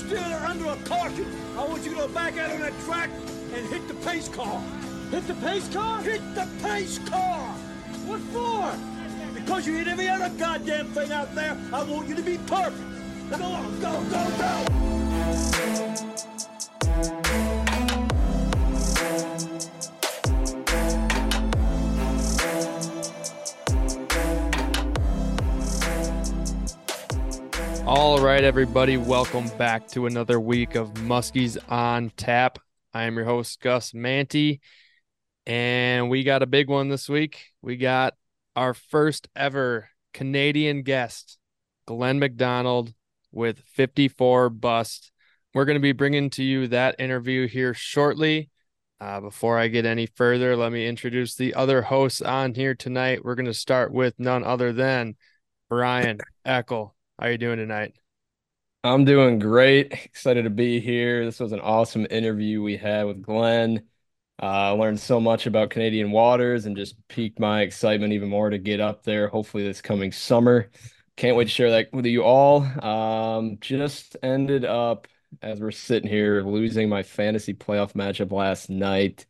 still under a caution. I want you to go back out on that track and hit the pace car. Hit the pace car? Hit the pace car! What for? Because you hit every other goddamn thing out there, I want you to be perfect. Go on, go, go, go! Right, everybody, welcome back to another week of Muskies on Tap. I am your host, Gus Manty, and we got a big one this week. We got our first ever Canadian guest, Glenn McDonald with 54 Bust. We're going to be bringing to you that interview here shortly. Uh, before I get any further, let me introduce the other hosts on here tonight. We're going to start with none other than Brian Eckel. How are you doing tonight? I'm doing great. Excited to be here. This was an awesome interview we had with Glenn. Uh, I learned so much about Canadian waters and just piqued my excitement even more to get up there, hopefully this coming summer. Can't wait to share that with you all. Um, just ended up, as we're sitting here, losing my fantasy playoff matchup last night.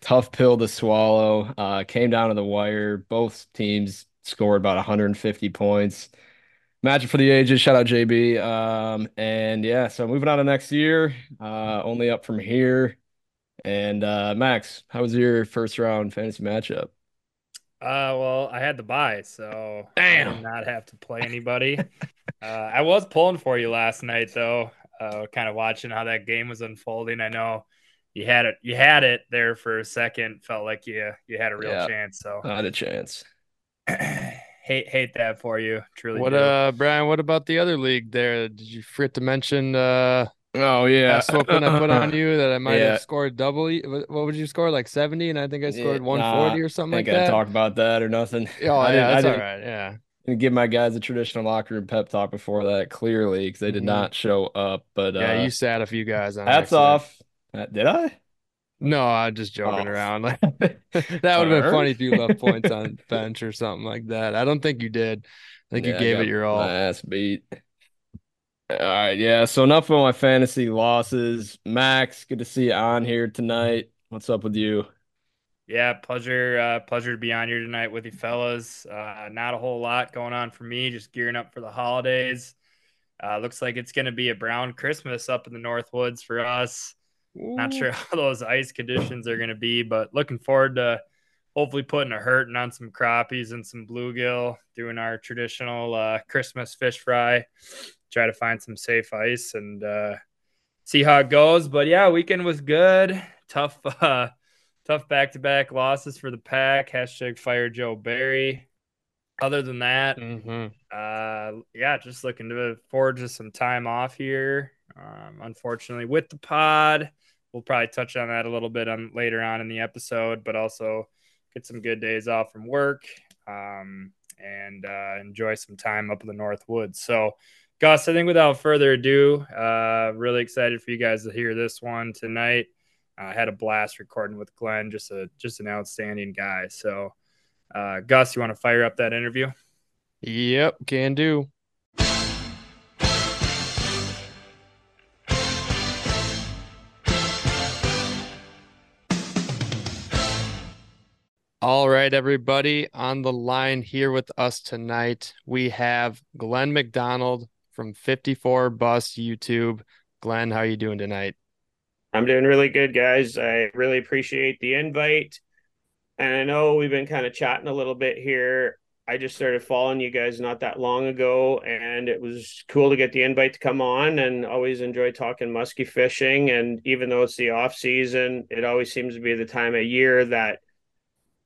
Tough pill to swallow. Uh, came down to the wire. Both teams scored about 150 points matchup for the ages. Shout out JB. Um, and yeah, so moving on to next year, uh, only up from here. And uh, Max, how was your first round fantasy matchup? Uh, well, I had to buy, so Damn. I did not have to play anybody. uh, I was pulling for you last night, though. Uh, kind of watching how that game was unfolding. I know you had it, you had it there for a second. Felt like you you had a real Yeah. chance. So I had a chance. hate hate that for you. Truly. What do. uh Brian, what about the other league there? Did you forget to mention uh Oh yeah, that whooping I put on you that I might Yeah. have scored double what what would you score? Like 70 and I think I Yeah, scored nah, 140 or something Ain't like that. talk about that or nothing. Oh I yeah, didn't- I that's all didn't- right. Yeah. didn't give my guys a traditional locker room pep talk before that, clearly, because they did Mhm. not show up. But Yeah, uh, you sat a few guys on hats off. Uh, Did I? No, I'm just joking Oh. around. Like that would have been funny if you left points on bench or something like that. I don't think you did. I think Yeah, you gave it your all. Ass beat. All right, yeah. So enough of my fantasy losses. Max, good to see you on here tonight. What's up with you? Yeah, pleasure, uh, pleasure to be on here tonight with you fellas. Uh, not a whole lot going on for me, just gearing up for the holidays. Uh, looks like it's going to be a brown Christmas up in the Northwoods for us. Not sure how those ice conditions are going to be, but looking forward to hopefully putting a hurting on some crappies and some bluegill, doing our traditional uh, Christmas fish fry. Try to find some safe ice and uh, see how it goes. But yeah, weekend was good. Tough, uh, tough back to back losses for the pack. Hashtag fire Joe Barry. Other than that, hmm uh, yeah, just looking to forward to some time off here. Um, unfortunately, with the pod, we'll probably touch on that a little bit on later on in the episode, but also get some good days off from work um, and uh, enjoy some time up in the North Woods. So, Gus, I think without further ado, uh, really excited for you guys to hear this one tonight. I had a blast recording with Glenn, just a just an outstanding guy. So, uh, Gus, you want to fire up that interview? Yep, can do. All right, everybody on the line here with us tonight. We have Glenn McDonald from 54 Bust YouTube. Glenn, how are you doing tonight? I'm doing really good, guys. I really appreciate the invite. And I know we've been kind of chatting a little bit here. I just started following you guys not that long ago, and it was cool to get the invite to come on. And always enjoy talking musky fishing. And even though it's the off season, it always seems to be the time of year that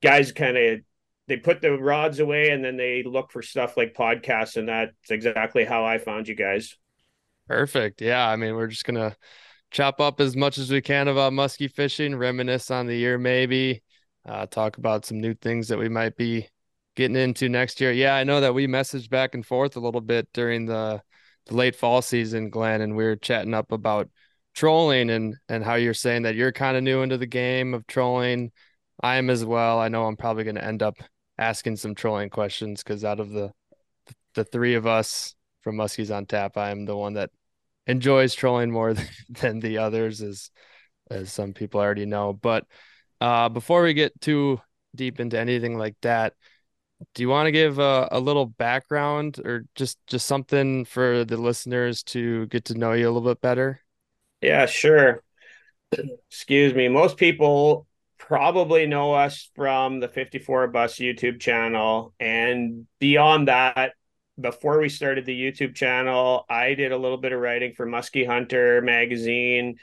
guys kind of they put the rods away and then they look for stuff like podcasts, and that's exactly how I found you guys. Perfect. Yeah, I mean, we're just gonna chop up as much as we can about musky fishing, reminisce on the year maybe, uh, talk about some new things that we might be getting into next year. Yeah, I know that we messaged back and forth a little bit during the, the late fall season, Glenn, and we were chatting up about trolling and and how you're saying that you're kind of new into the game of trolling. I am as well. I know I'm probably going to end up asking some trolling questions because out of the the three of us from Muskies on Tap, I am the one that enjoys trolling more than, the others, as as some people already know. But uh, before we get too deep into anything like that, do you want to give a, a little background or just just something for the listeners to get to know you a little bit better? Yeah, sure. Excuse me. Most people probably know us from the 54 Bust YouTube channel. And beyond that, before we started the YouTube channel, I did a little bit of writing for Musky Hunter magazine,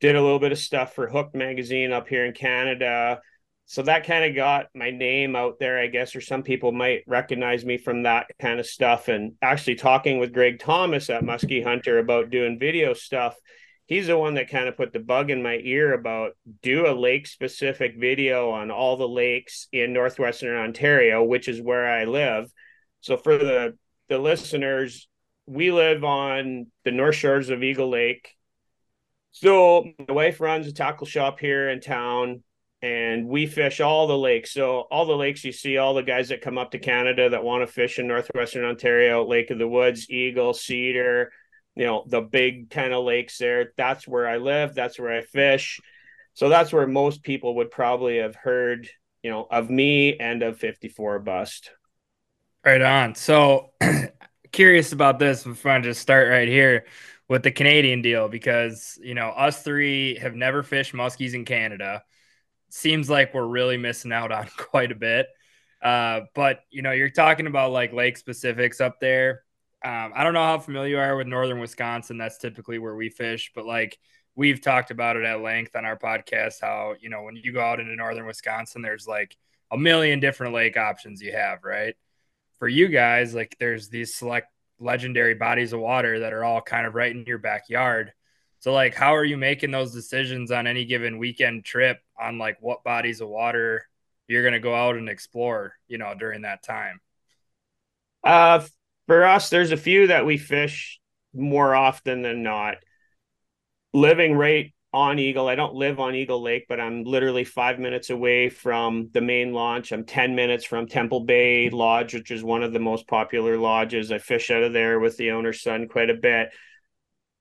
did a little bit of stuff for Hook magazine up here in Canada. So that kind of got my name out there, I guess, or some people might recognize me from that kind of stuff. And actually talking with Greg Thomas at Musky Hunter about doing video stuff, he's the one that kind of put the bug in my ear about do a lake specific video on all the lakes in northwestern Ontario, which is where I live. So for the the listeners, we live on the north shores of Eagle Lake. So my wife runs a tackle shop here in town and we fish all the lakes. So all the lakes you see, all the guys that come up to Canada that want to fish in northwestern Ontario, Lake of the Woods, Eagle, Cedar, you know, the big kind of lakes there. That's where I live. That's where I fish. So that's where most people would probably have heard, you know, of me and of 54 bust. Right on. So curious about this. We're just start right here with the Canadian deal because, you know, us three have never fished muskies in Canada. Seems like we're really missing out on quite a bit. Uh, but, you know, you're talking about like lake specifics up there. Um, I don't know how familiar you are with northern Wisconsin. That's typically where we fish, but like we've talked about it at length on our podcast how, you know, when you go out into northern Wisconsin, there's like a million different lake options you have, right? for you guys, like there's these select legendary bodies of water that are all kind of right in your backyard. So like how are you making those decisions on any given weekend trip on like what bodies of water you're going to go out and explore, you know, during that time? Uh for us there's a few that we fish more often than not. Living right on Eagle. I don't live on Eagle Lake, but I'm literally five minutes away from the main launch. I'm 10 minutes from Temple Bay Lodge, which is one of the most popular lodges. I fish out of there with the owner's son quite a bit.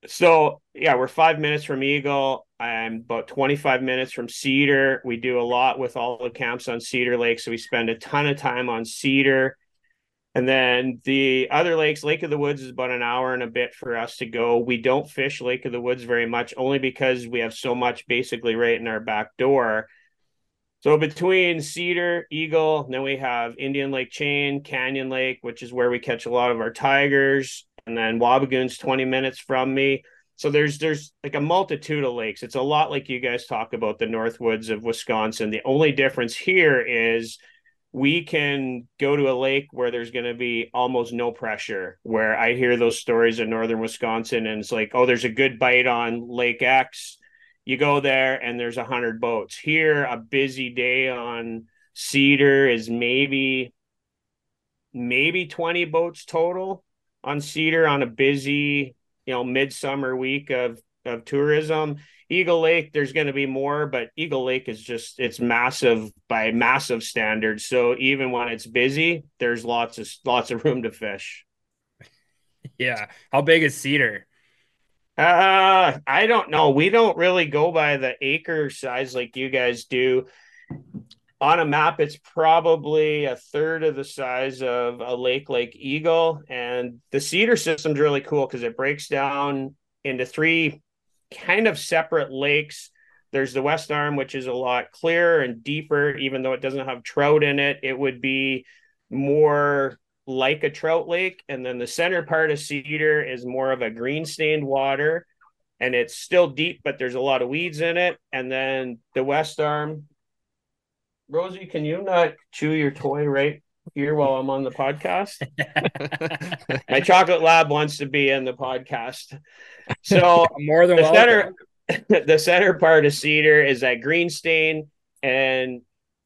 So, yeah, we're five minutes from Eagle. I'm about 25 minutes from Cedar. We do a lot with all the camps on Cedar Lake. So, we spend a ton of time on Cedar. And then the other lakes, Lake of the Woods is about an hour and a bit for us to go. We don't fish Lake of the Woods very much, only because we have so much basically right in our back door. So between Cedar, Eagle, then we have Indian Lake Chain, Canyon Lake, which is where we catch a lot of our tigers, and then Wabigoon's 20 minutes from me. So there's there's like a multitude of lakes. It's a lot like you guys talk about the Northwoods of Wisconsin. The only difference here is we can go to a lake where there's going to be almost no pressure where i hear those stories in northern wisconsin and it's like oh there's a good bite on lake x. You go there and there's a hundred boats. Here a busy day on cedar is maybe maybe 20 boats total on cedar on a busy you know midsummer week of of tourism Eagle Lake, there's going to be more, but Eagle Lake is just it's massive by massive standards. So even when it's busy, there's lots of lots of room to fish. Yeah. How big is Cedar? Uh, I don't know. We don't really go by the acre size like you guys do. On a map, it's probably a third of the size of a lake like Eagle. And the Cedar system's really cool because it breaks down into three kind of separate lakes. There's the West Arm, which is a lot clearer and deeper, even though it doesn't have trout in it. It would be more like a trout lake. And then the center part of Cedar is more of a green stained water and it's still deep, but there's a lot of weeds in it. And then the West Arm, Rosie, can you not chew your toy right here while I'm on the podcast? My chocolate lab wants to be in the podcast. So more than the welcome. center, the center part of cedar is that green stain and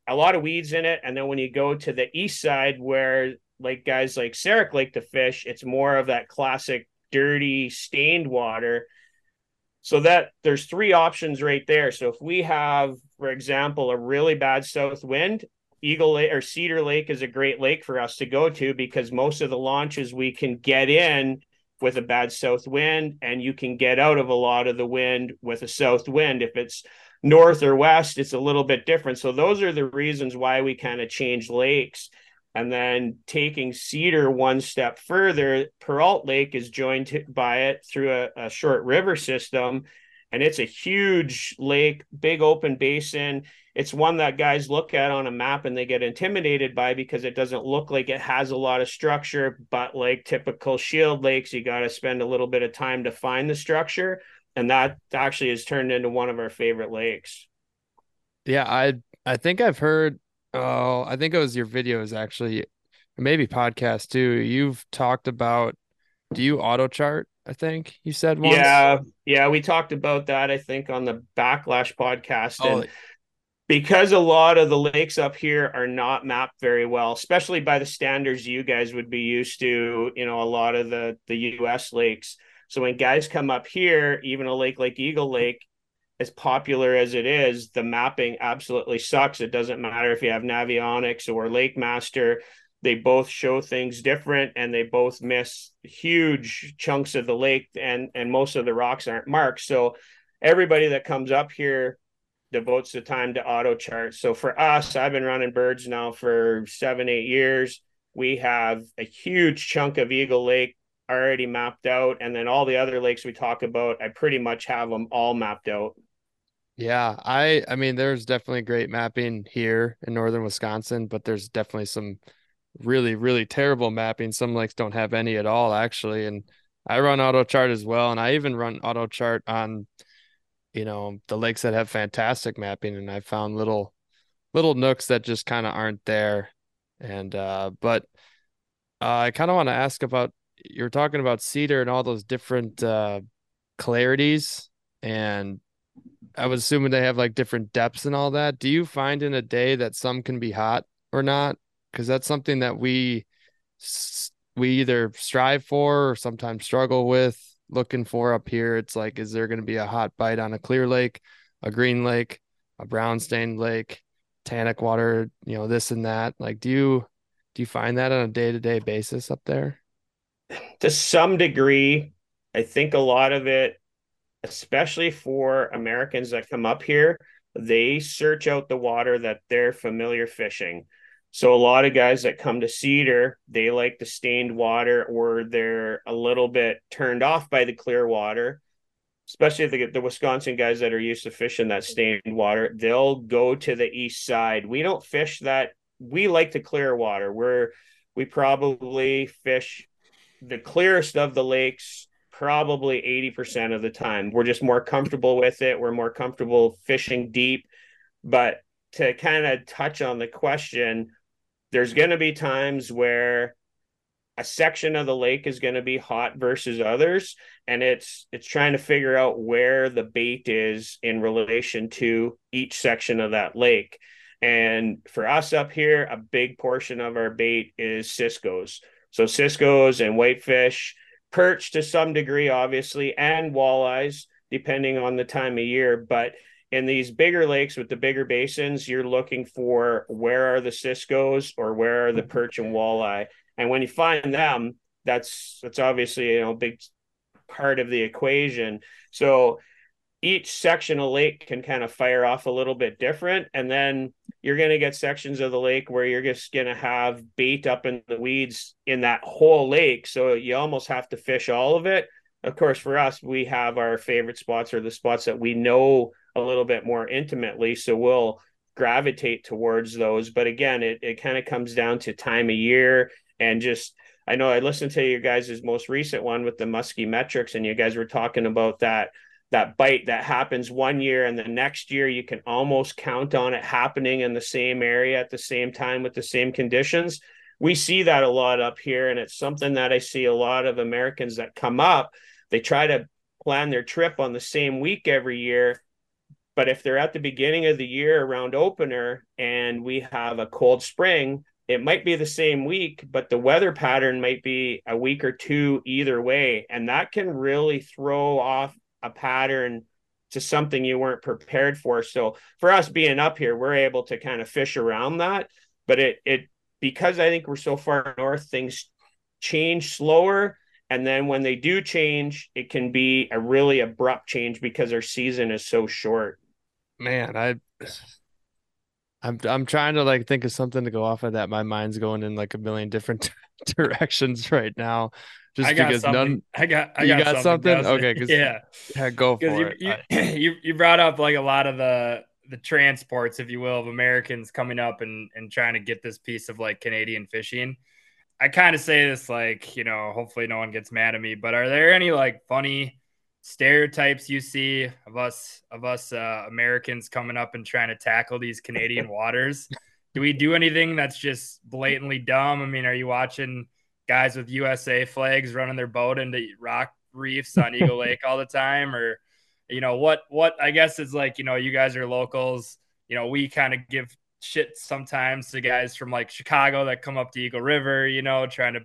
a lot of weeds in it. And then when you go to the east side, where like guys like Saric like to fish, it's more of that classic dirty stained water. So that there's three options right there. So if we have, for example, a really bad south wind, Eagle Lake or Cedar Lake is a great lake for us to go to because most of the launches we can get in with a bad south wind, and you can get out of a lot of the wind with a south wind. If it's north or west, it's a little bit different. So those are the reasons why we kind of change lakes. And then taking Cedar one step further, Perrault Lake is joined by it through a, a short river system. And it's a huge lake, big open basin. It's one that guys look at on a map and they get intimidated by because it doesn't look like it has a lot of structure. But like typical shield lakes, you got to spend a little bit of time to find the structure and that actually has turned into one of our favorite lakes. Yeah, I I think I've heard. Oh, I think it was your videos actually, maybe podcast too. You've talked about. Do you auto chart? I think you said once. Yeah, yeah, we talked about that. I think on the Backlash podcast, oh. and because a lot of the lakes up here are not mapped very well, especially by the standards you guys would be used to. You know, a lot of the the U.S. lakes so when guys come up here, even a lake like Eagle Lake, as popular as it is, the mapping absolutely sucks. It doesn't matter if you have Navionics or Lake Master. They both show things different and they both miss huge chunks of the lake and and most of the rocks aren't marked. So everybody that comes up here devotes the time to auto chart. So for us, I've been running birds now for seven, eight years. We have a huge chunk of Eagle Lake already mapped out. And then all the other lakes we talk about i pretty much have them all mapped out. Yeah i i mean there's definitely great mapping here in northern wisconsin but there's definitely some really really terrible mapping. Some lakes don't have any at all actually. And i run auto chart as well. And i even run auto chart on you know the lakes that have fantastic mapping and i found little little nooks that just kind of aren't there and uh but uh, i kind of want to ask about you're talking about cedar and all those different uh clarities and I was assuming they have like different depths and all that. Do you find in a day that some can be hot or not? Because that's something that we we either strive for or sometimes struggle with looking for up here. It's like, is there going to be a hot bite on a clear lake, a green lake, a brown stained lake, tannic water, you know, this and that? Like, do you do you find that on a day to day basis up there? to some degree, I think a lot of it, especially for Americans that come up here, they search out the water that they're familiar fishing. So a lot of guys that come to Cedar, they like the stained water or they're a little bit turned off by the clear water. Especially the, the Wisconsin guys that are used to fishing that stained water, they'll go to the east side. We don't fish that. We like the clear water. We're we probably fish the clearest of the lakes probably 80% of the time. We're just more comfortable with it. We're more comfortable fishing deep. But to kind of touch on the question, there's going to be times where a section of the lake is going to be hot versus others and it's it's trying to figure out where the bait is in relation to each section of that lake and for us up here a big portion of our bait is ciscos so Cisco's and whitefish, perch to some degree, obviously, and walleyes, depending on the time of year. But in these bigger lakes with the bigger basins, you're looking for where are the Cisco's or where are the mm-hmm. perch and walleye. And when you find them, that's that's obviously you know a big part of the equation. So each section of lake can kind of fire off a little bit different. And then you're going to get sections of the lake where you're just going to have bait up in the weeds in that whole lake. So you almost have to fish all of it. Of course, for us, we have our favorite spots or the spots that we know a little bit more intimately. So we'll gravitate towards those. But again, it, it kind of comes down to time of year and just I know I listened to you guys' most recent one with the musky metrics, and you guys were talking about that that bite that happens one year and the next year you can almost count on it happening in the same area at the same time with the same conditions we see that a lot up here and it's something that i see a lot of americans that come up they try to plan their trip on the same week every year but if they're at the beginning of the year around opener and we have a cold spring it might be the same week, but the weather pattern might be a week or two either way. And that can really throw off a pattern to something you weren't prepared for. So for us being up here, we're able to kind of fish around that. But it it because I think we're so far north, things change slower And then when they do change, it can be a really abrupt change because our season is so short. Man, I I'm I'm trying to like think of something to go off of that. My mind's going in like a million different directions right now. Just because something. none I got. I got, got something? Dustin. Okay, yeah, yeah, go for you, it. you, I- you you brought up like a lot of the the transports, if you will, of Americans coming up and and trying to get this piece of like Canadian fishing. I kind of say this like you know, hopefully no one gets mad at me, but are there any like funny stereotypes you see of us of us uh, Americans coming up and trying to tackle these Canadian waters? Do we do anything that's just blatantly dumb? I mean, are you watching guys with USA flags running their boat into rock reefs on Eagle Lake all the time, or you know what? What I guess is like you know you guys are locals. You know we kind of give shit sometimes to guys from like Chicago that come up to Eagle River. You know, trying to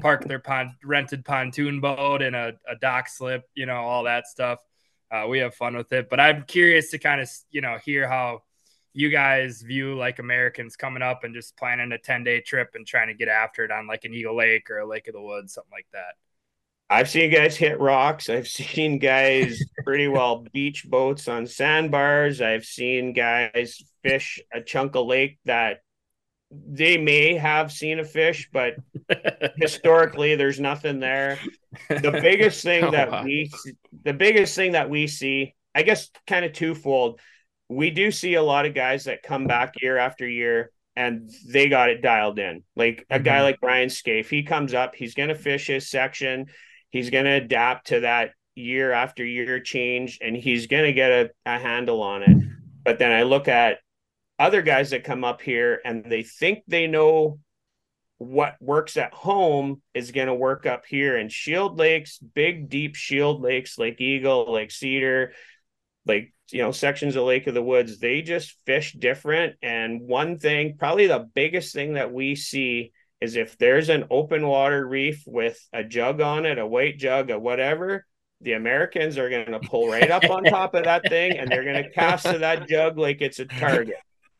park their pon- rented pontoon boat and a, a dock slip. You know, all that stuff. Uh, we have fun with it, but I'm curious to kind of you know hear how you guys view like Americans coming up and just planning a 10 day trip and trying to get after it on like an Eagle Lake or a Lake of the Woods, something like that. I've seen guys hit rocks. I've seen guys pretty well beach boats on sandbars. I've seen guys fish a chunk of lake that they may have seen a fish, but historically there's nothing there. The biggest thing Oh, that wow. we the biggest thing that we see, I guess kind of twofold. We do see a lot of guys that come back year after year and they got it dialed in. Like a guy Mhm. like Brian Scaife, he comes up, he's going to fish his section, he's going to adapt to that year after year change, and he's going to get a, a handle on it. But then I look at other guys that come up here and they think they know what works at home is going to work up here in Shield Lakes, big, deep Shield Lakes, Lake Eagle, Lake Cedar, like you know sections of lake of the woods. They just fish different. And one thing probably the biggest thing that we see is if there's an open water reef with a jug on it a white jug or whatever the americans are going to pull right up on top of that thing and they're going to cast to that jug like it's a target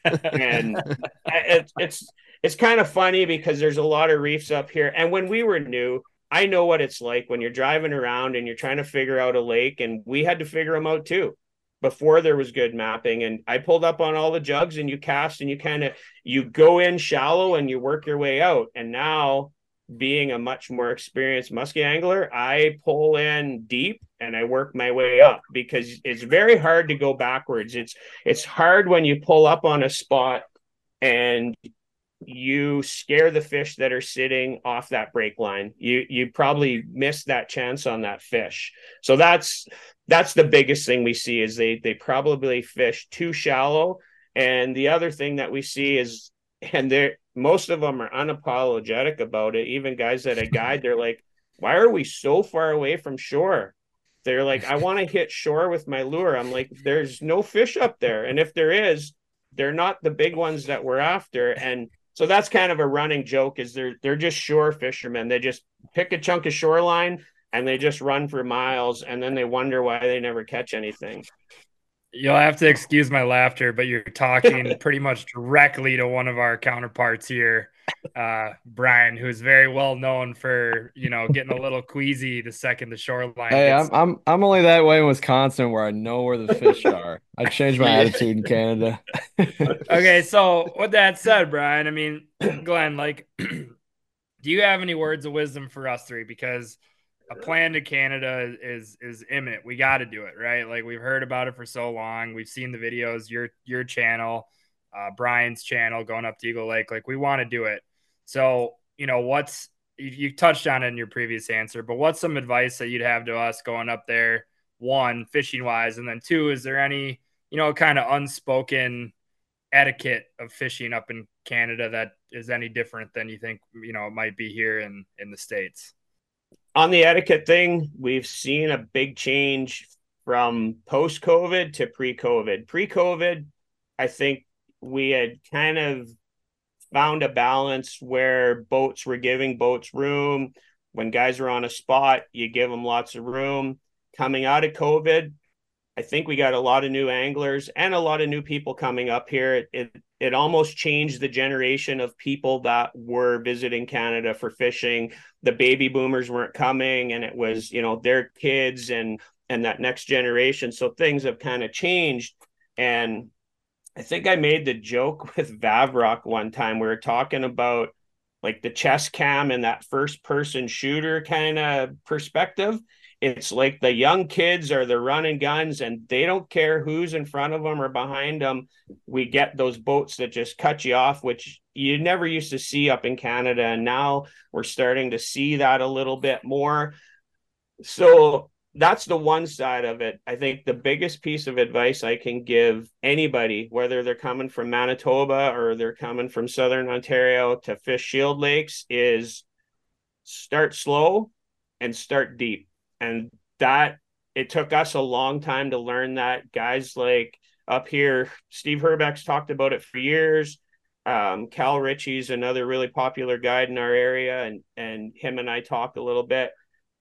and it, it's it's kind of funny because there's a lot of reefs up here. And when we were new i know what it's like when you're driving around and you're trying to figure out a lake and we had to figure them out too before there was good mapping. And i pulled up on all the jugs and you cast and you kind of you go in shallow and you work your way out. And now being a much more experienced muskie angler i pull in deep and i work my way up because it's very hard to go backwards. It's it's hard when you pull up on a spot and you scare the fish that are sitting off that break line. You you probably miss that chance on that fish. So that's that's the biggest thing we see is they they probably fish too shallow. And the other thing that we see is and they're most of them are unapologetic about it. Even guys that I guide they're like why are we so far away from shore? They're like i want to hit shore with my lure. I'm like there's no fish up there. And if there is they're not the big ones that we're after. And so that's kind of a running joke is they're they're just shore fishermen. They just pick a chunk of shoreline and they just run for miles and then they wonder why they never catch anything You'll have to excuse my laughter, but you're talking pretty much directly to one of our counterparts here, uh, Brian, who's very well known for you know getting a little queasy the second the shoreline. Hey, I'm I'm I'm only that way in Wisconsin where I know where the fish are. I changed my attitude in Canada. okay, so with that said, Brian, I mean, Glenn, like, do you have any words of wisdom for us three? Because a plan to Canada is is imminent. We got to do it, right? Like we've heard about it for so long. We've seen the videos, your your channel, uh, Brian's channel, going up to Eagle Lake. Like we want to do it. So you know what's you, you touched on it in your previous answer, but what's some advice that you'd have to us going up there? One, fishing wise, and then two, is there any you know kind of unspoken etiquette of fishing up in Canada that is any different than you think you know it might be here in in the states? On the etiquette thing we've seen a big change from post covid to pre covid pre covid i think we had kind of found a balance where boats were giving boats room. When guys are on a spot you give them lots of room. Coming out of covid I think we got a lot of new anglers and a lot of new people coming up here. It, it it almost changed the generation of people that were visiting Canada for fishing. The baby boomers weren't coming and it was, you know, their kids and and that next generation. So things have kind of changed. And I think I made the joke with Vavrock one time. We were talking about like the chest cam and that first person shooter kind of perspective. It's like the young kids are the running guns and they don't care who's in front of them or behind them. We get those boats that just cut you off, which you never used to see up in Canada. And now we're starting to see that a little bit more. So that's the one side of it. I think the biggest piece of advice I can give anybody, whether they're coming from Manitoba or they're coming from Southern Ontario to fish Shield Lakes, is start slow and start deep. And that it took us a long time to learn that. Guys like up here, Steve Herbeck's talked about it for years. Um, Cal Ritchie's another really popular guide in our area, and and him and I talk a little bit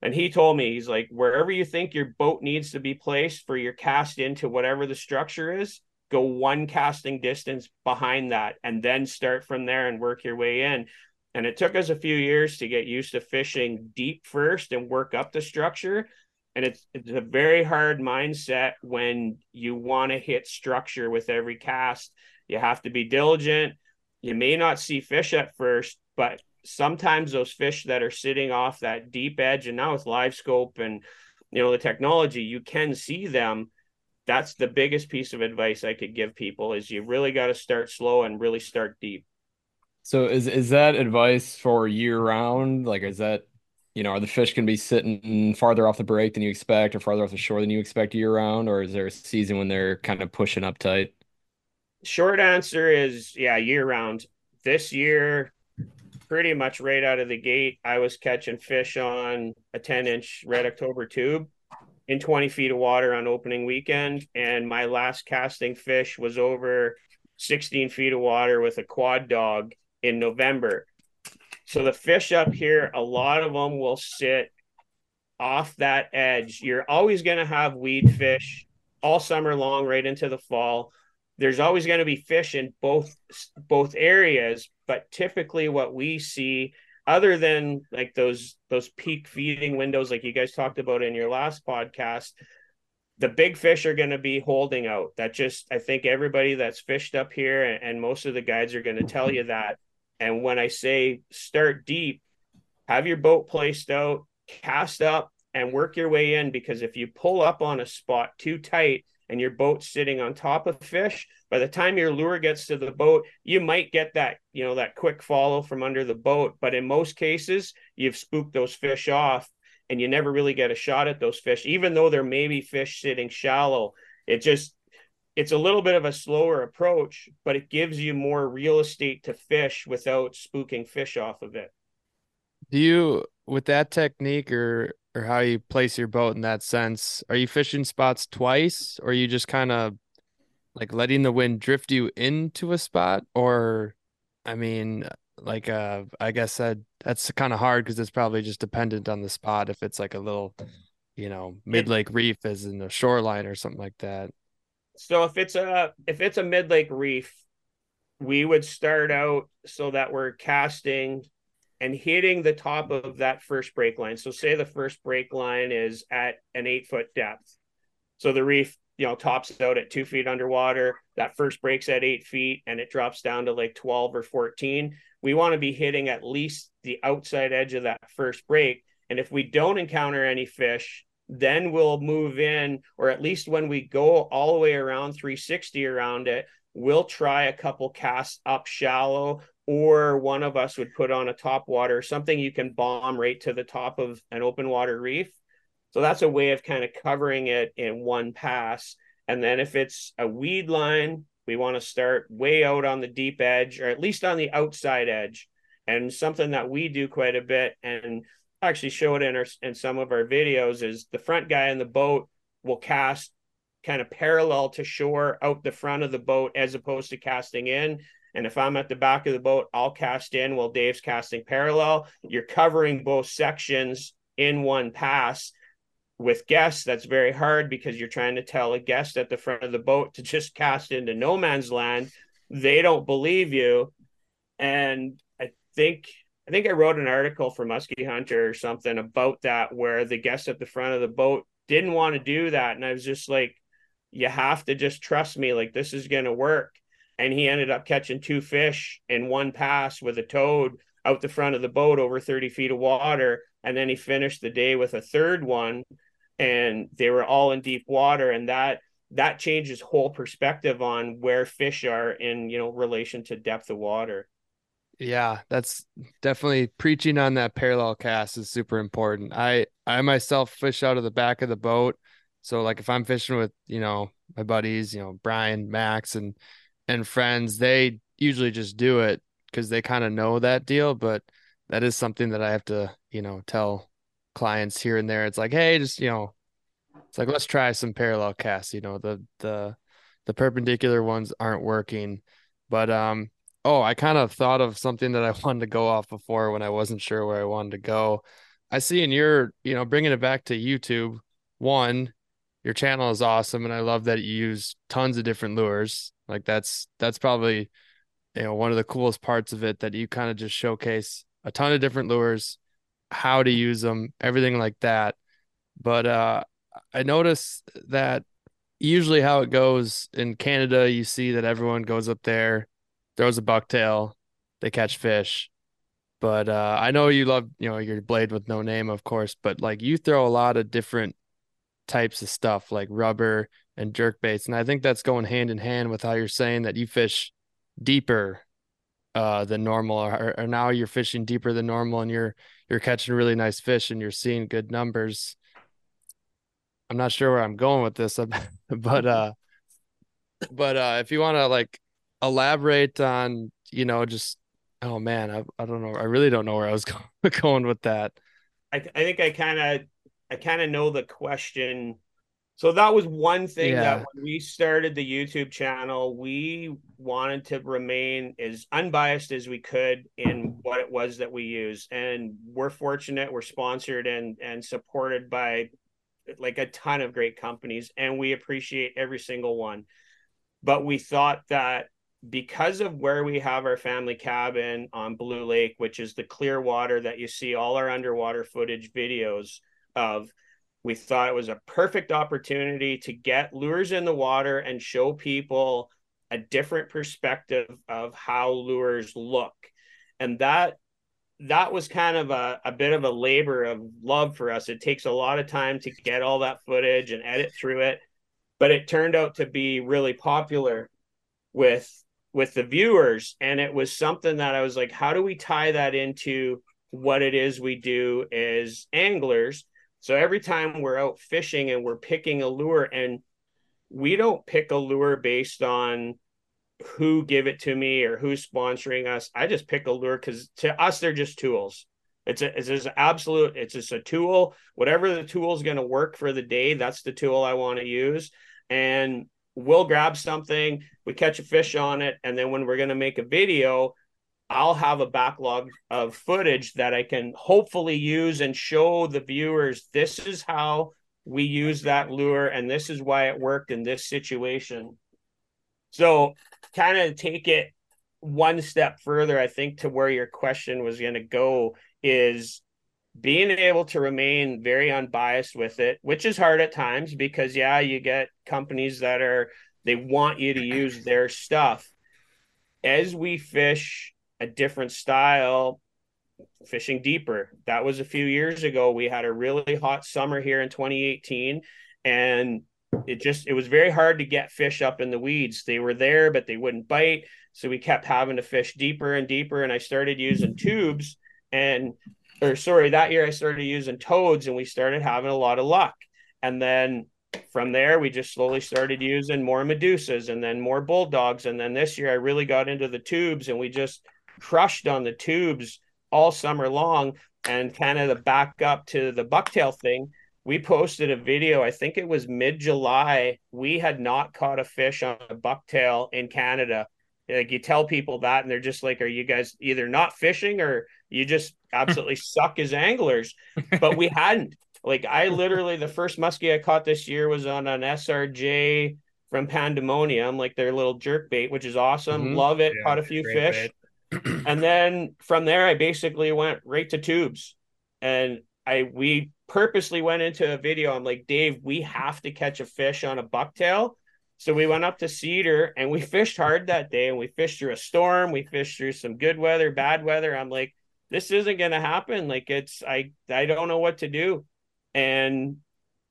and he told me, he's like, wherever you think your boat needs to be placed for your cast into whatever the structure is, go one casting distance behind that and then start from there and work your way in. And it took us a few years to get used to fishing deep first and work up the structure. And it's it's a very hard mindset when you want to hit structure with every cast. You have to be diligent. You may not see fish at first, but sometimes those fish that are sitting off that deep edge and now with live scope and you know the technology you can see them that's the biggest piece of advice i could give people is you really got to start slow and really start deep so is is that advice for year round like is that you know are the fish going to be sitting farther off the break than you expect or farther off the shore than you expect year round or is there a season when they're kind of pushing up tight? Short answer is yeah year round this year pretty much right out of the gate, I was catching fish on a 10 inch red October tube in 20 feet of water on opening weekend. And my last casting fish was over 16 feet of water with a quad dog in November. So the fish up here, a lot of them will sit off that edge. You're always going to have weed fish all summer long, right into the fall. There's always going to be fish in both both areas, but typically what we see other than like those those peak feeding windows like you guys talked about in your last podcast the big fish are going to be holding out that just i think everybody that's fished up here and, and most of the guides are going to tell you that and when i say start deep have your boat placed out cast up and work your way in because if you pull up on a spot too tight and your boat's sitting on top of fish, by the time your lure gets to the boat, you might get that, you know, that quick follow from under the boat. But in most cases, you've spooked those fish off and you never really get a shot at those fish, even though there may be fish sitting shallow. It just, it's a little bit of a slower approach, but it gives you more real estate to fish without spooking fish off of it. Do you, with that technique or or how you place your boat in that sense. Are you fishing spots twice or are you just kind of like letting the wind drift you into a spot or I mean like uh I guess that that's kind of hard because it's probably just dependent on the spot if it's like a little you know mid lake reef as in the shoreline or something like that. So if it's a if it's a mid lake reef, we would start out so that we're casting and hitting the top of that first break line. So say the first break line is at an eight foot depth. So the reef, you know, tops out at two feet underwater. That first breaks at eight feet and it drops down to like 12 or 14. We want to be hitting at least the outside edge of that first break. And if we don't encounter any fish, then we'll move in, or at least when we go all the way around 360 around it, we'll try a couple casts up shallow or one of us would put on a top water, something you can bomb right to the top of an open water reef. So that's a way of kind of covering it in one pass. And then if it's a weed line, we want to start way out on the deep edge or at least on the outside edge. And something that we do quite a bit and actually show it in our in some of our videos is the front guy in the boat will cast kind of parallel to shore out the front of the boat as opposed to casting in and if I'm at the back of the boat, I'll cast in while Dave's casting parallel. You're covering both sections in one pass. With guests, that's very hard because you're trying to tell a guest at the front of the boat to just cast into no man's land. they don't believe you. And I think I think I wrote an article for Musky Hunter or something about that where the guests at the front of the boat didn't want to do that. And I was just like, you have to just trust me, like this is gonna work. And he ended up catching two fish in one pass with a toad out the front of the boat over 30 feet of water. And then he finished the day with a third one and they were all in deep water. And that that changes whole perspective on where fish are in, you know, relation to depth of water. Yeah, that's definitely preaching on that parallel cast is super important. I I myself fish out of the back of the boat. So like if I'm fishing with, you know, my buddies, you know, Brian, Max and and friends, they usually just do it because they kind of know that deal. But that is something that I have to, you know, tell clients here and there. It's like, hey, just you know, it's like let's try some parallel casts. You know, the the the perpendicular ones aren't working. But um, oh, I kind of thought of something that I wanted to go off before when I wasn't sure where I wanted to go. I see in your, you know, bringing it back to YouTube. One, your channel is awesome, and I love that you use tons of different lures. Like that's that's probably you know one of the coolest parts of it that you kind of just showcase a ton of different lures how to use them everything like that but uh i notice that usually how it goes in canada you see that everyone goes up there throws a bucktail they catch fish. But uh i know you love you know your blade with no name of course but like you throw a lot of different types of stuff like rubber and jerk baits and i think that's going hand in hand with how you're saying that you fish deeper uh than normal or, or now you're fishing deeper than normal and you're you're catching really nice fish and you're seeing good numbers. I'm not sure where i'm going with this but uh but uh if you want to like elaborate on you know just oh man I, I don't know i really don't know where i was going with that i, I think i kind of i kind of know the question so that was one thing yeah. that when we started the YouTube channel, we wanted to remain as unbiased as we could in what it was that we use. And we're fortunate, we're sponsored and and supported by like a ton of great companies, and we appreciate every single one. But we thought that because of where we have our family cabin on Blue Lake, which is the clear water that you see all our underwater footage videos of, we thought it was a perfect opportunity to get lures in the water and show people a different perspective of how lures look. And that that was kind of a, a bit of a labor of love for us. It takes a lot of time to get all that footage and edit through it, but it turned out to be really popular with with the viewers and it was something that I was like how do we tie that into what it is we do as anglers so every time we're out fishing and we're picking a lure, and we don't pick a lure based on who give it to me or who's sponsoring us. I just pick a lure because to us they're just tools. It's a it's just absolute. It's just a tool. Whatever the tool is going to work for the day, that's the tool I want to use. And we'll grab something, we catch a fish on it, and then when we're going to make a video, I'll have a backlog of footage that I can hopefully use and show the viewers this is how we use that lure and this is why it worked in this situation. So, kind of take it one step further, I think, to where your question was going to go is being able to remain very unbiased with it, which is hard at times because, yeah, you get companies that are, they want you to use their stuff. As we fish a different style fishing deeper. That was a few years ago. We had a really hot summer here in 2018 and it just it was very hard to get fish up in the weeds. They were there but they wouldn't bite, so we kept having to fish deeper and deeper and I started using tubes and or sorry, that year I started using toads and we started having a lot of luck. And then from there we just slowly started using more medusas and then more bulldogs and then this year I really got into the tubes and we just crushed on the tubes all summer long. And kind of the back up to the bucktail thing, we posted a video, I think it was mid July. We had not caught a fish on a bucktail in Canada. Like you tell people that, and they're just like, Are you guys either not fishing or you just absolutely suck as anglers? But we hadn't. Like I literally, the first muskie I caught this year was on an SRJ from Pandemonium, like their little jerk bait, which is awesome. Mhm. Love it. Yeah, Caught a few fish. and then from there I basically went right to tubes. And I we purposely went into a video. I'm like, Dave, we have to catch a fish on a bucktail. So we went up to Cedar and we fished hard that day and we fished through a storm. We fished through some good weather, bad weather. I'm like, this isn't gonna happen. Like it's I I don't know what to do. And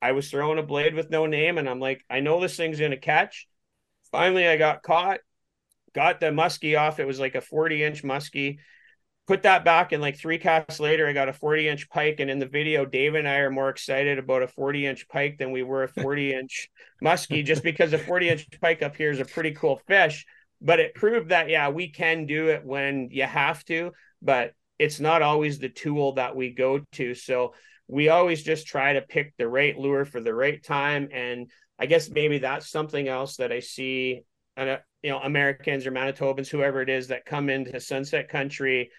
I was throwing a blade with no name, and I'm like, I know this thing's gonna catch. Finally, I got caught, got the muskie off. It was like a 40 inch muskie. Put that back, and like three casts later, I got a 40 inch pike. And in the video, Dave and I are more excited about a 40 inch pike than we were a 40 inch muskie, just because a 40 inch pike up here is a pretty cool fish. But it proved that, yeah, we can do it when you have to, but it's not always the tool that we go to. So we always just try to pick the right lure for the right time. And I guess maybe that's something else that I see, uh, you know, Americans or Manitobans, whoever it is that come into Sunset Country,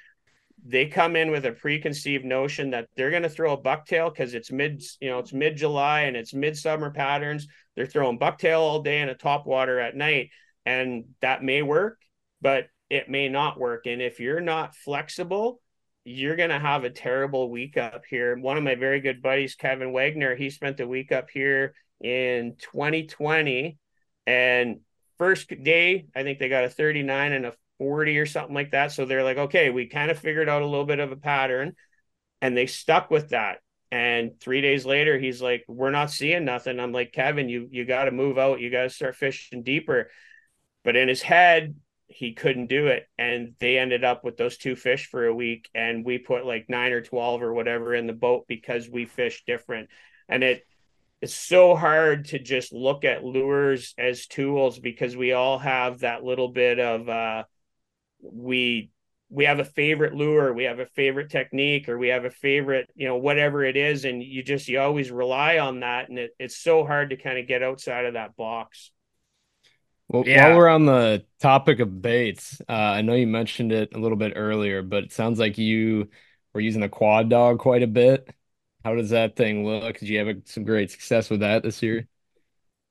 they come in with a preconceived notion that they're going to throw a bucktail because it's mid, you know, it's mid July and it's midsummer patterns. They're throwing bucktail all day and a top water at night, and that may work, but it may not work. And if you're not flexible, you're going to have a terrible week up here. One of my very good buddies, Kevin Wagner, he spent a week up here in 2020. And first day, I think they got a 39 and a 40 or something like that. So they're like, okay, we kind of figured out a little bit of a pattern. And they stuck with that. And three days later, he's like, we're not seeing nothing. I'm like, Kevin, you you got to move out. You got to start fishing deeper. But in his head, he couldn't do it. And they ended up with those two fish for a week and we put like 9 or 12 or whatever in the boat because we fish different. And it it's so hard to just look at lures as tools because we all have that little bit of uh we we have a favorite lure we have a favorite technique or we have a favorite you know whatever it is. And you just you always rely on that. And it, it's so hard to kind of get outside of that box Well, Yeah. while we're on the topic of baits, uh, I know you mentioned it a little bit earlier, but it sounds like you were using a quad dawg quite a bit. How does that thing look? Did you have some great success with that this year?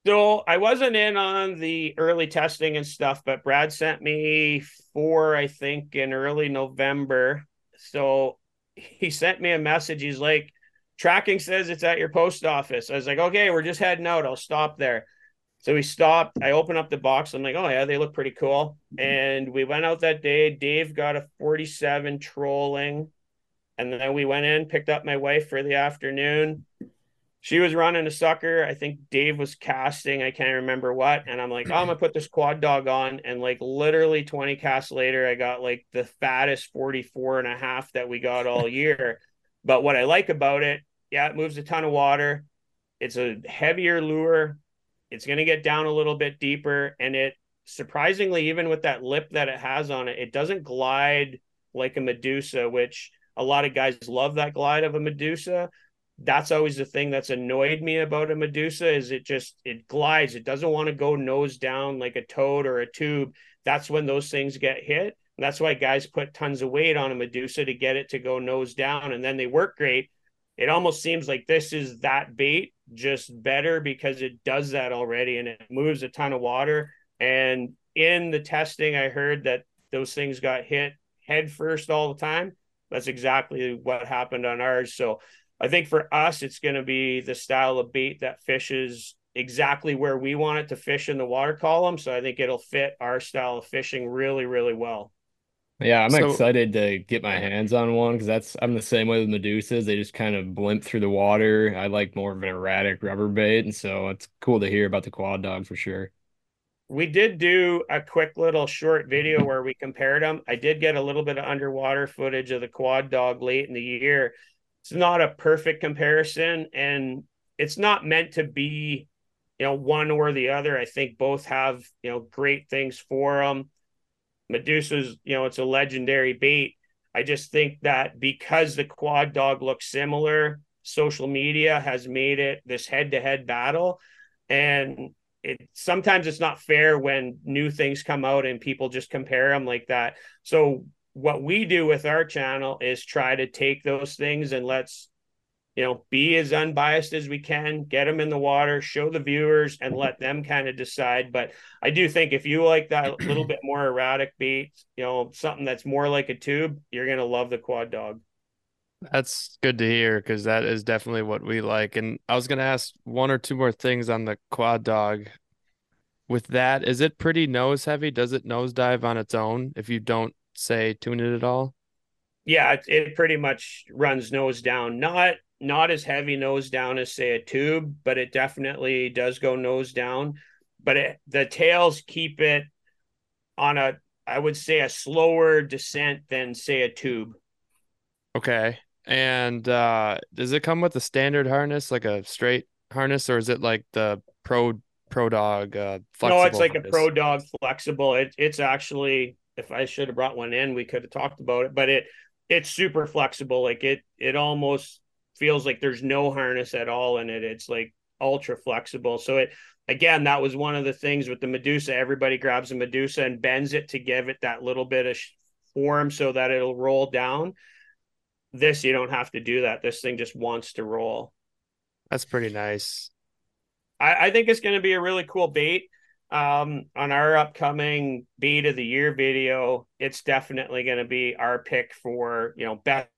So I wasn't in on the early testing and stuff, but Brad sent me four, I think, in early November. So he sent me a message. He's like, tracking says it's at your post office. I was like, okay, we're just heading out. I'll stop there. So we stopped. I opened up the box. I'm like, oh yeah, they look pretty cool. And we went out that day. Dave got a 47 trolling. And then we went in, picked up my wife for the afternoon she was running a sucker. I think Dave was casting. I can't remember what. And I'm like, oh, I'm gonna put this quad dawg on. And like literally 20 casts later, I got like the fattest 44 and a half that we got all year. but what I like about it, yeah, it moves a ton of water. It's a heavier lure. It's gonna get down a little bit deeper. And it surprisingly, even with that lip that it has on it, it doesn't glide like a Medusa, which a lot of guys love that glide of a Medusa. That's always the thing that's annoyed me about a medusa is it just it glides. It doesn't want to go nose down like a toad or a tube. That's when those things get hit. And that's why guys put tons of weight on a medusa to get it to go nose down and then they work great. It almost seems like this is that bait just better because it does that already and it moves a ton of water and in the testing i heard that those things got hit head first all the time that's exactly what happened on ours so I think for us, it's going to be the style of bait that fishes exactly where we want it to fish in the water column. So I think it'll fit our style of fishing really, really well. Yeah, I'm So- excited to get my hands on one because that's I'm the same way with Medusas. They just kind of blimp through the water. I like more of an erratic rubber bait, and so it's cool to hear about the quad dawg for sure. We did do a quick little short video where we compared them. I did get a little bit of underwater footage of the quad dawg late in the year. It's not a perfect comparison, and it's not meant to be, you know, one or the other. I think both have, you know, great things for them. Medusa's, you know, it's a legendary bait. I just think that because the quad dawg looks similar, social media has made it this head-to-head battle, and it sometimes it's not fair when new things come out and people just compare them like that. So what we do with our channel is try to take those things and let's you know, be as unbiased as we can, get them in the water, show the viewers, and let them kind of decide. But I do think if you like that little bit more erratic bait, you know, something that's more like a tube, you're gonna love the quad dawg. That's good to hear because that is definitely what we like. And I was gonna ask one or two more things on the quad dawg. With that, is it pretty nose heavy? Does it nose dive on its own if you don't say tune it at all? Yeah, it, it pretty much runs nose down. Not not as heavy nose down as say a tube, but it definitely does go nose down. But it, the tails keep it on a, I would say, a slower descent than say a tube. Okay. And uh, does it come with a standard harness, like a straight harness, or is it like the pro pro dawg uh, No, it's like harness? a pro dawg flexible. It, it's actually, if I should have brought one in, we could have talked about it. But it it's super flexible. Like it it almost feels like there's no harness at all in it. It's like ultra flexible. So it again, that was one of the things with the Medusa. Everybody grabs a Medusa and bends it to give it that little bit of form so that it'll roll down. This you don't have to do that. This thing just wants to roll. That's pretty nice. I, I think it's going to be a really cool bait. Um, on our upcoming bait of the year video, it's definitely going to be our pick for you know best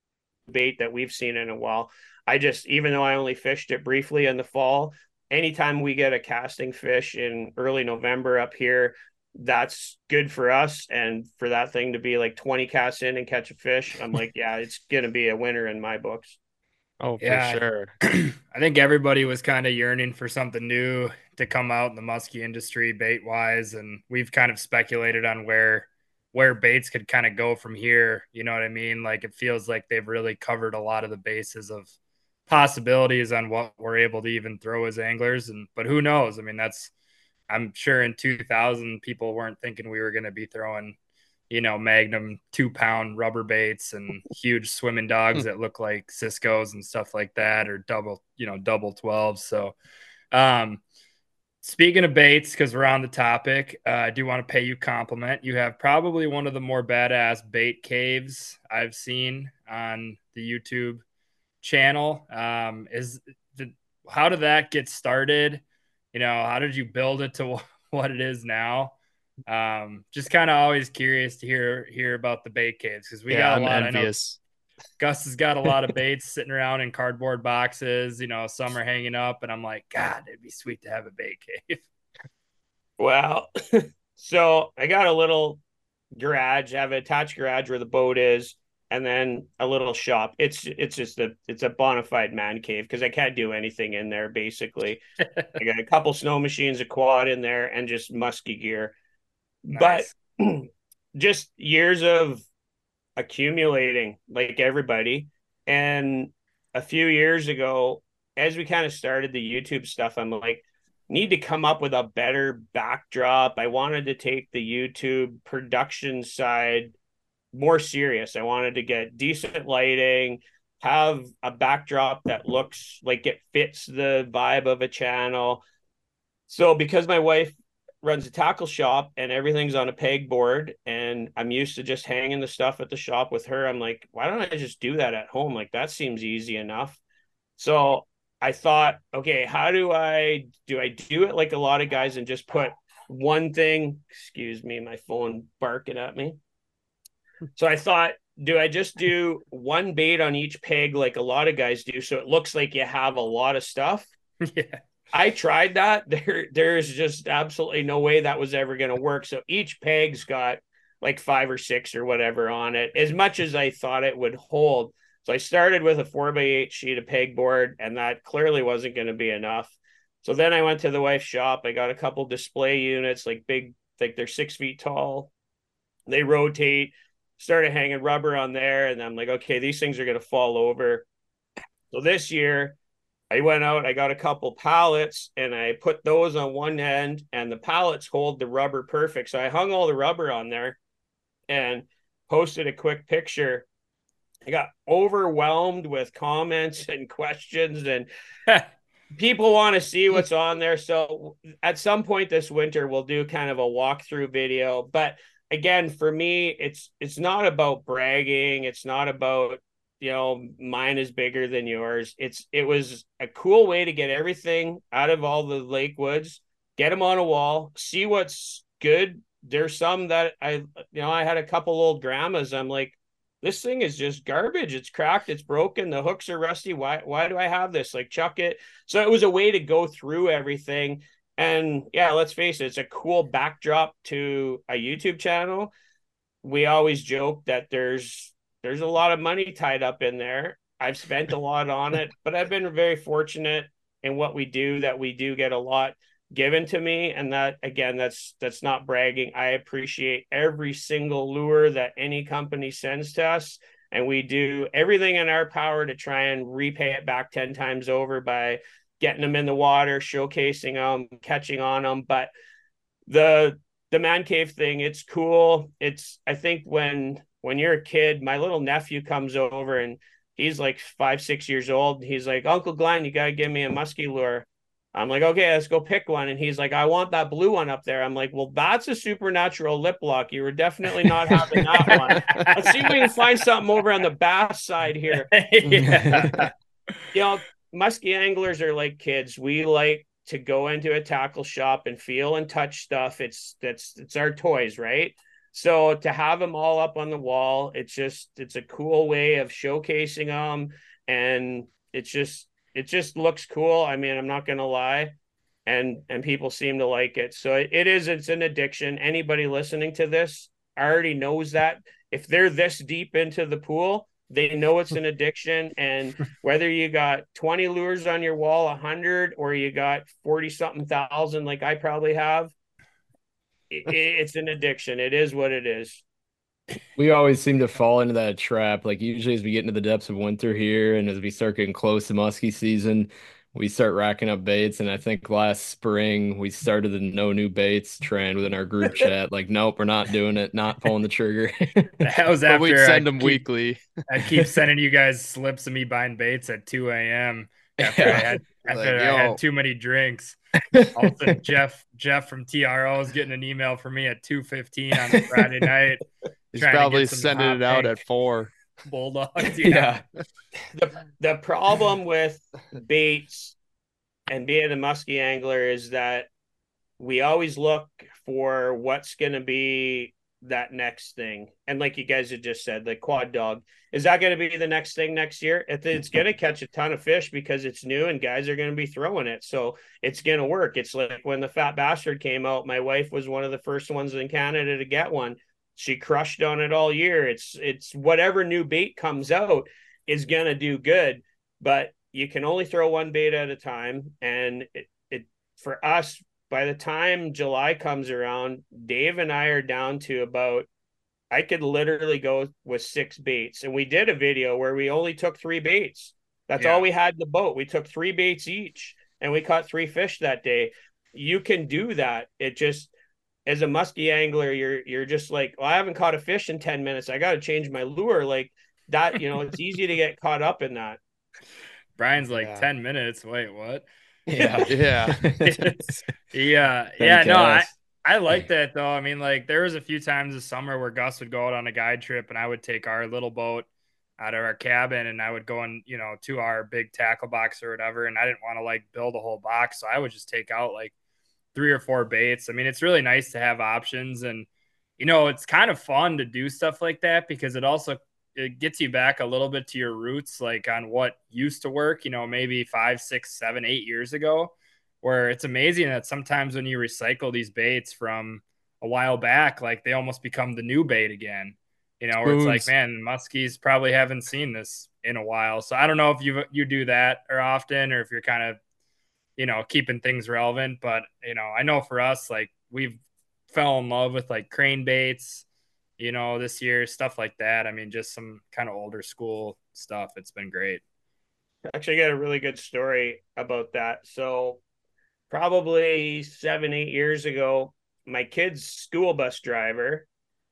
bait that we've seen in a while. I just, even though I only fished it briefly in the fall, anytime we get a casting fish in early November up here, that's good for us. And for that thing to be like 20 casts in and catch a fish, I'm like, yeah, it's going to be a winner in my books. Oh, for yeah, sure. I think everybody was kind of yearning for something new to come out in the muskie industry bait wise. And we've kind of speculated on where where baits could kind of go from here. You know what I mean? Like it feels like they've really covered a lot of the bases of possibilities on what we're able to even throw as anglers. And but who knows? I mean, that's I'm sure in 2000 people weren't thinking we were going to be throwing, you know, Magnum two pound rubber baits and huge swimming dogs hmm. that look like Cisco's and stuff like that, or double, you know, double 12s. So, um, Speaking of baits, because we're on the topic, uh, I do want to pay you compliment. You have probably one of the more badass bait caves I've seen on the YouTube channel. Um, is the, how did that get started? You know, how did you build it to what it is now? Um, just kind of always curious to hear hear about the bait caves because we yeah, got a I'm lot. Envious. Gus has got a lot of baits sitting around in cardboard boxes. You know, some are hanging up, and I'm like, God, it'd be sweet to have a bait cave. Well, so I got a little garage. I have an attached garage where the boat is, and then a little shop. It's it's just a it's a bona fide man cave because I can't do anything in there. Basically, I got a couple snow machines, a quad in there, and just musky gear. Nice. But just years of accumulating like everybody. And a few years ago, as we kind of started the YouTube stuff, I'm like, need to come up with a better backdrop. I wanted to take the YouTube production side more serious. I wanted to get decent lighting, have a backdrop that looks like it fits the vibe of a channel. So because my wife runs a tackle shop and everything's on a pegboard and I'm used to just hanging the stuff at the shop with her. I'm like, why don't I just do that at home? Like that seems easy enough. So I thought, okay, how do I do I do it like a lot of guys and just put one thing, excuse me, my phone barking at me. So I thought, do I just do one bait on each peg like a lot of guys do so it looks like you have a lot of stuff? Yeah. I tried that. There, there's just absolutely no way that was ever going to work. So each peg's got like five or six or whatever on it, as much as I thought it would hold. So I started with a four by eight sheet of pegboard, and that clearly wasn't going to be enough. So then I went to the wife's shop. I got a couple display units, like big, like they're six feet tall. They rotate. Started hanging rubber on there, and I'm like, okay, these things are going to fall over. So this year, I went out, I got a couple pallets and I put those on one end and the pallets hold the rubber perfect. So I hung all the rubber on there and posted a quick picture. I got overwhelmed with comments and questions and people want to see what's on there. So at some point this winter we'll do kind of a walkthrough video, but again for me it's it's not about bragging, it's not about you know, mine is bigger than yours. It's it was a cool way to get everything out of all the lake woods, get them on a wall, see what's good. There's some that I you know, I had a couple old grandmas. I'm like, this thing is just garbage. It's cracked, it's broken, the hooks are rusty. Why why do I have this? Like chuck it. So it was a way to go through everything. And yeah, let's face it, it's a cool backdrop to a YouTube channel. We always joke that there's there's a lot of money tied up in there. I've spent a lot on it, but I've been very fortunate in what we do that we do get a lot given to me and that again that's that's not bragging. I appreciate every single lure that any company sends to us and we do everything in our power to try and repay it back 10 times over by getting them in the water, showcasing them, catching on them, but the the man cave thing it's cool. It's I think when when you're a kid, my little nephew comes over and he's like five, six years old. He's like, Uncle Glenn, you got to give me a musky lure. I'm like, okay, let's go pick one. And he's like, I want that blue one up there. I'm like, well, that's a supernatural lip lock. You were definitely not having that one. Let's see if we can find something over on the bass side here. yeah. you know, musky anglers are like kids. We like to go into a tackle shop and feel and touch stuff. It's that's it's our toys, right? So to have them all up on the wall, it's just it's a cool way of showcasing them, and it's just it just looks cool. I mean, I'm not gonna lie, and and people seem to like it. So it is it's an addiction. Anybody listening to this already knows that if they're this deep into the pool, they know it's an addiction. And whether you got 20 lures on your wall, 100, or you got 40 something thousand, like I probably have, it's an addiction. It is what it is. We always seem to fall into that trap. Like usually as we get into the depths of winter here and as we start getting close to musky season, we start racking up baits. And I think last spring we started the no new baits trend within our group chat. Like, nope, we're not doing it, not pulling the trigger. that was after we send I them keep, weekly. I keep sending you guys slips of me buying baits at 2 a.m. after I had after Like, I had too many drinks. All of Jeff Jeff from TRO is getting an email from me at 2:15 on a Friday night. He's probably sending it out pink at four. Bull Dawgs. yeah. the the problem with baits and being a musky angler is that we always look for what's going to be that next thing. And like you guys had just said, the quad dawg is that going to be the next thing next year? It's going to catch a ton of fish because it's new and guys are going to be throwing it. So it's going to work. It's like when the fat bastard came out, my wife was one of the first ones in Canada to get one. She crushed on it all year. It's it's whatever new bait comes out is going to do good, but you can only throw one bait at a time and it, it for us by the time July comes around, Dave and I are down to about I could literally go with six baits. And we did a video where we only took three baits. That's Yeah. all we had in the boat. We took three baits each and we caught three fish that day. You can do that. It just as a musky angler, you're you're just like, well, I haven't caught a fish in 10 minutes. I gotta change my lure. Like that, you know, it's easy to get caught up in that. Brian's like Yeah. 10 minutes. Wait, what? Yeah. Yeah. yeah, yeah, no, I, I like that though. I mean, like there was a few times this summer where Gus would go out on a guide trip and I would take our little boat out of our cabin and I would go in, you know, to our big tackle box or whatever. And I didn't want to like build a whole box. So I would just take out like three or four baits. I mean, it's really nice to have options and you know, it's kind of fun to do stuff like that because it also it gets you back a little bit to your roots, like on what used to work, you know, maybe five, six, seven, eight years ago where it's amazing that sometimes when you recycle these baits from a while back, like they almost become the new bait again. You know, where it's like, man, muskies probably haven't seen this in a while. So I don't know if you you do that or often, or if you're kind of, you know, keeping things relevant. But you know, I know for us, like we've fell in love with like crane baits, you know, this year stuff like that. I mean, just some kind of older school stuff. It's been great. Actually, I got a really good story about that. So, probably seven, eight years ago, my kid's school bus driver,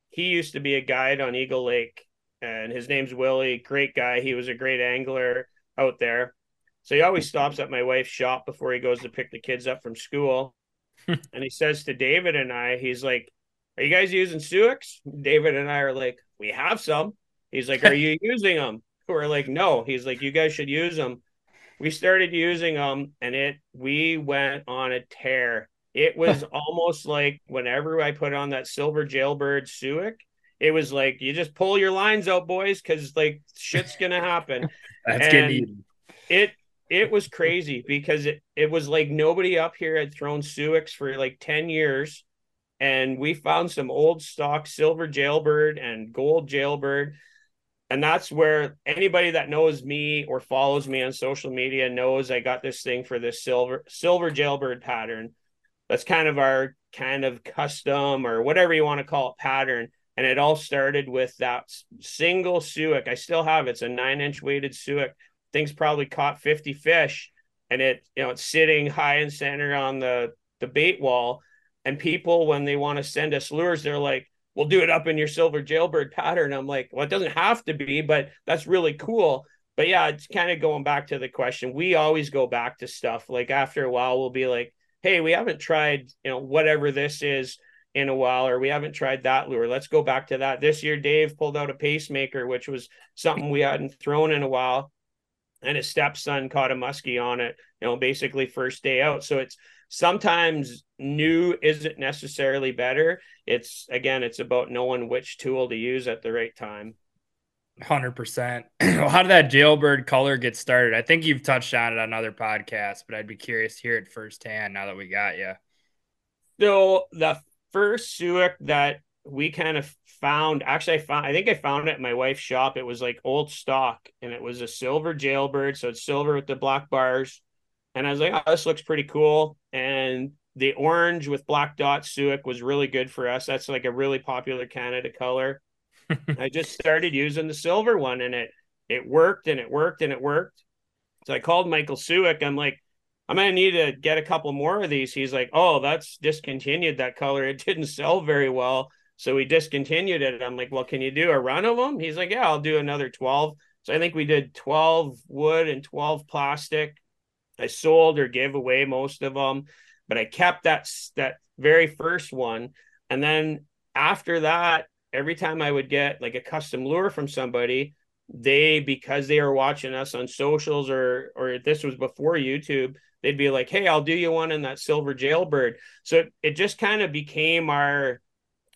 he used to be a guide on Eagle Lake, and his name's Willie. Great guy. He was a great angler out there. So, he always stops at my wife's shop before he goes to pick the kids up from school. and he says to David and I, he's like, Are you guys using Suicks? David and I are like, We have some. He's like, Are you using them? we're like, no. He's like, you guys should use them. We started using them, and it we went on a tear. It was almost like whenever I put on that silver jailbird Suick, it was like you just pull your lines out, boys, because like shit's gonna happen. That's And getting it it was crazy because it, it was like nobody up here had thrown Suicks for like 10 years. And we found some old stock silver jailbird and gold jailbird. And that's where anybody that knows me or follows me on social media knows I got this thing for this silver silver jailbird pattern. That's kind of our kind of custom or whatever you want to call it pattern. And it all started with that single Suick. I still have it. It's a nine inch weighted Suick thing's probably caught 50 fish and it you know it's sitting high and center on the the bait wall. And people when they want to send us lures they're like we'll do it up in your silver jailbird pattern. I'm like well it doesn't have to be but that's really cool. But yeah it's kind of going back to the question. We always go back to stuff. Like after a while we'll be like hey we haven't tried you know whatever this is in a while or we haven't tried that lure. Let's go back to that. This year dave pulled out a pacemaker which was something we hadn't thrown in a while and his stepson caught a muskie on it, you know, basically first day out. So it's sometimes new isn't necessarily better. It's again, it's about knowing which tool to use at the right time. Hundred percent. How did that jailbird color get started? I think you've touched on it on other podcasts, but I'd be curious to hear it firsthand now that we got you. So the first Suick that we kind of found actually I found I think I found it at my wife's shop. It was like old stock and it was a silver jailbird. So it's silver with the black bars. And I was like, oh, this looks pretty cool. And the orange with black dot Suick was really good for us. That's like a really popular Canada color. I just started using the silver one and it it worked and it worked and it worked. So I called Michael Suick. I'm like, I'm gonna need to get a couple more of these. He's like, Oh, that's discontinued that color. It didn't sell very well. So we discontinued it. I'm like, well, can you do a run of them? He's like, yeah, I'll do another 12. So I think we did 12 wood and 12 plastic. I sold or gave away most of them, but I kept that that very first one. And then after that, every time I would get like a custom lure from somebody, they because they were watching us on socials or or this was before YouTube, they'd be like, "Hey, I'll do you one in that silver jailbird." So it, it just kind of became our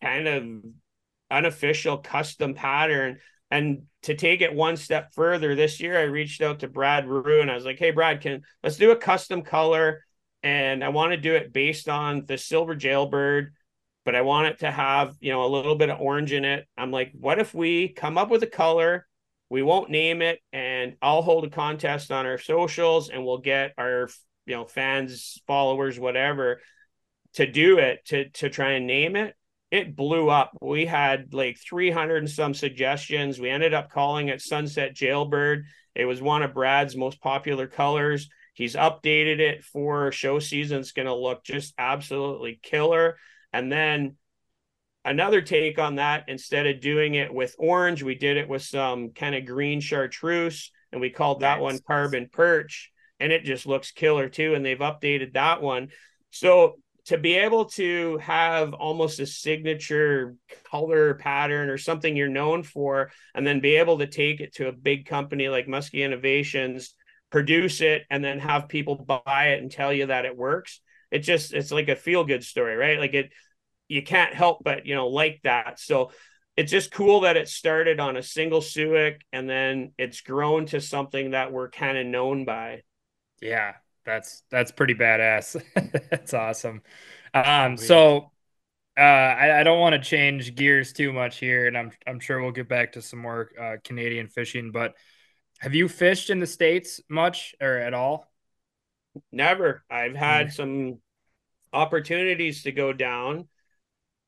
kind of unofficial custom pattern. And to take it one step further, this year I reached out to Brad Rue and I was like, "Hey, Brad, can let's do a custom color." And I want to do it based on the silver jailbird, but I want it to have you know a little bit of orange in it. I'm like, what if we come up with a color? We won't name it, and I'll hold a contest on our socials, and we'll get our you know fans, followers, whatever, to do it to to try and name it it blew up. We had like 300 and some suggestions. We ended up calling it Sunset Jailbird. It was one of Brad's most popular colors. He's updated it for show season. It's going to look just absolutely killer. And then another take on that, instead of doing it with orange, we did it with some kind of green chartreuse and we called that nice. one Carbon Perch. And it just looks killer too. And they've updated that one. So to be able to have almost a signature color pattern or something you're known for, and then be able to take it to a big company like Musky Innovations, produce it, and then have people buy it and tell you that it works. It just it's like a feel good story, right? Like it, you can't help but you know like that. So it's just cool that it started on a single Suick and then it's grown to something that we're kind of known by. Yeah, that's that's pretty badass. that's awesome. Um, so uh, I, I, don't want to change gears too much here, and I'm I'm sure we'll get back to some more uh, Canadian fishing. But have you fished in the states much or at all? Never. I've had mm-hmm. some opportunities to go down.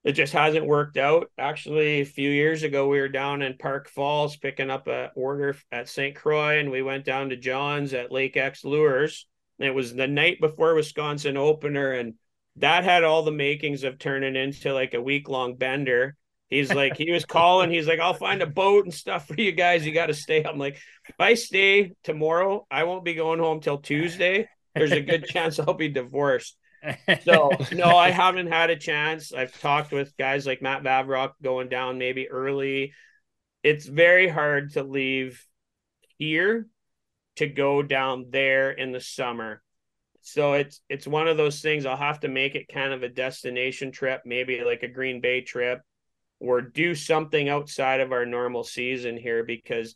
It just hasn't worked out. Actually, a few years ago, we were down in Park Falls picking up a order at St. Croix, and we went down to John's at Lake X Lures it was the night before Wisconsin opener, and that had all the makings of turning into like a week long bender. He's like, he was calling. He's like, I'll find a boat and stuff for you guys. You got to stay. I'm like, if I stay tomorrow, I won't be going home till Tuesday. There's a good chance I'll be divorced. So no, I haven't had a chance. I've talked with guys like Matt Vavrock going down maybe early. It's very hard to leave here to go down there in the summer. So it's it's one of those things I'll have to make it kind of a destination trip, maybe like a Green Bay trip or do something outside of our normal season here because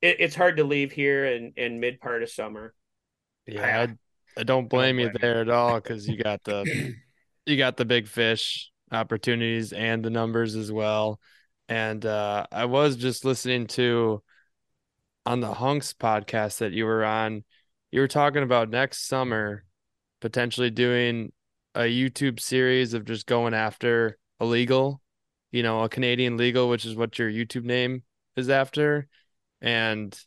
it, it's hard to leave here in in mid part of summer. Yeah, I, I don't blame you there at all because you got the you got the big fish opportunities and the numbers as well. And uh, I was just listening to on the Hunks podcast that you were on. You were talking about next summer potentially doing a YouTube series of just going after illegal, you know, a Canadian legal, which is what your YouTube name is after. And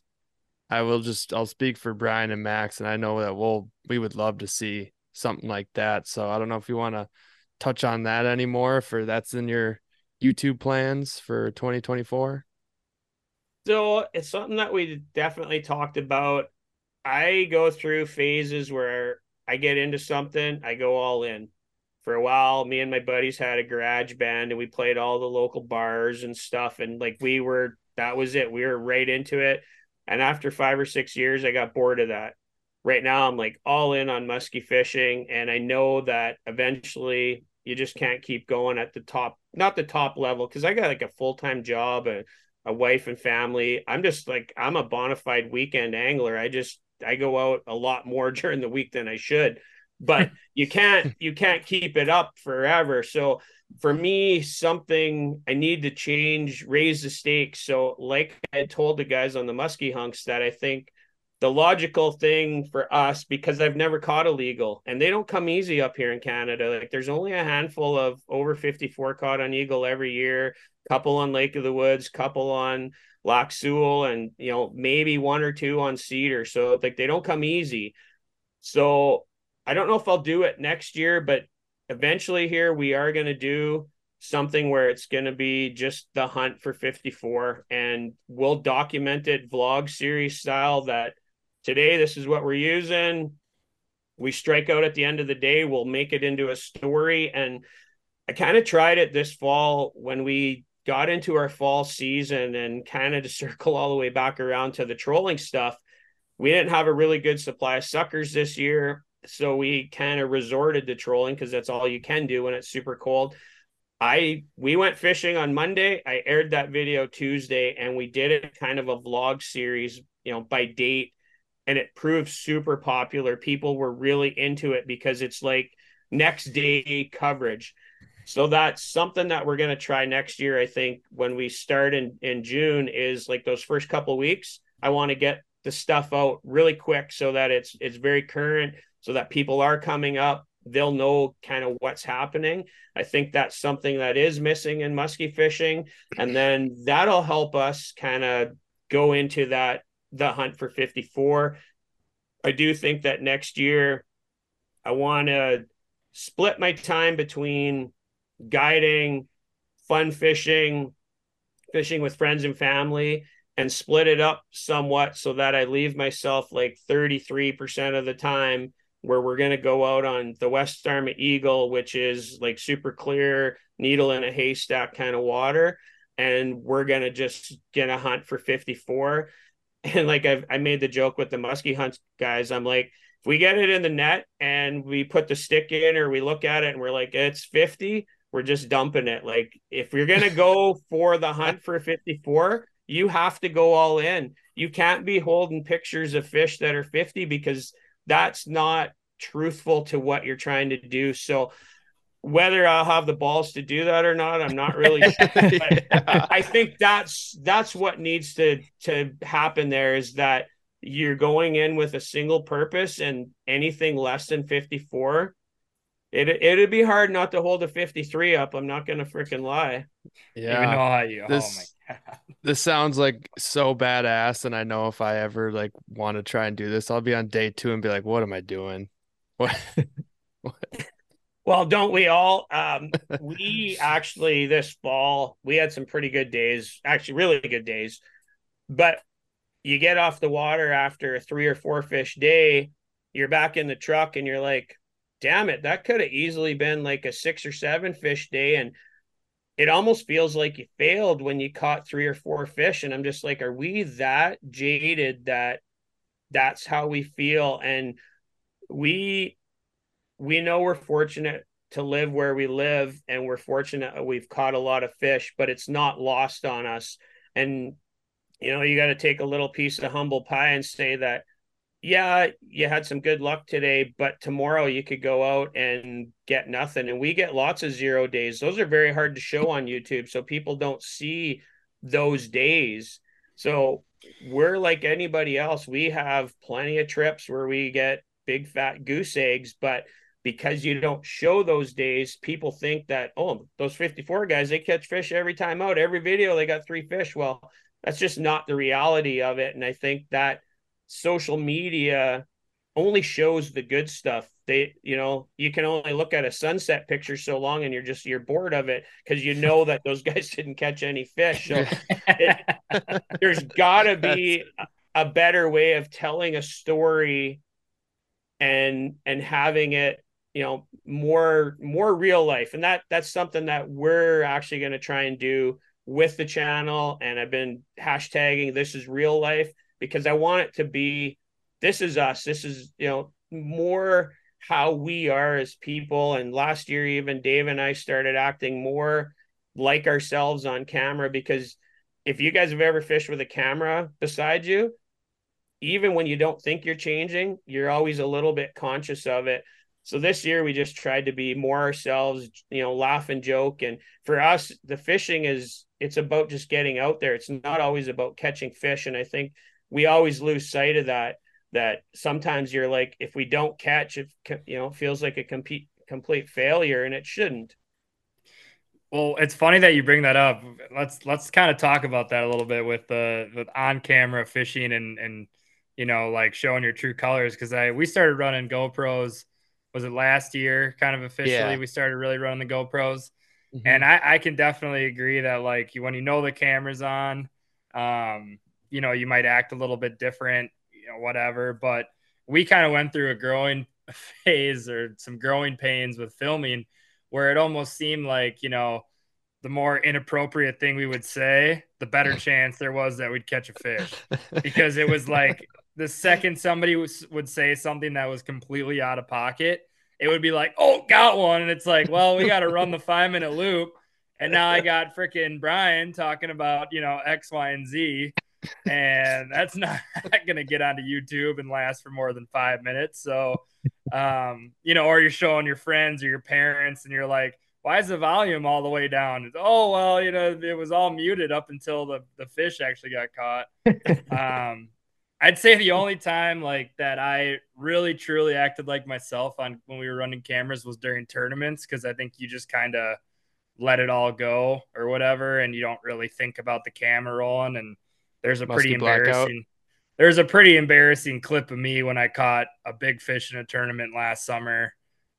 I will just I'll speak for Brian and Max, and I know that we'll we would love to see something like that. So I don't know if you want to touch on that anymore, for that's in your YouTube plans for 2024. So it's something that we definitely talked about. I go through phases where I get into something, I go all in. For a while, me and my buddies had a garage band and we played all the local bars and stuff. And like we were, that was it. We were right into it. And after five or six years, I got bored of that. Right now, I'm like all in on musky fishing. And I know that eventually you just can't keep going at the top, not the top level, because I got like a full time job, a, a wife and family. I'm just like, I'm a bona fide weekend angler. I just, I go out a lot more during the week than I should. But you can't, you can't keep it up forever. So, for me, something I need to change, raise the stakes. So, like I told the guys on the muskie hunks, that I think the logical thing for us, because I've never caught a illegal and they don't come easy up here in Canada. Like, there's only a handful of over 54 caught on eagle every year, couple on Lake of the Woods, couple on Lac Seul, and you know, maybe one or two on Cedar. So, like, they don't come easy. So, I don't know if I'll do it next year, but eventually here we are going to do something where it's going to be just the hunt for 54 and we'll document it vlog series style that today this is what we're using. We strike out at the end of the day. We'll make it into a story. And i kind of tried it this fall when we got into our fall season and kind of to circle all the way back around to the trolling stuff. We didn't have a really good supply of suckers this year so we kind of resorted to trolling because that's all you can do when it's super cold. I we went fishing on Monday. I aired that video Tuesday and we did it kind of a vlog series, you know, by date and it proved super popular. People were really into it because it's like next day coverage. So that's something that we're going to try next year I think when we start in in June is like those first couple weeks I want to get the stuff out really quick so that it's it's very current so that people are coming up they'll know kind of what's happening i think that's something that is missing in musky fishing and then that'll help us kind of go into that the hunt for 54 i do think that next year i want to split my time between guiding fun fishing fishing with friends and family and split it up somewhat so that I leave myself like 33% of the time where we're going to go out on the West Arm Eagle, which is like super clear, needle in a haystack kind of water. And we're going to just get a hunt for 54. And like I've, I made the joke with the musky hunt guys. I'm like, if we get it in the net and we put the stick in or we look at it and we're like, it's 50, we're just dumping it. Like if you're going to go for the hunt for 54, you have to go all in. You can't be holding pictures of fish that are 50 because that's not truthful to what you're trying to do. So whether I'll have the balls to do that or not, I'm not really sure. yeah. I think that's that's what needs to to happen there is that you're going in with a single purpose and anything less than 54 it it'd be hard not to hold a 53 up. I'm not gonna freaking lie. Yeah. You, oh this, oh this sounds like so badass, and I know if I ever like want to try and do this, I'll be on day two and be like, "What am I doing?" What, What? Well, don't we all? Um, we actually this fall we had some pretty good days, actually really good days, but you get off the water after a three or four fish day, you're back in the truck, and you're like, damn it, that could have easily been like a six or seven fish day. And it almost feels like you failed when you caught three or four fish and i'm just like are we that jaded that that's how we feel and we we know we're fortunate to live where we live and we're fortunate we've caught a lot of fish but it's not lost on us. And you know you got to take a little piece of humble pie and say that yeah you had some good luck today but tomorrow you could go out and get nothing. And we get lots of zero days. Those are very hard to show on youtube so people don't see those days. So we're like anybody else. We have plenty of trips where we get big fat goose eggs but because you don't show those days, people think that, oh, those 54 guys, they catch fish every time out. Every video, they got three fish. Well, that's just not the reality of it. And I think that social media only shows the good stuff. They, you know, you can only look at a sunset picture so long and you're just, you're bored of it because you know that those guys didn't catch any fish. So it, there's got to be a better way of telling a story and and having it you know more more real life. And that that's something that we're actually going to try and do with the channel. And i've been hashtagging this is real life because i want it to be this is us. This is you know more how we are as people. And last year even dave and i started acting more like ourselves on camera because if you guys have ever fished with a camera beside you even when you don't think you're changing you're always a little bit conscious of it so this year we just tried to be more ourselves, you know, laugh and joke. And for us, the fishing is it's about just getting out there. It's not always about catching fish. And I think we always lose sight of that. That sometimes you're like, if we don't catch, it you know, feels like a complete complete failure, and it shouldn't. Well, it's funny that you bring that up. Let's let's kind of talk about that a little bit with the with on camera fishing and and you know like showing your true colors because I we started running GoPros was it last year kind of officially yeah. we started really running the GoPros. Mm-hmm. And I, I can definitely agree that like when you know the camera's on, um, you know, you might act a little bit different, you know, whatever. But we kind of went through a growing phase or some growing pains with filming where it almost seemed like, you know, the more inappropriate thing we would say, the better chance there was that we'd catch a fish because it was like the second somebody was, would say something that was completely out of pocket, it would be like, oh, got one. And it's like, well, we got to run the five minute loop. And now I got freaking Brian talking about, you know, X, Y, and Z. And that's not going to get onto YouTube and last for more than five minutes. So, um, you know, or you're showing your friends or your parents and you're like, why is the volume all the way down? It's, oh, well, you know, it was all muted up until the, the fish actually got caught. Um, I'd say the only time like that I really truly acted like myself on when we were running cameras was during tournaments because I think you just kind of let it all go or whatever, and you don't really think about the camera rolling. And there's a Musky pretty embarrassing. Blackout. There's a pretty embarrassing clip of me when I caught a big fish in a tournament last summer.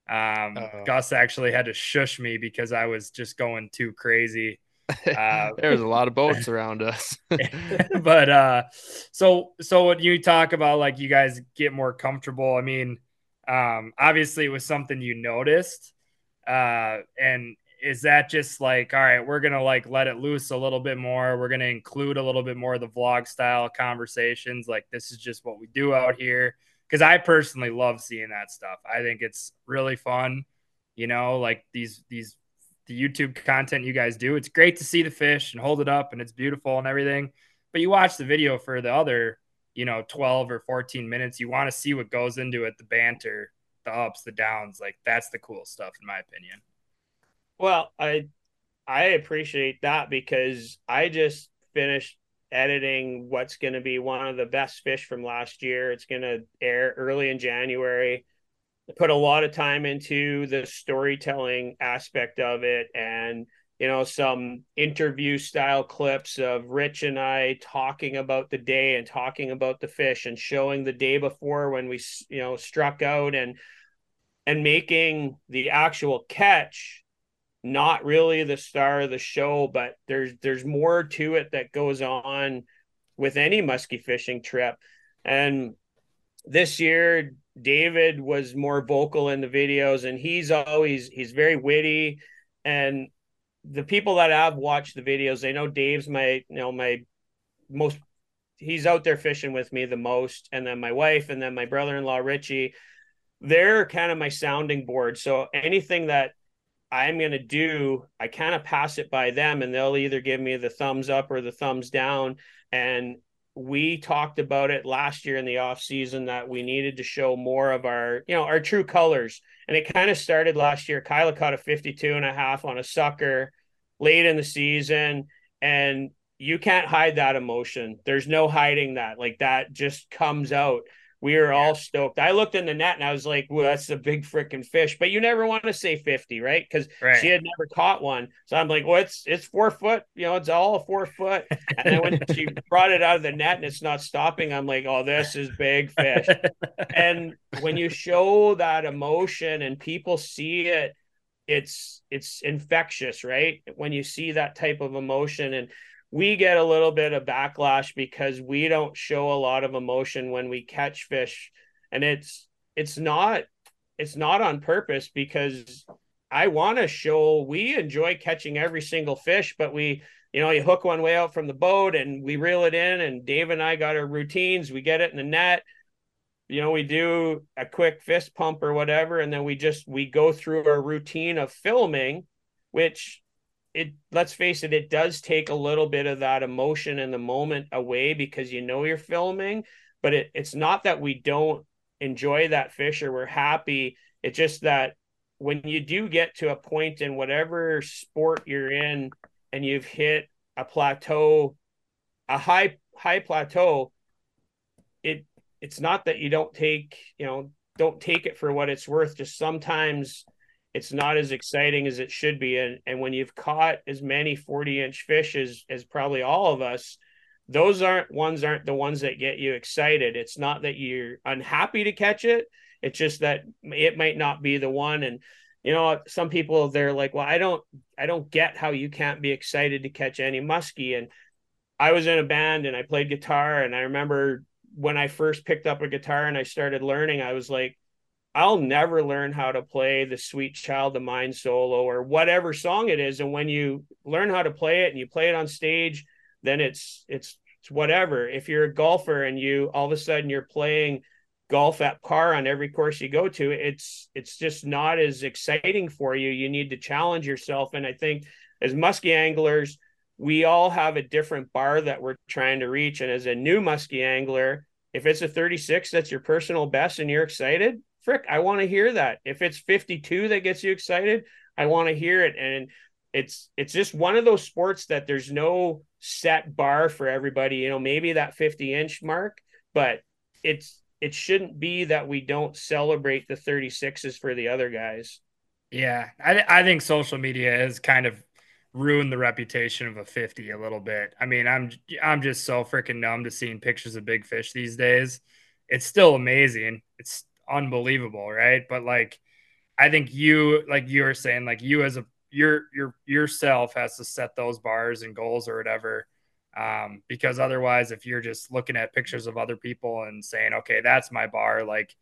Um, uh, Gus actually had to shush me because I was just going too crazy. Uh, There's a lot of boats around us. but uh, so so when you talk about like you guys get more comfortable, I mean, um, obviously it was something you noticed, uh, and is that just like all right, we're gonna like let it loose a little bit more. We're gonna include a little bit more of the vlog style conversations. Like this is just what we do out here. Because I personally love seeing that stuff. I think it's really fun. You know, like these these the YouTube content you guys do. It's great to see the fish and hold it up and it's beautiful and everything. But you watch the video for the other, you know, 12 or 14 minutes. You want to see what goes into it, the banter, the ups, the downs. Like that's the cool stuff in my opinion. Well, I I appreciate that because I just finished editing what's going to be one of the best fish from last year. It's going to air early in January put a lot of time into the storytelling aspect of it and you know some interview style clips of rich and i talking about the day and talking about the fish and showing the day before when we you know struck out and and making the actual catch not really the star of the show but there's there's more to it that goes on with any musky fishing trip. And this year David was more vocal in the videos and he's always he's very witty and the people that have watched the videos, they know Dave's my you know my most he's out there fishing with me the most, and then my wife, and then my brother-in-law Richie. They're kind of my sounding board. So anything that I'm going to do, I kind of pass it by them, and they'll either give me the thumbs up or the thumbs down. And we talked about it last year in the off season that we needed to show more of our you know our true colors. And it kind of started last year. Kyla caught a 52 and a half on a sucker late in the season and you can't hide that emotion. There's no hiding that. Like that just comes out we were all stoked. I looked in the net and I was like, well, that's a big freaking fish. But you never want to say 50, right? Because right. she had never caught one. So I'm like, well, it's it's four foot, you know, it's all four foot. And then when she brought it out of the net and it's not stopping, I'm like, oh, this is big fish. and when you show that emotion and people see it, it's it's infectious, right? When you see that type of emotion and we get a little bit of backlash because we don't show a lot of emotion when we catch fish. And it's it's not it's not on purpose because I want to show we enjoy catching every single fish but we you know you hook one way out from the boat and we reel it in and Dave and I got our routines. We get it in the net. You know we do a quick fist pump or whatever. And then we just we go through our routine of filming which it let's face it it does take a little bit of that emotion in the moment away because you know you're filming but it, it's not that we don't enjoy that fish or we're happy. It's just that when you do get to a point in whatever sport you're in and you've hit a plateau a high high plateau it it's not that you don't take you know don't take it for what it's worth. Just sometimes it's not as exciting as it should be. And and when you've caught as many 40 inch fish as as probably all of us, those aren't ones aren't the ones that get you excited. It's not that you're unhappy to catch it. It's just that it might not be the one. And you know, some people they're like, well, I don't I don't get how you can't be excited to catch any muskie. And I was in a band and I played guitar and I remember when I first picked up a guitar and I started learning, I was like, I'll never learn how to play the Sweet Child of Mine solo or whatever song it is. And when you learn how to play it and you play it on stage, then it's it's it's whatever. If you're a golfer and you all of a sudden you're playing golf at par on every course you go to, it's it's just not as exciting for you. You need to challenge yourself. And I think as muskie anglers, we all have a different bar that we're trying to reach. And as a new muskie angler, if it's a 36 that's your personal best and you're excited, frick, I want to hear that. If it's 52 that gets you excited, I want to hear it. And it's it's just one of those sports that there's no set bar for everybody. You know, maybe that 50 inch mark, but it's it shouldn't be that we don't celebrate the 36s for the other guys. Yeah, I I think social media has kind of ruined the reputation of a 50 a little bit. I mean, I'm I'm just so freaking numb to seeing pictures of big fish these days. It's still amazing. It's unbelievable, right? But like, I think you, like you were saying, like you as a your your yourself has to set those bars and goals or whatever. Um, because otherwise, if you're just looking at pictures of other people and saying, okay, that's my bar, like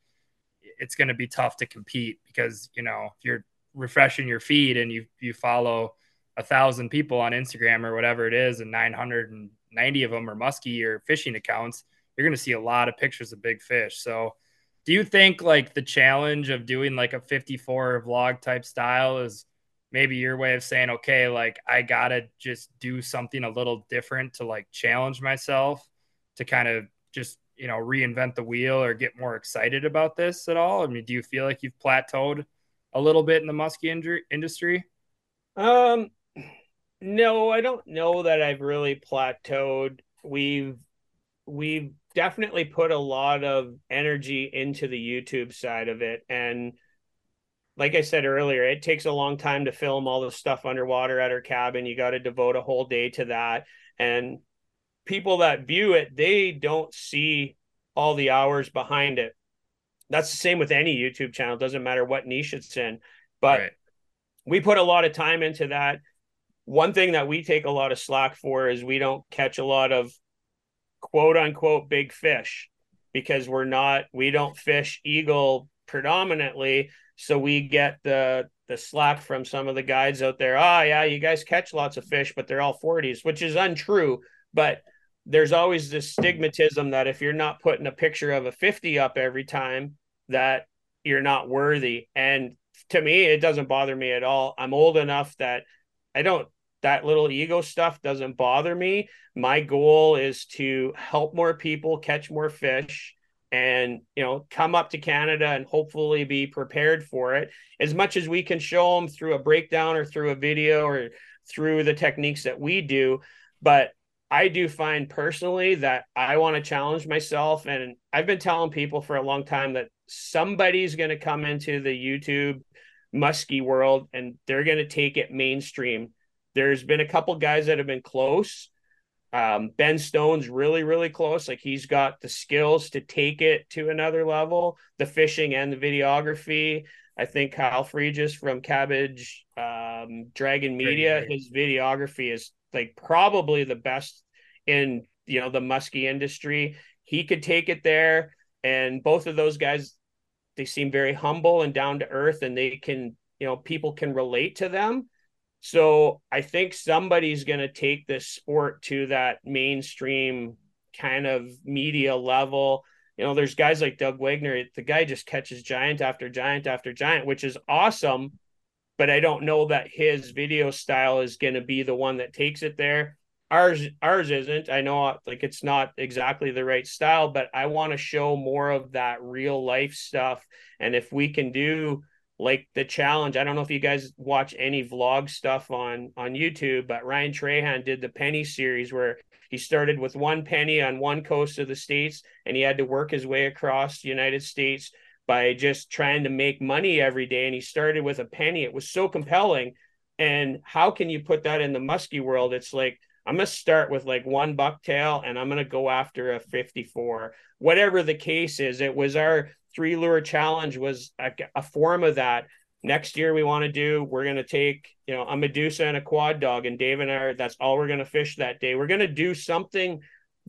it's going to be tough to compete because you know if you're refreshing your feed and you you follow a thousand people on Instagram or whatever it is, and 990 of them are musky or fishing accounts, you're going to see a lot of pictures of big fish. So do you think like the challenge of doing like a 54 vlog type style is maybe your way of saying okay like i gotta just do something a little different to like challenge myself to kind of just you know reinvent the wheel or get more excited about this at all? I mean do you feel like you've plateaued a little bit in the muskie industry? Um no i don't know that i've really plateaued. We've we've definitely put a lot of energy into the YouTube side of it. And like I said earlier, it takes a long time to film all the stuff underwater at our cabin. You got to devote a whole day to that. And people that view it, they don't see all the hours behind it. That's the same with any YouTube channel, it doesn't matter what niche it's in. But right. we put a lot of time into that. One thing that we take a lot of slack for is we don't catch a lot of quote unquote big fish because we're not we don't fish eagle predominantly so we get the the slack from some of the guides out there. Oh yeah, you guys catch lots of fish, but they're all 40s, which is untrue. But there's always this stigmatism that if you're not putting a picture of a 50 up every time, that you're not worthy. And to me, it doesn't bother me at all. I'm old enough that I don't that little ego stuff doesn't bother me. My goal is to help more people catch more fish and you know come up to Canada and hopefully be prepared for it as much as we can show them through a breakdown or through a video or through the techniques that we do but I do find personally that I want to challenge myself and I've been telling people for a long time that somebody's going to come into the YouTube muskie world and they're going to take it mainstream. There's been a couple guys that have been close um, ben Stone's really, really close. Like he's got the skills to take it to another level, the fishing and the videography. I think Kyle Fregis from Cabbage um, Dragon Media, his videography is like probably the best in you know the muskie industry. He could take it there, and both of those guys, they seem very humble and down to earth, and they can you know people can relate to them so I think somebody's going to take this sport to that mainstream kind of media level. You know, there's guys like Doug Wagner. The guy just catches giant after giant after giant, which is awesome. But I don't know that his video style is going to be the one that takes it there. Ours, ours isn't. I know, like it's not exactly the right style, but I want to show more of that real life stuff. And if we can do like the challenge. I don't know if you guys watch any vlog stuff on on YouTube, but Ryan Trahan did the penny series where he started with one penny on one coast of the states and he had to work his way across the United States by just trying to make money every day and he started with a penny. It was so compelling. And how can you put that in the muskie world? It's like I'm going to start with like one bucktail and I'm going to go after a 54. Whatever the case is, it was our three lure challenge was a, a form of that. Next year we want to do, we're going to take, you know, a Medusa and a quad dawg and Dave and I, that's all we're going to fish that day. We're going to do something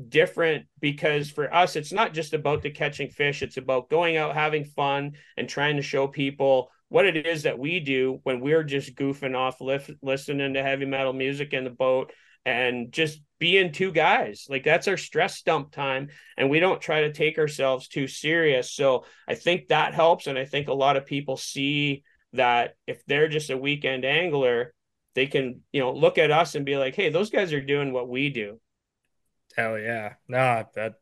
different because for us, it's not just about the catching fish. It's about going out, having fun and trying to show people what it is that we do when we're just goofing off, listening to heavy metal music in the boat and just being two guys. Like that's our stress dump time. And we don't try to take ourselves too serious. So I think that helps. And I think a lot of people see that if they're just a weekend angler, they can, you know, look at us and be like, hey, those guys are doing what we do. Hell yeah. No, that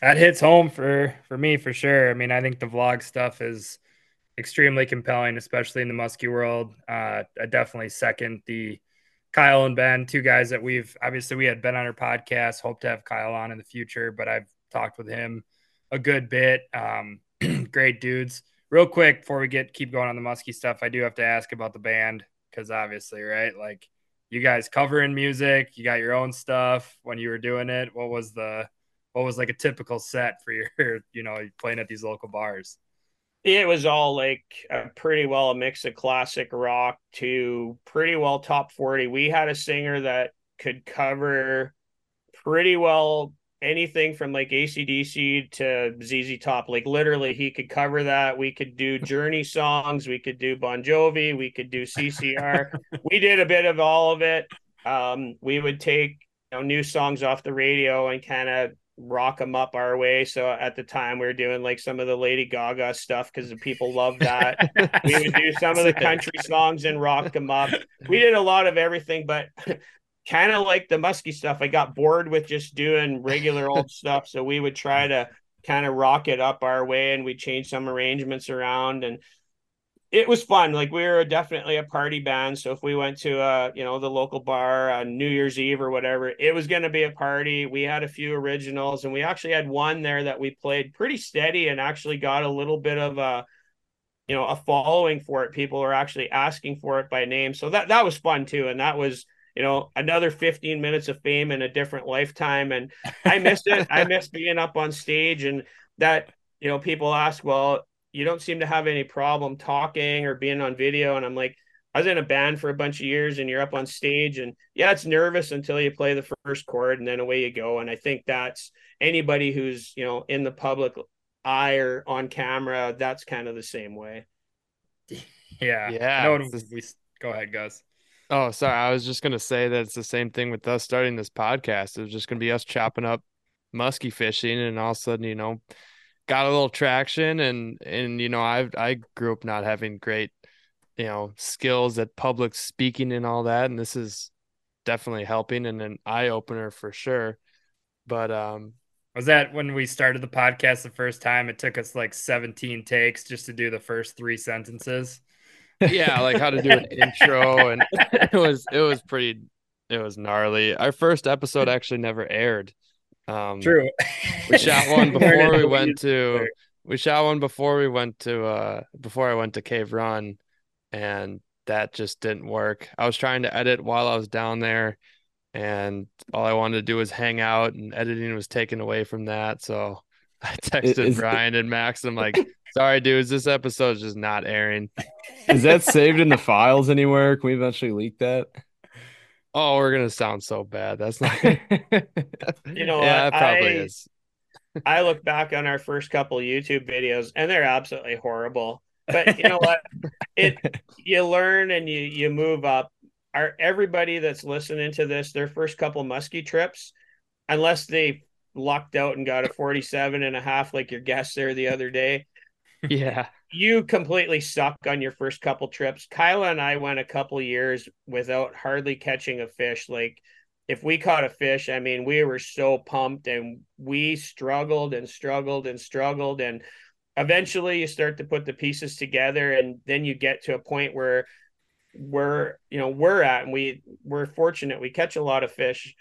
that hits home for for me for sure. I mean, I think the vlog stuff is extremely compelling, especially in the muskie world. Uh, I definitely second the Kyle and Ben, two guys that we've obviously we had Ben on our podcast. Hope to have Kyle on in the future, but I've talked with him a good bit. Um, great dudes. Real quick before we get keep going on the musky stuff, I do have to ask about the band because obviously, right? Like you guys covering music, you got your own stuff when you were doing it. What was the what was like a typical set for your, you know, playing at these local bars? It was all like a pretty well a mix of classic rock to pretty well top 40 we had a singer that could cover pretty well anything from like acdc to zz top. Like literally he could cover that. We could do journey songs. We could do bon jovi. We could do ccr we did a bit of all of it. Um, we would take you know, new songs off the radio and kind of rock them up our way. So at the time we were doing like some of the Lady Gaga stuff because the people love that. we would do some of the country songs and rock them up. We did a lot of everything, but kind of like the musky stuff. I got bored with just doing regular old stuff. So we would try to kind of rock it up our way and we change some arrangements around and it was fun. Like we were definitely a party band. So if we went to uh, you know, the local bar on New Year's Eve or whatever, it was going to be a party. We had a few originals, and we actually had one there that we played pretty steady and actually got a little bit of a, you know, a following for it. People were actually asking for it by name, so that that was fun too. And that was you know another 15 minutes of fame in a different lifetime. And I missed it. I missed being up on stage and that you know people ask well you don't seem to have any problem talking or being on video. And I'm like, I was in a band for a bunch of years and you're up on stage and yeah, it's nervous until you play the first chord and then away you go. And I think that's anybody who's, you know, in the public eye or on camera, that's kind of the same way. Yeah. Yeah, No, it's we, go ahead, Gus. Oh, sorry. I was just gonna say that it's the same thing with us starting this podcast. It was just gonna be us chopping up musky fishing, and all of a sudden, you know, got a little traction, and and you know, I I grew up not having great, you know, skills at public speaking and all that, and this is definitely helping and an eye opener for sure. But um, Was that when we started the podcast the first time? It took us like 17 takes just to do the first three sentences. yeah, like how to do an intro, and it was it was pretty, it was gnarly. Our first episode actually never aired. Um, True. we shot one before we went to we shot one before we went to uh before I went to Cave Run and that just didn't work. I was trying to edit while I was down there and all I wanted to do was hang out and editing was taken away from that. So I texted is- Brian and Max. I'm like, sorry dudes, this episode's just not airing. Is that saved in the files anywhere? Can we eventually leak that? Oh, we're gonna sound so bad. That's not You know yeah, what? it probably I- is. I look back on our first couple YouTube videos and they're absolutely horrible. But you know what? It you learn and you you move up. Our everybody that's listening to this, their first couple muskie trips, unless they lucked out and got a 47 and a half like your guest there the other day, Yeah. You completely suck on your first couple trips. Kyla and I went a couple years without hardly catching a fish. Like if we caught a fish, I mean, we were so pumped and we struggled and struggled and struggled and eventually you start to put the pieces together and then you get to a point where we're you know we're at and we we're fortunate we catch a lot of fish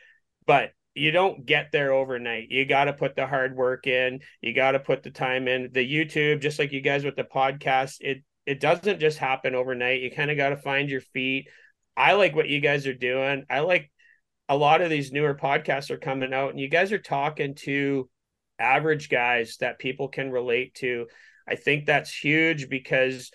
but you don't get there overnight. You got to put the hard work in. You got to put the time in. The youtube just like you guys with the podcast it it doesn't just happen overnight. You kind of got to find your feet. I like what you guys are doing. I like a lot of these newer podcasts are coming out and you guys are talking to average guys that people can relate to. I think that's huge because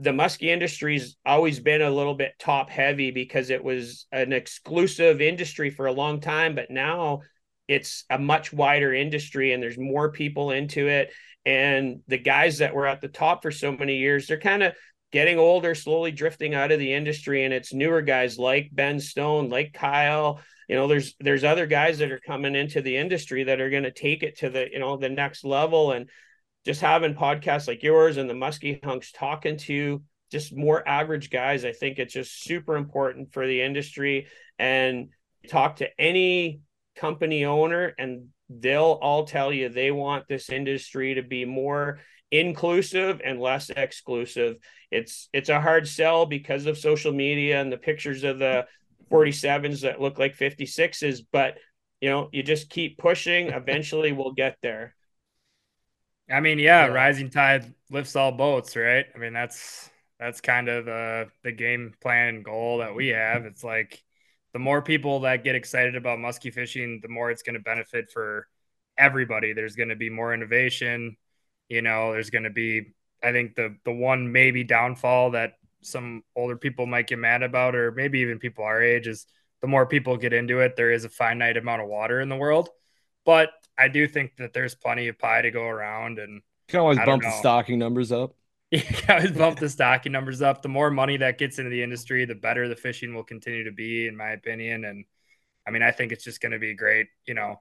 the muskie industry's always been a little bit top heavy because it was an exclusive industry for a long time but now it's a much wider industry and there's more people into it. And the guys that were at the top for so many years they're kind of getting older slowly drifting out of the industry. And it's newer guys like ben stone like kyle you know there's there's other guys that are coming into the industry that are going to take it to the you know the next level. And just having podcasts like yours and the muskie hunks talking to just more average guys i think it's just super important for the industry. And talk to any company owner and they'll all tell you they want this industry to be more inclusive and less exclusive. It's it's a hard sell because of social media and the pictures of the 47s that look like 56s but you know you just keep pushing eventually we'll get there I mean, yeah, Yeah. rising tide lifts all boats, right? I mean, that's that's kind of the the game plan and goal that we have. It's like the more people that get excited about muskie fishing, the more it's going to benefit for everybody. There's going to be more innovation. You know, there's going to be, I think the the one maybe downfall that some older people might get mad about, or maybe even people our age, is the more people get into it, there is a finite amount of water in the world. But I do think that there's plenty of pie to go around, and You can always bump the stocking numbers up. you guys bump the stocking numbers up. The more money that gets into the industry, the better the fishing will continue to be, in my opinion. And I mean, I think it's just going to be great. You know,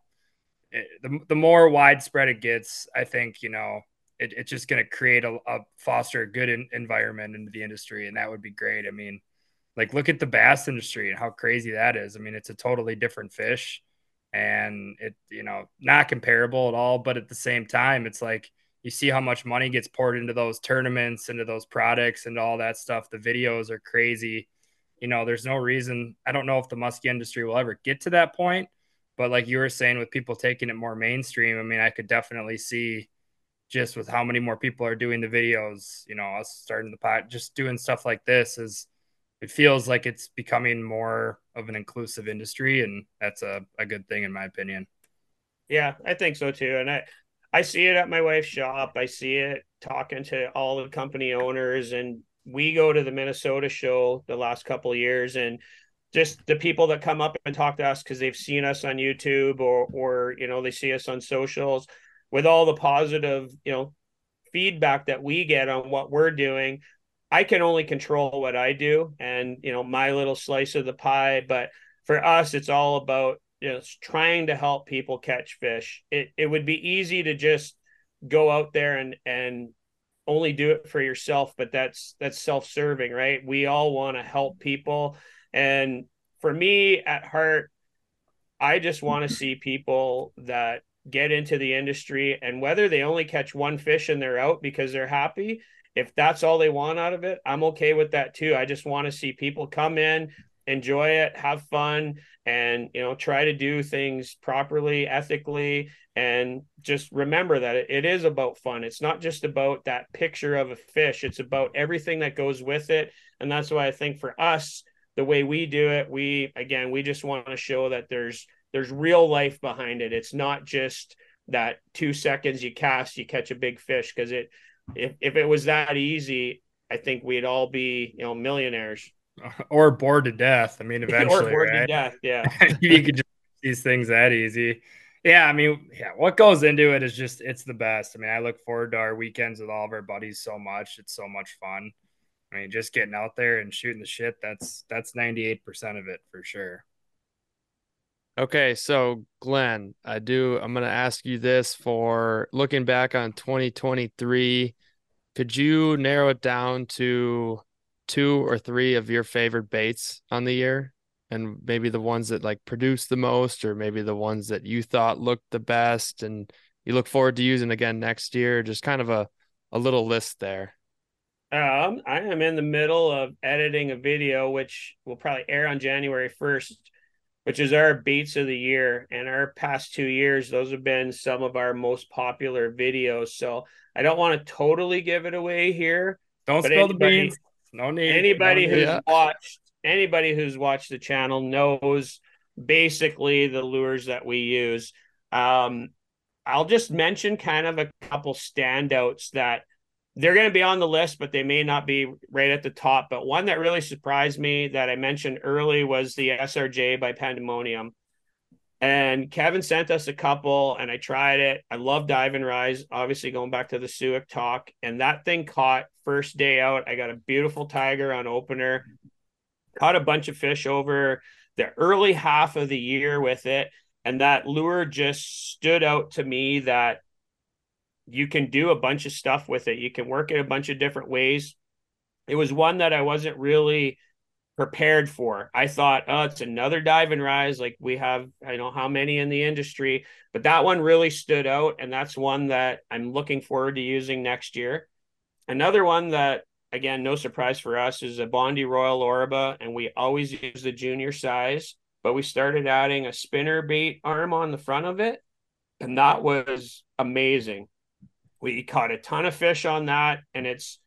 it, the the more widespread it gets, I think you know it, it's just going to create a, a foster a good in, environment into the industry, and that would be great. I mean, like look at the bass industry and how crazy that is. I mean, it's a totally different fish, and it you know not comparable at all. But at the same time, it's like you see how much money gets poured into those tournaments, into those products, and all that stuff. The videos are crazy. You know, there's no reason. I don't know if the muskie industry will ever get to that point, but like you were saying, with people taking it more mainstream, I mean, I could definitely see just with how many more people are doing the videos. You know, us starting the pot, just doing stuff like this is. It feels like it's becoming more of an inclusive industry, and that's a, a good thing in my opinion. Yeah, I think so too. And I I see it at my wife's shop. I see it talking to all the company owners and we go to the Minnesota show the last couple years and just the people that come up and talk to us because they've seen us on YouTube or or you know they see us on socials with all the positive, you know, feedback that we get on what we're doing. I can only control what I do and you know my little slice of the pie. But for us, it's all about you know trying to help people catch fish. It it would be easy to just go out there and and only do it for yourself, but that's that's self-serving, right? We all want to help people. And for me at heart, I just want to see people that get into the industry and whether they only catch one fish and they're out because they're happy, if that's all they want out of it, I'm okay with that too. I just want to see people come in, enjoy it, have fun, and you know, try to do things properly, ethically, and just remember that it, is about fun. It's not just about that picture of a fish, it's about everything that goes with it. And that's why I think for us, the way we do it, we again, we just want to show that there's there's real life behind it. It's not just that two seconds you cast, you catch a big fish. Cause it if, if it was that easy, I think we'd all be, you know, millionaires. Or bored to death. I mean, eventually, or bored right? to death. Yeah. you could just these things that easy. Yeah, I mean, yeah, what goes into it is just it's the best. I mean, I look forward to our weekends with all of our buddies so much. It's so much fun. I mean, just getting out there and shooting the shit, that's that's 98% of it for sure. Okay, so Glenn, I do I'm going to ask you this for looking back on 2023, could you narrow it down to two or three of your favorite baits on the year? and maybe the ones that like produced the most or maybe the ones that you thought looked the best and you look forward to using again next year just kind of a, a little list there um i am in the middle of editing a video which will probably air on january 1st which is our beats of the year and our past two years those have been some of our most popular videos so i don't want to totally give it away here don't spill anybody, the beans no need anybody no need. who's yeah. watched anybody who's watched the channel knows basically the lures that we use. Um, I'll just mention kind of a couple standouts that they're going to be on the list, but they may not be right at the top. But one that really surprised me that I mentioned early was the SRJ by Pandemonium. And Kevin sent us a couple, and I tried it. I love Dive and Rise, obviously going back to the Suick talk. And that thing caught first day out. I got a beautiful tiger on opener caught a bunch of fish over the early half of the year with it. And that lure just stood out to me that you can do a bunch of stuff with it. You can work it a bunch of different ways. It was one that I wasn't really prepared for. I thought, oh, it's another dive and rise. Like we have, I know how many in the industry, but that one really stood out. And that's one that I'm looking forward to using next year. Another one that again, no surprise for us, is a Bondi Royal Orba, and we always use the junior size. But we started adding a spinner bait arm on the front of it, and that was amazing. We caught a ton of fish on that, and it's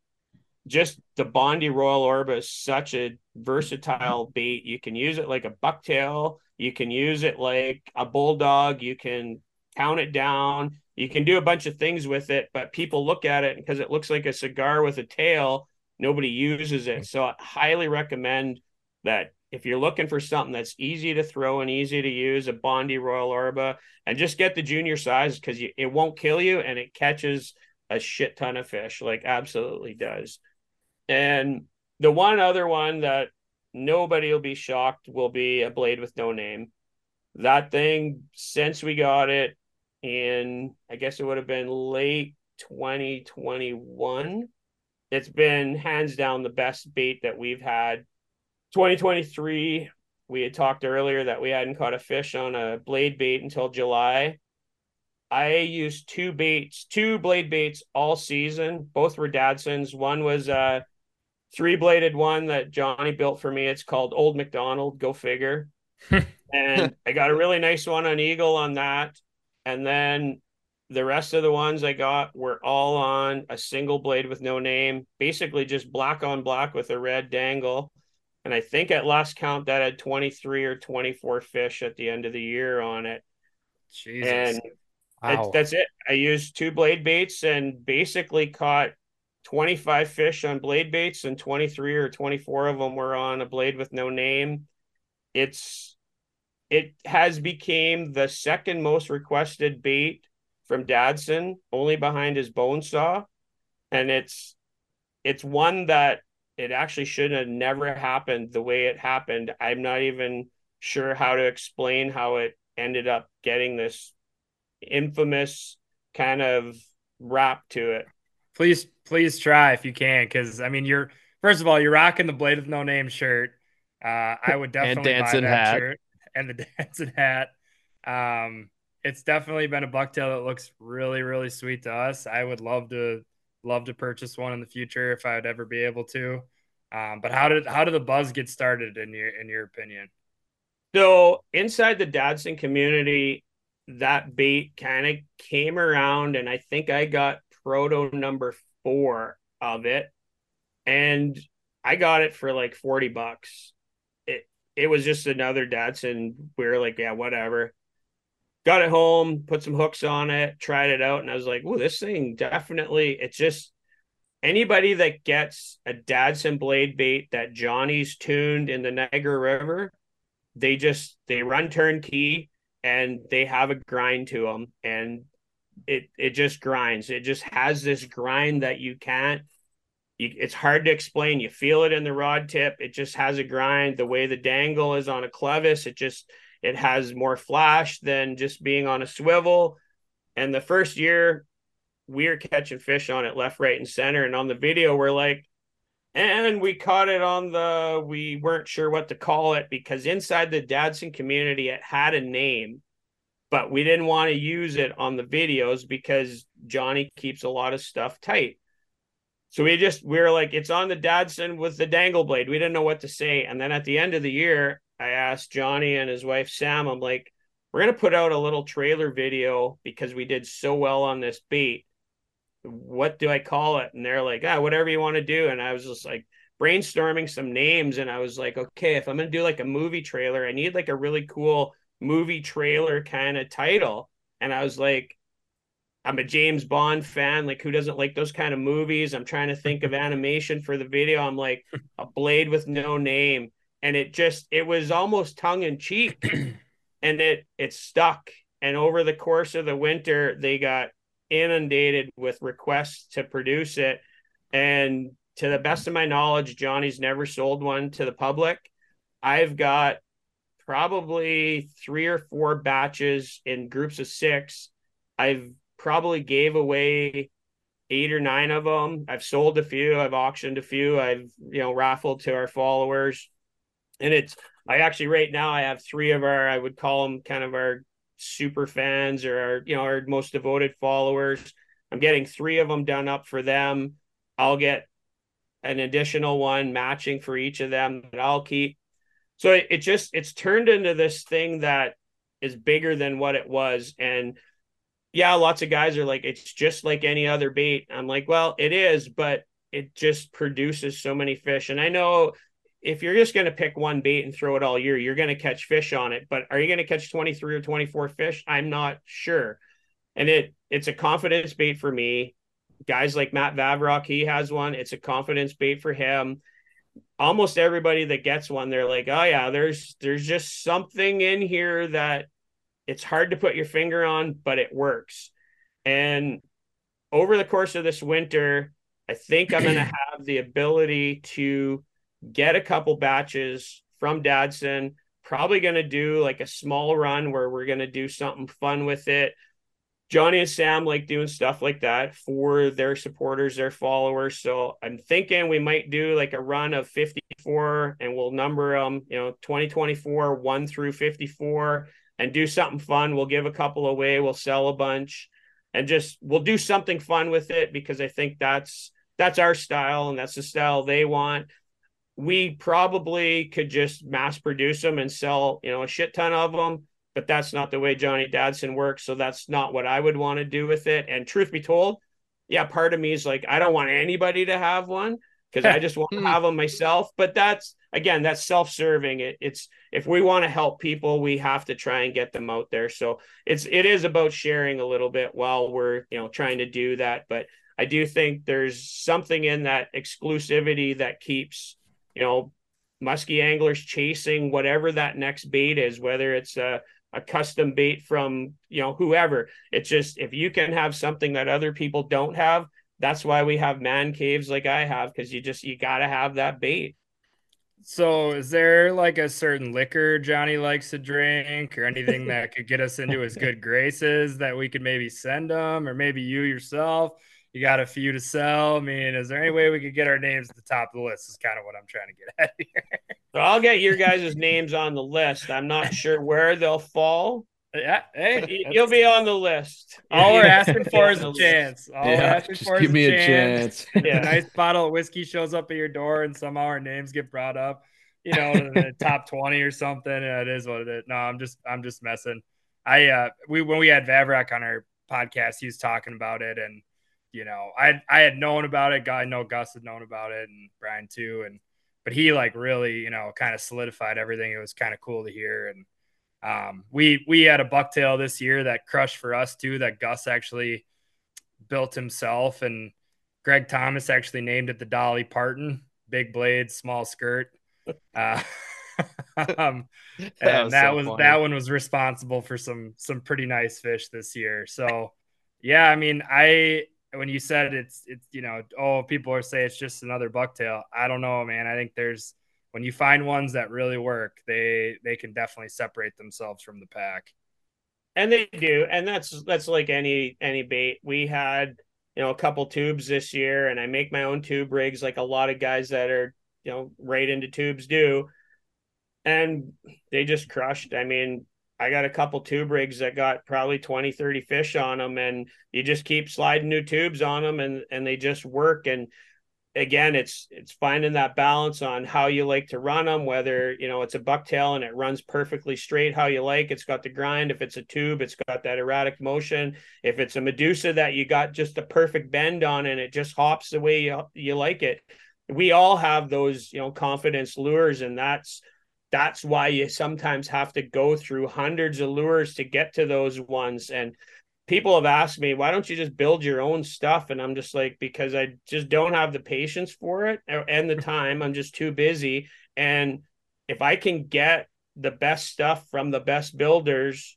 just the Bondi Royal Orb is such a versatile bait. You can use it like a bucktail, you can use it like a Bull Dawg, you can count it down, you can do a bunch of things with it, but people look at it because it looks like a cigar with a tail nobody uses it. Mm. So I highly recommend that if you're looking for something that's easy to throw and easy to use, a Bondi Royal Orba, and just get the junior size because it won't kill you and it catches a shit ton of fish, like absolutely does. And the one other one that nobody will be shocked will be a blade with no name. That thing, since we got it in, I guess it would have been late 2021 it's been hands down the best bait that we've had. 2023, we had talked earlier that we hadn't caught a fish on a blade bait until July. I used two baits, two blade baits all season. Both were Dadsons. One was a three bladed one that Johnny built for me. It's called Old McDonald. Go figure. and I got a really nice one on Eagle on that. And then the rest of the ones I got were all on a single blade with no name, basically just black on black with a red dangle. And I think at last count that had 23 or 24 fish at the end of the year on it. Jesus. And wow. that's it. I used two blade baits and basically caught 25 fish on blade baits and 23 or 24 of them were on a blade with no name. It's it has became the second most requested bait from Dadson, only behind his bone saw. And it's it's one that it actually should have never happened the way it happened. I'm not even sure how to explain how it ended up getting this infamous kind of rap to it. Please, please try if you can, because I mean, you're first of all, you're rocking the Blade of No Name shirt. Uh, I would definitely buy that hat. shirt and the dancing hat. Um, it's definitely been a bucktail that looks really, really sweet to us. I would love to love to purchase one in the future if I would ever be able to. Um, but how did how did the buzz get started in your in your opinion? So inside the Dadson community, that bait kind of came around, and I think I got proto number four of it, and I got it for like forty bucks. It it was just another Dadson. We were like, yeah, whatever. Got it home, put some hooks on it, tried it out, and I was like, "Oh, this thing definitely." It's just anybody that gets a Dadson blade bait that Johnny's tuned in the Niagara River, they just they run turnkey and they have a grind to them, and it it just grinds. It just has this grind that you can't. You, it's hard to explain. You feel it in the rod tip. It just has a grind. The way the dangle is on a clevis, it just it has more flash than just being on a swivel. And the first year, we are catching fish on it left, right, and center. And on the video, we're like, and we caught it on the, we weren't sure what to call it because inside the Dadson community, it had a name, but we didn't want to use it on the videos because Johnny keeps a lot of stuff tight. So we just, we were like, it's on the Dadson with the dangle blade. We didn't know what to say. And then at the end of the year, I asked Johnny and his wife Sam, I'm like, we're gonna put out a little trailer video because we did so well on this beat. What do I call it? And they're like, ah, whatever you want to do. And I was just like brainstorming some names, and I was like, okay, if I'm gonna do like a movie trailer, I need like a really cool movie trailer kind of title. And I was like, I'm a James Bond fan. Like, who doesn't like those kind of movies? I'm trying to think of animation for the video. I'm like, a blade with no name and it just it was almost tongue in cheek and it it stuck. And over the course of the winter they got inundated with requests to produce it. And to the best of my knowledge Johnny's never sold one to the public. I've got probably 3 or 4 batches in groups of 6 I've probably gave away eight or nine of them. I've sold a few, I've auctioned a few, I've you know raffled to our followers and it's I actually right now I have three of our I would call them kind of our super fans or our you know our most devoted followers. I'm getting three of them done up for them. I'll get an additional one matching for each of them that I'll keep. So it, it just it's turned into this thing that is bigger than what it was and yeah, lots of guys are like, it's just like any other bait. I'm like, well, it is, but it just produces so many fish. And I know if you're just going to pick one bait and throw it all year, you're going to catch fish on it. But are you going to catch 23 or 24 fish? I'm not sure. And it it's a confidence bait for me. Guys like Matt Vavrock, he has one. It's a confidence bait for him. Almost everybody that gets one, they're like, oh yeah, there's there's just something in here that it's hard to put your finger on, but it works. And over the course of this winter, I think I'm going to have the ability to get a couple batches from Dadson. Probably going to do like a small run where we're going to do something fun with it. Johnny and Sam like doing stuff like that for their supporters, their followers. So I'm thinking we might do like a run of 54 and we'll number them, you know, 2024, 1 through 54 and do something fun. We'll give a couple away, we'll sell a bunch and just we'll do something fun with it because I think that's that's our style and that's the style they want we probably could just mass produce them and sell, you know, a shit ton of them, but that's not the way Johnny Dadson works. So that's not what I would want to do with it. And truth be told, yeah, part of me is like, I don't want anybody to have one because I just want to hmm. have them myself. But that's again, that's self-serving. It, it's if we want to help people, we have to try and get them out there. So it's it is about sharing a little bit while we're you know trying to do that. But I do think there's something in that exclusivity that keeps you know, musky anglers chasing whatever that next bait is, whether it's a, a custom bait from, you know, whoever. It's just if you can have something that other people don't have, that's why we have man caves like I have because you just you got to have that bait. So, is there like a certain liquor Johnny likes to drink, or anything that could get us into his good graces that we could maybe send him, or maybe you yourself? You got a few to sell. I mean, is there any way we could get our names at the top of the list? Is kind of what I'm trying to get at here. So I'll get your guys' names on the list. I'm not sure where they'll fall. Yeah, hey, you'll be on the list. All we're asking for is a chance. All yeah, we're asking just for give is me a a chance. chance. Yeah. A nice bottle of whiskey shows up at your door, and somehow our names get brought up. You know, the top twenty or something. And it is what it is. No, I'm just, I'm just messing. I, uh, we when we had Vavrak on our podcast, he was talking about it, and you know, I, I had known about it. Guy, I know Gus had known about it, and Brian too, and but he like really, you know, kind of solidified everything. It was kind of cool to hear, and um, we we had a bucktail this year that crushed for us too. That Gus actually built himself, and Greg Thomas actually named it the Dolly Parton, big blade, small skirt. Uh, um, and was that so was that one was responsible for some some pretty nice fish this year. So yeah, I mean, I when you said it's it's you know oh people are saying it's just another bucktail. I don't know, man. I think there's when you find ones that really work, they they can definitely separate themselves from the pack. and they do and that's that's like any any bait we had you know a couple tubes this year and i make my own tube rigs like a lot of guys that are you know right into tubes do and they just crushed i mean i got a couple tube rigs that got probably 20 30 fish on them and you just keep sliding new tubes on them and and they just work. And again it's it's finding that balance on how you like to run them whether you know it's a bucktail and it runs perfectly straight how you like. It's got the grind. If it's a tube it's got that erratic motion. If it's a medusa that you got just a perfect bend on and it just hops the way you, you like it we all have those you know confidence lures and that's that's why you sometimes have to go through hundreds of lures to get to those ones. And people have asked me why don't you just build your own stuff? And i'm just like because i just don't have the patience for it and the time. I'm just too busy. And if i can get the best stuff from the best builders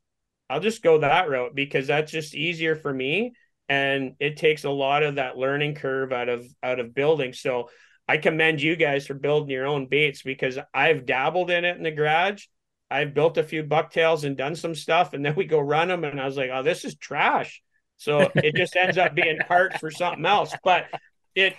i'll just go that route because that's just easier for me. And it takes a lot of that learning curve out of out of building. So i commend you guys for building your own baits because i've dabbled in it in the garage I've built a few bucktails and done some stuff, and then we go run them, and I was like, "Oh, this is trash." So it just ends up being parts for something else. But it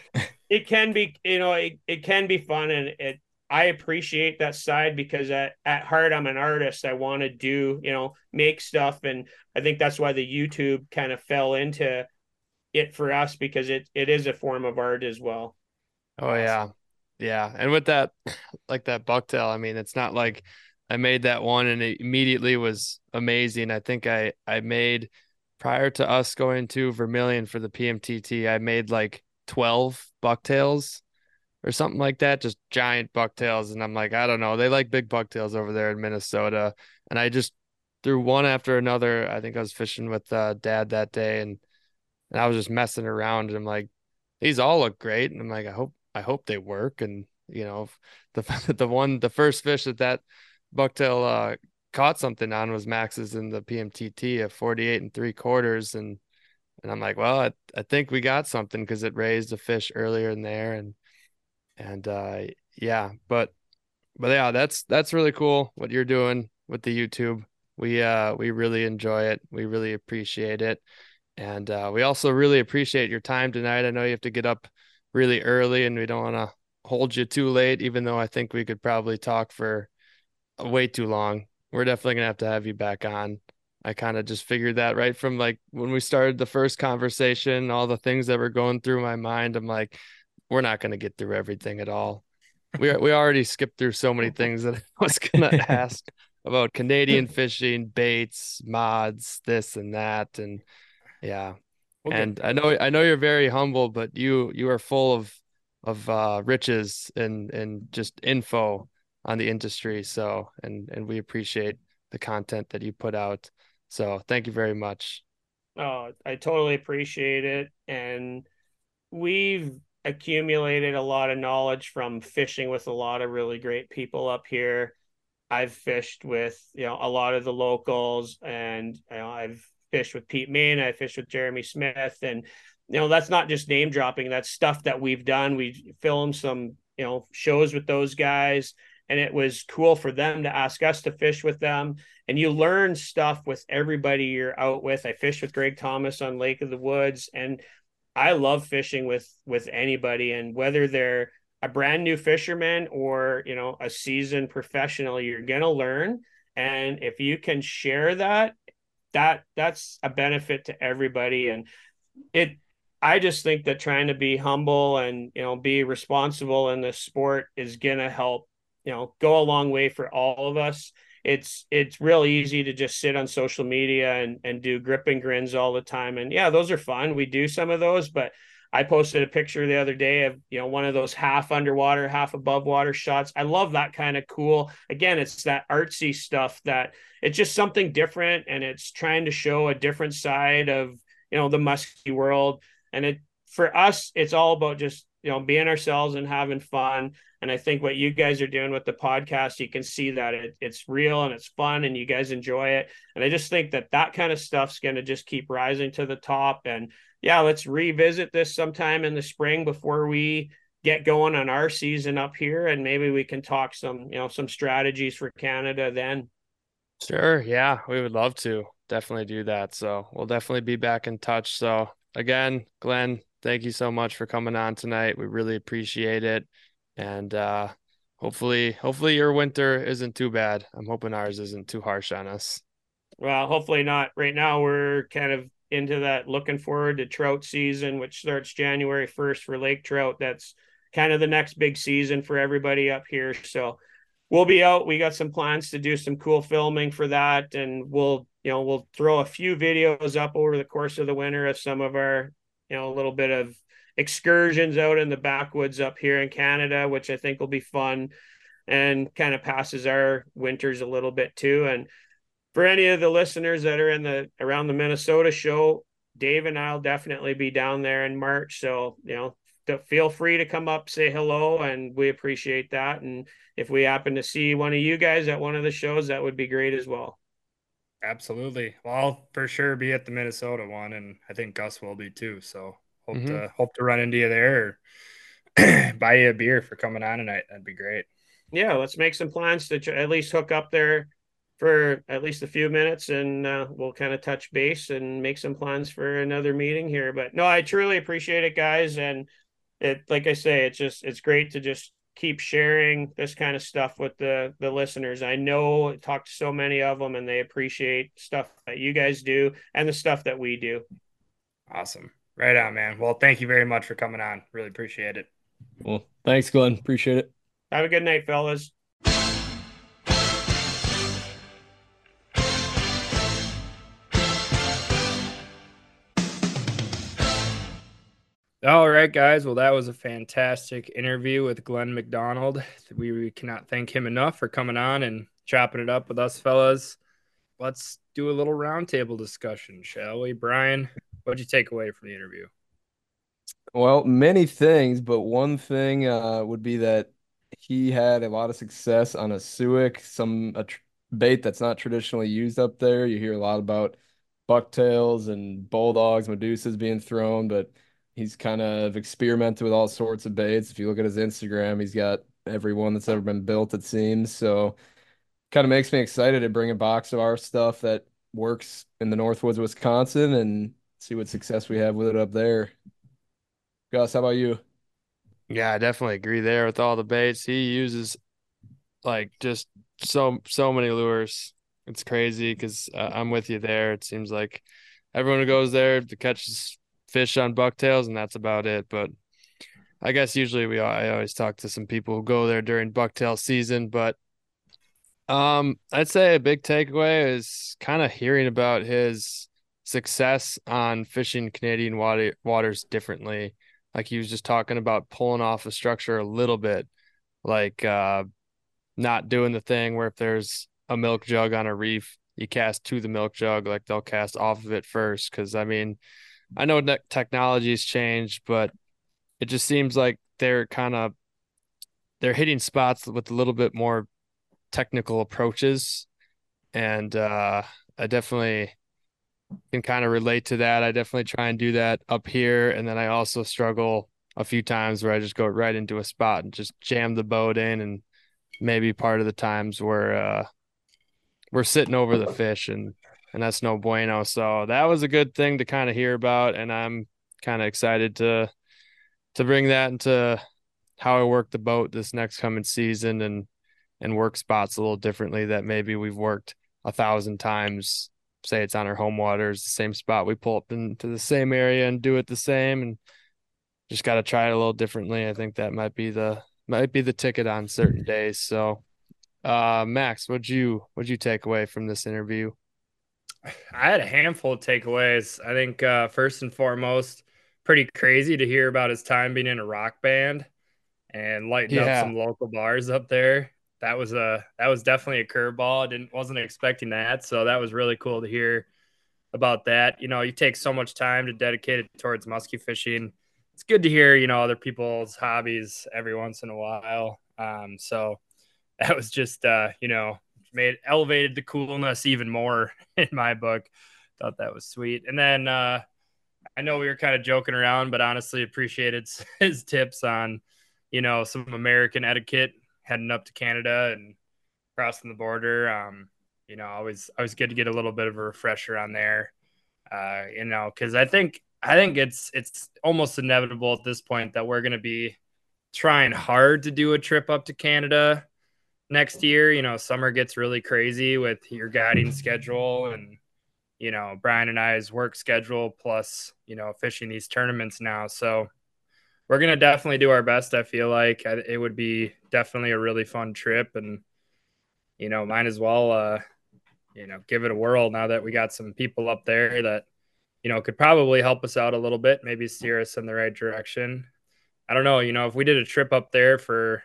it can be, you know, it, it can be fun, and it I appreciate that side because at at heart I'm an artist. I want to do, you know, make stuff, and I think that's why the YouTube kind of fell into it for us because it it is a form of art as well. Oh yeah. Yeah. And with that like that bucktail, I mean, it's not like I made that one and it immediately was amazing. I think I I made prior to us going to Vermilion for the PMTT, I made like 12 bucktails or something like that, just giant bucktails and I'm like, I don't know, they like big bucktails over there in Minnesota and I just threw one after another. I think I was fishing with uh, dad that day and and I was just messing around and I'm like these all look great and I'm like I hope I hope they work and you know the the one the first fish that that bucktail uh, caught something on was Max's in the PMTT at 48 and three quarters. And, and I'm like, well, I, I think we got something because it raised a fish earlier in there. And, and, uh, yeah, but, but yeah, that's, that's really cool what you're doing with the YouTube. We, uh, we really enjoy it. We really appreciate it. And, uh, we also really appreciate your time tonight. I know you have to get up really early and we don't want to hold you too late, even though I think we could probably talk for, way too long. We're definitely gonna have to have you back on. I kind of just figured that right from like when we started the first conversation, all the things that were going through my mind. I'm like, we're not gonna get through everything at all. We we already skipped through so many things that I was gonna ask about Canadian fishing, baits, mods, this and that, and yeah. Okay. And I know I know you're very humble, but you you are full of of uh, riches and and just info on the industry. So, and and we appreciate the content that you put out. So, thank you very much. Oh, I totally appreciate it, and we've accumulated a lot of knowledge from fishing with a lot of really great people up here. I've fished with you know a lot of the locals, and you know, I've fished with Pete Maina, I fished with Jeremy Smith, and you know, that's not just name dropping, that's stuff that we've done. We filmed some, you know, shows with those guys and it was cool for them to ask us to fish with them. And you learn stuff with everybody you're out with. I fished with greg thomas on lake of the woods and i love fishing with with anybody. And whether they're a brand new fisherman or you know a seasoned professional you're going to learn. And if you can share that that that's a benefit to everybody. And it I just think that trying to be humble and you know be responsible in this sport is gonna help you know go a long way for all of us. It's it's real easy to just sit on social media and and do grip and grins all the time. And yeah those are fun. We do some of those but i posted a picture the other day of you know one of those half underwater half above water shots i love that kind of cool again it's that artsy stuff that it's just something different and it's trying to show a different side of you know the musky world and it for us it's all about just you know being ourselves and having fun and I think what you guys are doing with the podcast, you can see that it, it's real and it's fun and you guys enjoy it. And I just think that that kind of stuff's going to just keep rising to the top. And yeah, let's revisit this sometime in the spring before we get going on our season up here. And maybe we can talk some, you know, some strategies for Canada then. Sure. Yeah, we would love to definitely do that. So we'll definitely be back in touch. So again, Glenn, thank you so much for coming on tonight. We really appreciate it and uh, hopefully, hopefully your winter isn't too bad. I'm hoping ours isn't too harsh on us. Well, hopefully not. Right now, we're kind of into that looking forward to trout season, which starts January 1st for lake trout. That's kind of the next big season for everybody up here. So we'll be out. We got some plans to do some cool filming for that. And we'll, you know, we'll throw a few videos up over the course of the winter of some of our, you know, a little bit of excursions out in the backwoods up here in Canada, which I think will be fun and kind of passes our winters a little bit too. And for any of the listeners that are in the around the Minnesota show, Dave and I'll definitely be down there in March. So, you know, feel free to come up, say hello, and we appreciate that. And if we happen to see one of you guys at one of the shows, that would be great as well. Absolutely. Well, I'll for sure be at the Minnesota one, and I think Gus will be too. So Hope mm-hmm. to hope to run into you there or buy you a beer for coming on tonight. That'd be great. Yeah, let's make some plans to at least hook up there for at least a few minutes and uh, we'll kind of touch base and make some plans for another meeting here but no i truly appreciate it guys and it like i say it's just it's great to just keep sharing this kind of stuff with the the listeners i know I talk to so many of them and they appreciate stuff that you guys do and the stuff that we do awesome Right on, man. Well, thank you very much for coming on. Really appreciate it. Well, thanks, Glenn. Appreciate it. Have a good night, fellas. All right, guys. Well, that was a fantastic interview with Glenn McDonald. We, we cannot thank him enough for coming on and chopping it up with us, fellas. Let's do a little roundtable discussion, shall we? Brian, What'd you take away from the interview? Well, many things, but one thing uh, would be that he had a lot of success on a Suick, some a tr- bait that's not traditionally used up there. You hear a lot about bucktails and Bull Dawgs, medusas being thrown, but he's kind of experimented with all sorts of baits. If you look at his Instagram, he's got every one that's ever been built, it seems. So kind of makes me excited to bring a box of our stuff that works in the Northwoods, Wisconsin, and see what success we have with it up there. Gus, how about you? Yeah, I definitely agree there with all the baits. He uses like just so so many lures. It's crazy because uh, I'm with you there. It seems like everyone who goes there to catches fish on bucktails, and that's about it. But I guess usually we I always talk to some people who go there during bucktail season, but um, I'd say a big takeaway is kind of hearing about his success on fishing Canadian water, waters differently. Like he was just talking about pulling off a structure a little bit, like uh, not doing the thing where if there's a milk jug on a reef, you cast to the milk jug, like they'll cast off of it first. Cause I mean, I know technology's changed, but it just seems like they're kind of they're hitting spots with a little bit more technical approaches and uh, I definitely can kind of relate to that. I definitely try and do that up here. And then I also struggle a few times where I just go right into a spot and just jam the boat in. And maybe part of the times where uh, we're sitting over the fish and and that's no bueno. So that was a good thing to kind of hear about. And I'm kind of excited to to bring that into how I work the boat this next coming season and and work spots a little differently that maybe we've worked a thousand times. Say it's on our home waters, the same spot. We pull up into the same area and do it the same, and just got to try it a little differently. I think that might be the might be the ticket on certain days. So, uh, Max, what'd you what'd you take away from this interview? I had a handful of takeaways. I think uh, first and foremost, pretty crazy to hear about his time being in a rock band and lighting yeah. up some local bars up there. That was a that was definitely a curveball. I didn't wasn't expecting that, so that was really cool to hear about that. You know, you take so much time to dedicate it towards muskie fishing. It's good to hear, you know, other people's hobbies every once in a while. Um, so that was just uh, you know, made elevated the coolness even more in my book. Thought that was sweet. And then uh I know we were kind of joking around, but honestly appreciated his tips on, you know, some American etiquette heading up to Canada and crossing the border. Um, you know, always always good to get a little bit of a refresher on there. Uh, you know, because I think I think it's it's almost inevitable at this point that we're going to be trying hard to do a trip up to Canada next year. You know, summer gets really crazy with your guiding schedule and you know Brian and I's work schedule plus you know fishing these tournaments now. So we're gonna definitely do our best. I feel like it would be definitely a really fun trip, and you know, might as well, uh, you know, give it a whirl now that we got some people up there that you know could probably help us out a little bit, maybe steer us in the right direction. I don't know, you know, if we did a trip up there for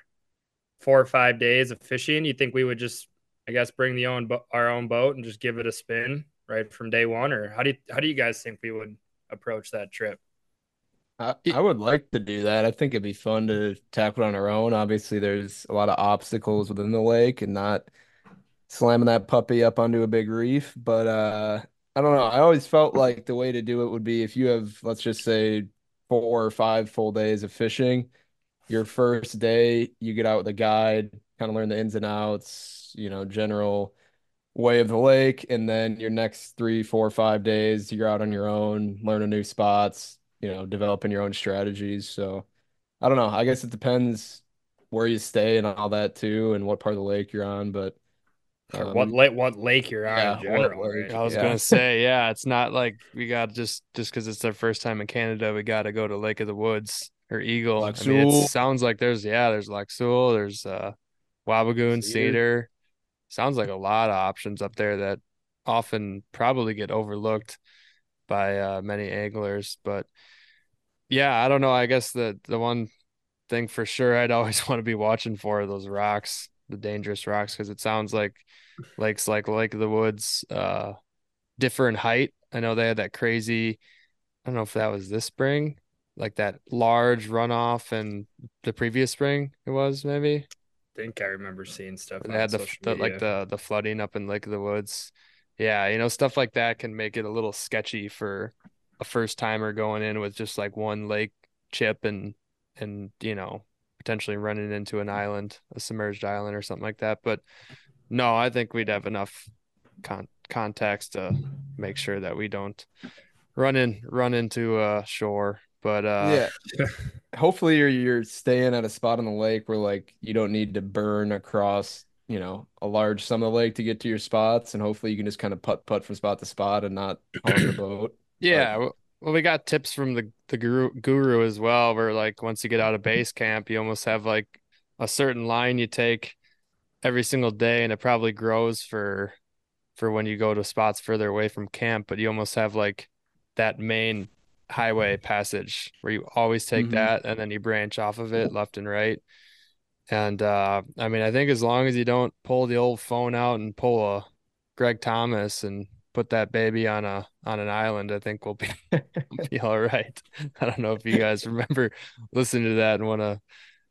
four or five days of fishing, you think we would just, I guess, bring the own our own boat and just give it a spin right from day one, or how do you how do you guys think we would approach that trip? I, I would like to do that. I think it'd be fun to tackle it on our own. Obviously, there's a lot of obstacles within the lake and not slamming that puppy up onto a big reef. But uh, I don't know. I always felt like the way to do it would be if you have, let's just say, four or five full days of fishing. Your first day, you get out with a guide, kind of learn the ins and outs, you know, general way of the lake. And then your next three, four, five days, you're out on your own, learning new spots, you know, developing your own strategies. So I don't know. I guess it depends where you stay and all that too, and what part of the lake you're on. But um, what lake what lake you're on yeah, general, right? I was yeah. gonna say, yeah, it's not like we got just just because it's their first time in Canada, we got to go to Lake of the Woods or Eagle. I mean, it sounds like there's yeah, there's Seul, there's uh Wabigoon, Cedar. Cedar. Sounds like a lot of options up there that often probably get overlooked by uh, many anglers. But yeah, I don't know. I guess the the one thing for sure I'd always want to be watching for those rocks, the dangerous rocks, because it sounds like lakes like Lake of the Woods uh, differ in height. I know they had that crazy. I don't know if that was this spring, like that large runoff, and the previous spring it was maybe. I think I remember seeing stuff. And they had the, the like the the flooding up in Lake of the Woods yeah, you know, stuff like that can make it a little sketchy for a first timer going in with just like one lake chip and and you know potentially running into an island, a submerged island or something like that. But no, I think we'd have enough con- context to make sure that we don't run in run into a shore. But uh yeah, hopefully you're you're staying at a spot on the lake where like you don't need to burn across you know a large sum of the lake to get to your spots, and hopefully you can just kind of putt putt from spot to spot and not on the boat. Yeah, but... well, we got tips from the the guru, guru as well, where like once you get out of base camp, you almost have like a certain line you take every single day, and it probably grows for for when you go to spots further away from camp. But you almost have like that main highway passage where you always take mm-hmm. that and then you branch off of it left and right. And uh, I mean, I think as long as you don't pull the old phone out and pull a Greg Thomas and put that baby on a on an island, I think we'll be be all right. I don't know if you guys remember listening to that in one of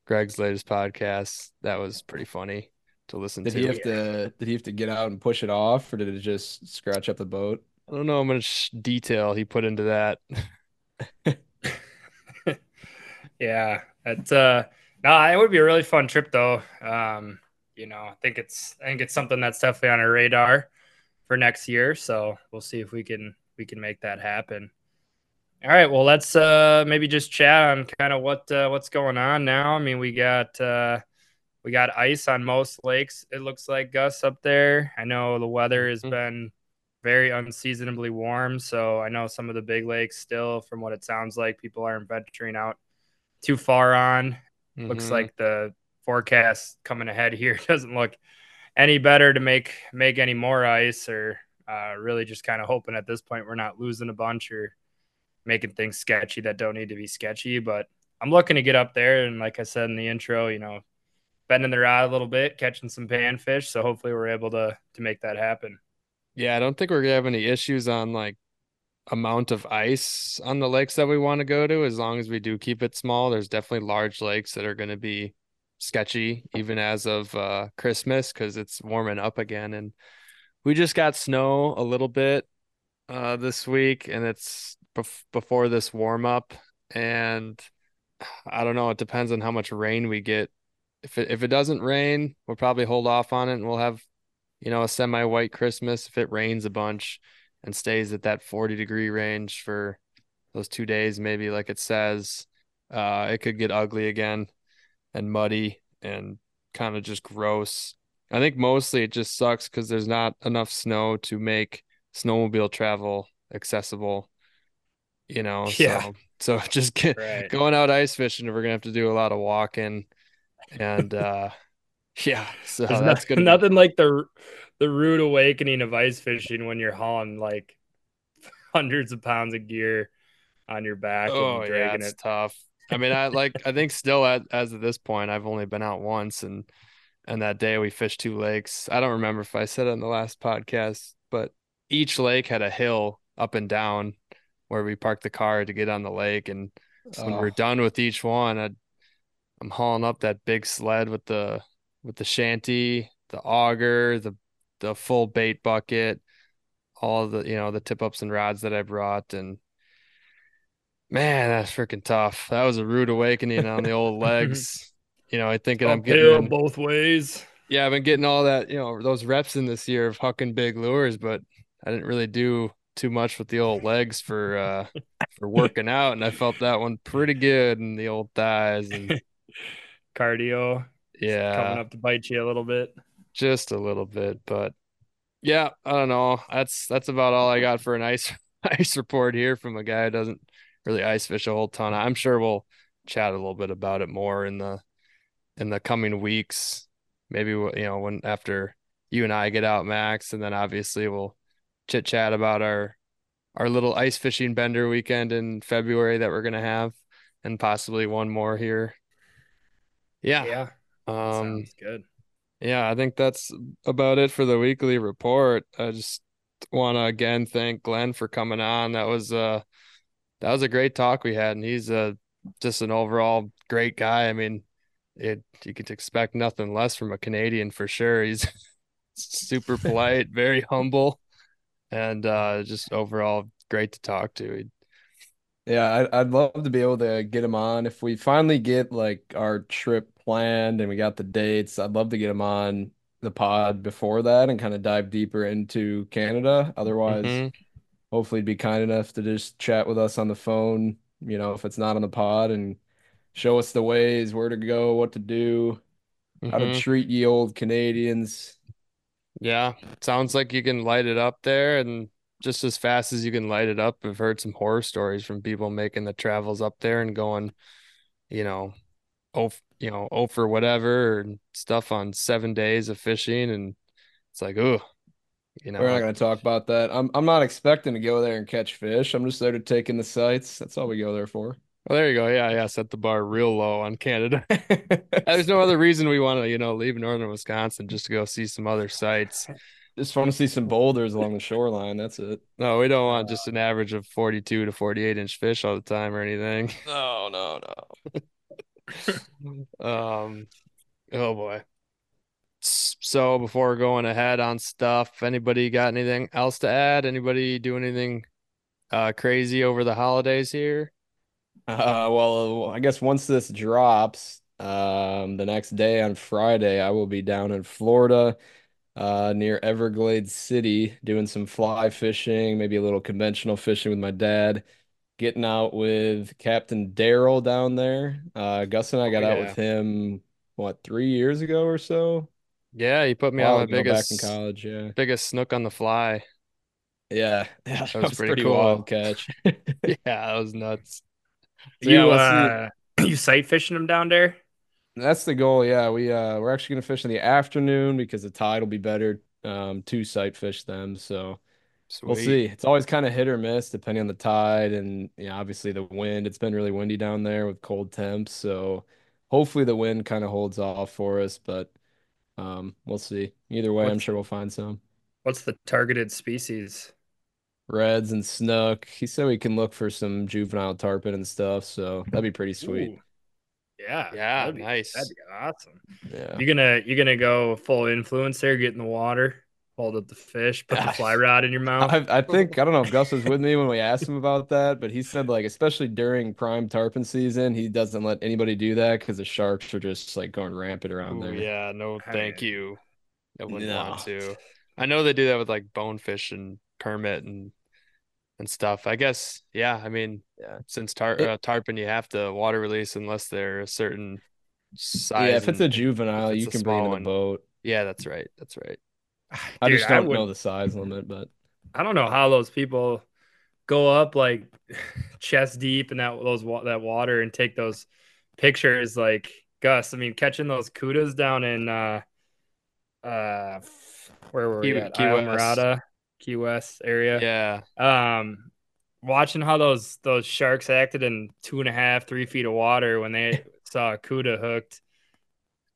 Greg's latest podcasts. That was pretty funny to listen did to. Did he have to did he have to get out and push it off or did it just scratch up the boat? I don't know how much detail he put into that. Yeah, it's uh no, it would be a really fun trip though. Um, you know, I think it's I think it's something that's definitely on our radar for next year. So we'll see if we can we can make that happen. All right, well let's uh maybe just chat on kind of what uh, what's going on now. I mean, we got uh we got ice on most lakes. It looks like Gus up there. I know the weather has Mhm. been very unseasonably warm, so I know some of the big lakes still, from what it sounds like, people aren't venturing out too far on. Looks Mhm. like the forecast coming ahead here doesn't look any better to make make any more ice, or uh, really just kind of hoping at this point we're not losing a bunch or making things sketchy that don't need to be sketchy. But I'm looking to get up there, and like I said in the intro, you know, bending the rod a little bit, catching some panfish. So hopefully we're able to to make that happen. Yeah, I don't think we're gonna have any issues on like amount of ice on the lakes that we want to go to as long as we do keep it small. There's definitely large lakes that are gonna be sketchy even as of uh Christmas because it's warming up again and we just got snow a little bit uh this week and it's bef- before this warm up and I don't know, it depends on how much rain we get. If it if it doesn't rain, we'll probably hold off on it and we'll have you know, a semi-white Christmas if it rains a bunch and stays at that 40 degree range for those two days, maybe like it says, uh, it could get ugly again and muddy and kind of just gross. I think mostly it just sucks because there's not enough snow to make snowmobile travel accessible, you know. Yeah. So so just get, Right. going out ice fishing, we're gonna have to do a lot of walking and uh yeah, so There's that's no- gonna nothing like the the rude awakening of ice fishing when you're hauling like hundreds of pounds of gear on your back Oh and yeah, dragging it's it. tough. I mean, I like I think still at as of this point, I've only been out once and and that day we fished two lakes. I don't remember if I said it on the last podcast, but each lake had a hill up and down where we parked the car to get on the lake and when we're Oh. done with each one, I I'm hauling up that big sled with the with the shanty, the auger, the the full bait bucket, all the you know the tip ups and rods that I brought, and man, that's freaking tough. That was a rude awakening on the old legs. You know, I think I'm getting both ways. yeah, I've been getting all that you know those reps in this year of hucking big lures, but I didn't really do too much with the old legs for uh for working out, and I felt that one pretty good in the old thighs and Cardio yeah. coming up to bite you a little bit. just a little bit, but yeah, I don't know. That's that's about all I got for an ice ice report here from a guy who doesn't really ice fish a whole ton. I'm sure we'll chat a little bit about it more in the in the coming weeks. Maybe we'll, you know when after you and I get out, Max, and then obviously we'll chit chat about our our little ice fishing bender weekend in February that we're gonna have, and possibly one more here. Yeah. Yeah, Um. sounds good. Yeah, I think that's about it for the weekly report. I just want to again thank Glenn for coming on. That was uh that was a great talk we had, and he's uh just an overall great guy. I mean, it you could expect nothing less from a Canadian for sure. He's super polite, very humble, and uh just overall great to talk to. He- Yeah, I'd, I'd love to be able to get him on. If we finally get like our trip planned and we got the dates, I'd love to get him on the pod before that and kind of dive deeper into Canada. Otherwise, Mhm. hopefully he'd be kind enough to just chat with us on the phone, you know, if it's not on the pod and show us the ways, where to go, what to do, how to Mhm. treat ye old Canadians. Yeah, sounds like you can light it up there and just as fast as you can light it up. I've heard some horror stories from people making the travels up there and going, you know, oh, you know, oh for whatever and stuff on seven days of fishing. And it's like, oh, you know, We're not going to talk about that. I'm I'm not expecting to go there and catch fish. I'm just there to take in the sights. That's all we go there for. well, there you go. Yeah, yeah, set the bar real low on Canada. There's no other reason we want to, you know, leave northern Wisconsin just to go see some other sites. Just want to see some boulders along the shoreline. That's it. No, we don't want just an average of 42 to 48 inch fish all the time or anything. No, no, no. Um, oh boy. So before going ahead on stuff, anybody got anything else to add? Anybody do anything uh, crazy over the holidays here? Uh, well, I guess once this drops, um, the next day on Friday, I will be down in Florida, uh, near Everglades City, doing some fly fishing, maybe a little conventional fishing with my dad, getting out with Captain Daryl down there. Uh, Gus and I got Oh, out with him, what, three years ago or so? Yeah, he put me on my ago, back in college, yeah. biggest snook on the fly. Yeah, yeah, that was was pretty pretty cool. wild catch. Yeah, that was nuts. So, you we'll uh, you sight fishing them down there? That's the goal. Yeah, we uh we're actually gonna fish in the afternoon because the tide will be better um to sight fish them. So we'll see. It's always kind of hit or miss depending on the tide and yeah, obviously the wind. It's been really windy down there with cold temps. So hopefully the wind kind of holds off for us, but um we'll see. Either way, I'm sure we'll find some. What's the targeted species? Reds and snook. He said we can look for some juvenile tarpon and stuff, so that'd be pretty sweet. Ooh. Yeah, Yeah, that'd be- nice. That'd be awesome. Yeah. You're gonna you're gonna go full influence there, get in the water, hold up the fish, put the fly rod in your mouth. I, I think I don't know if Gus was with me when we asked him about that, but he said like especially during prime tarpon season, he doesn't let anybody do that because the sharks are just like going rampant around Ooh, there. yeah, no, thank mean, you. I wouldn't no. want to. I know they do that with like bonefish and permit and and stuff. I guess, yeah. I mean, Yeah. since tar It- uh, tarpon, you have to water release unless they're a certain size. Yeah, if it's a juvenile, it's you a can bring in small the boat. yeah, that's right. That's right. I Dude, just don't know wouldn't- the size limit, but I don't know how those people go up like chest deep in that those that water and take those pictures like Gus. I mean, catching those kudas down in uh uh where were Key- we at? Key Isla West. Mirada, Key West area. Yeah. Um, watching how those those sharks acted in two and a half, three feet of water when they saw a cuda hooked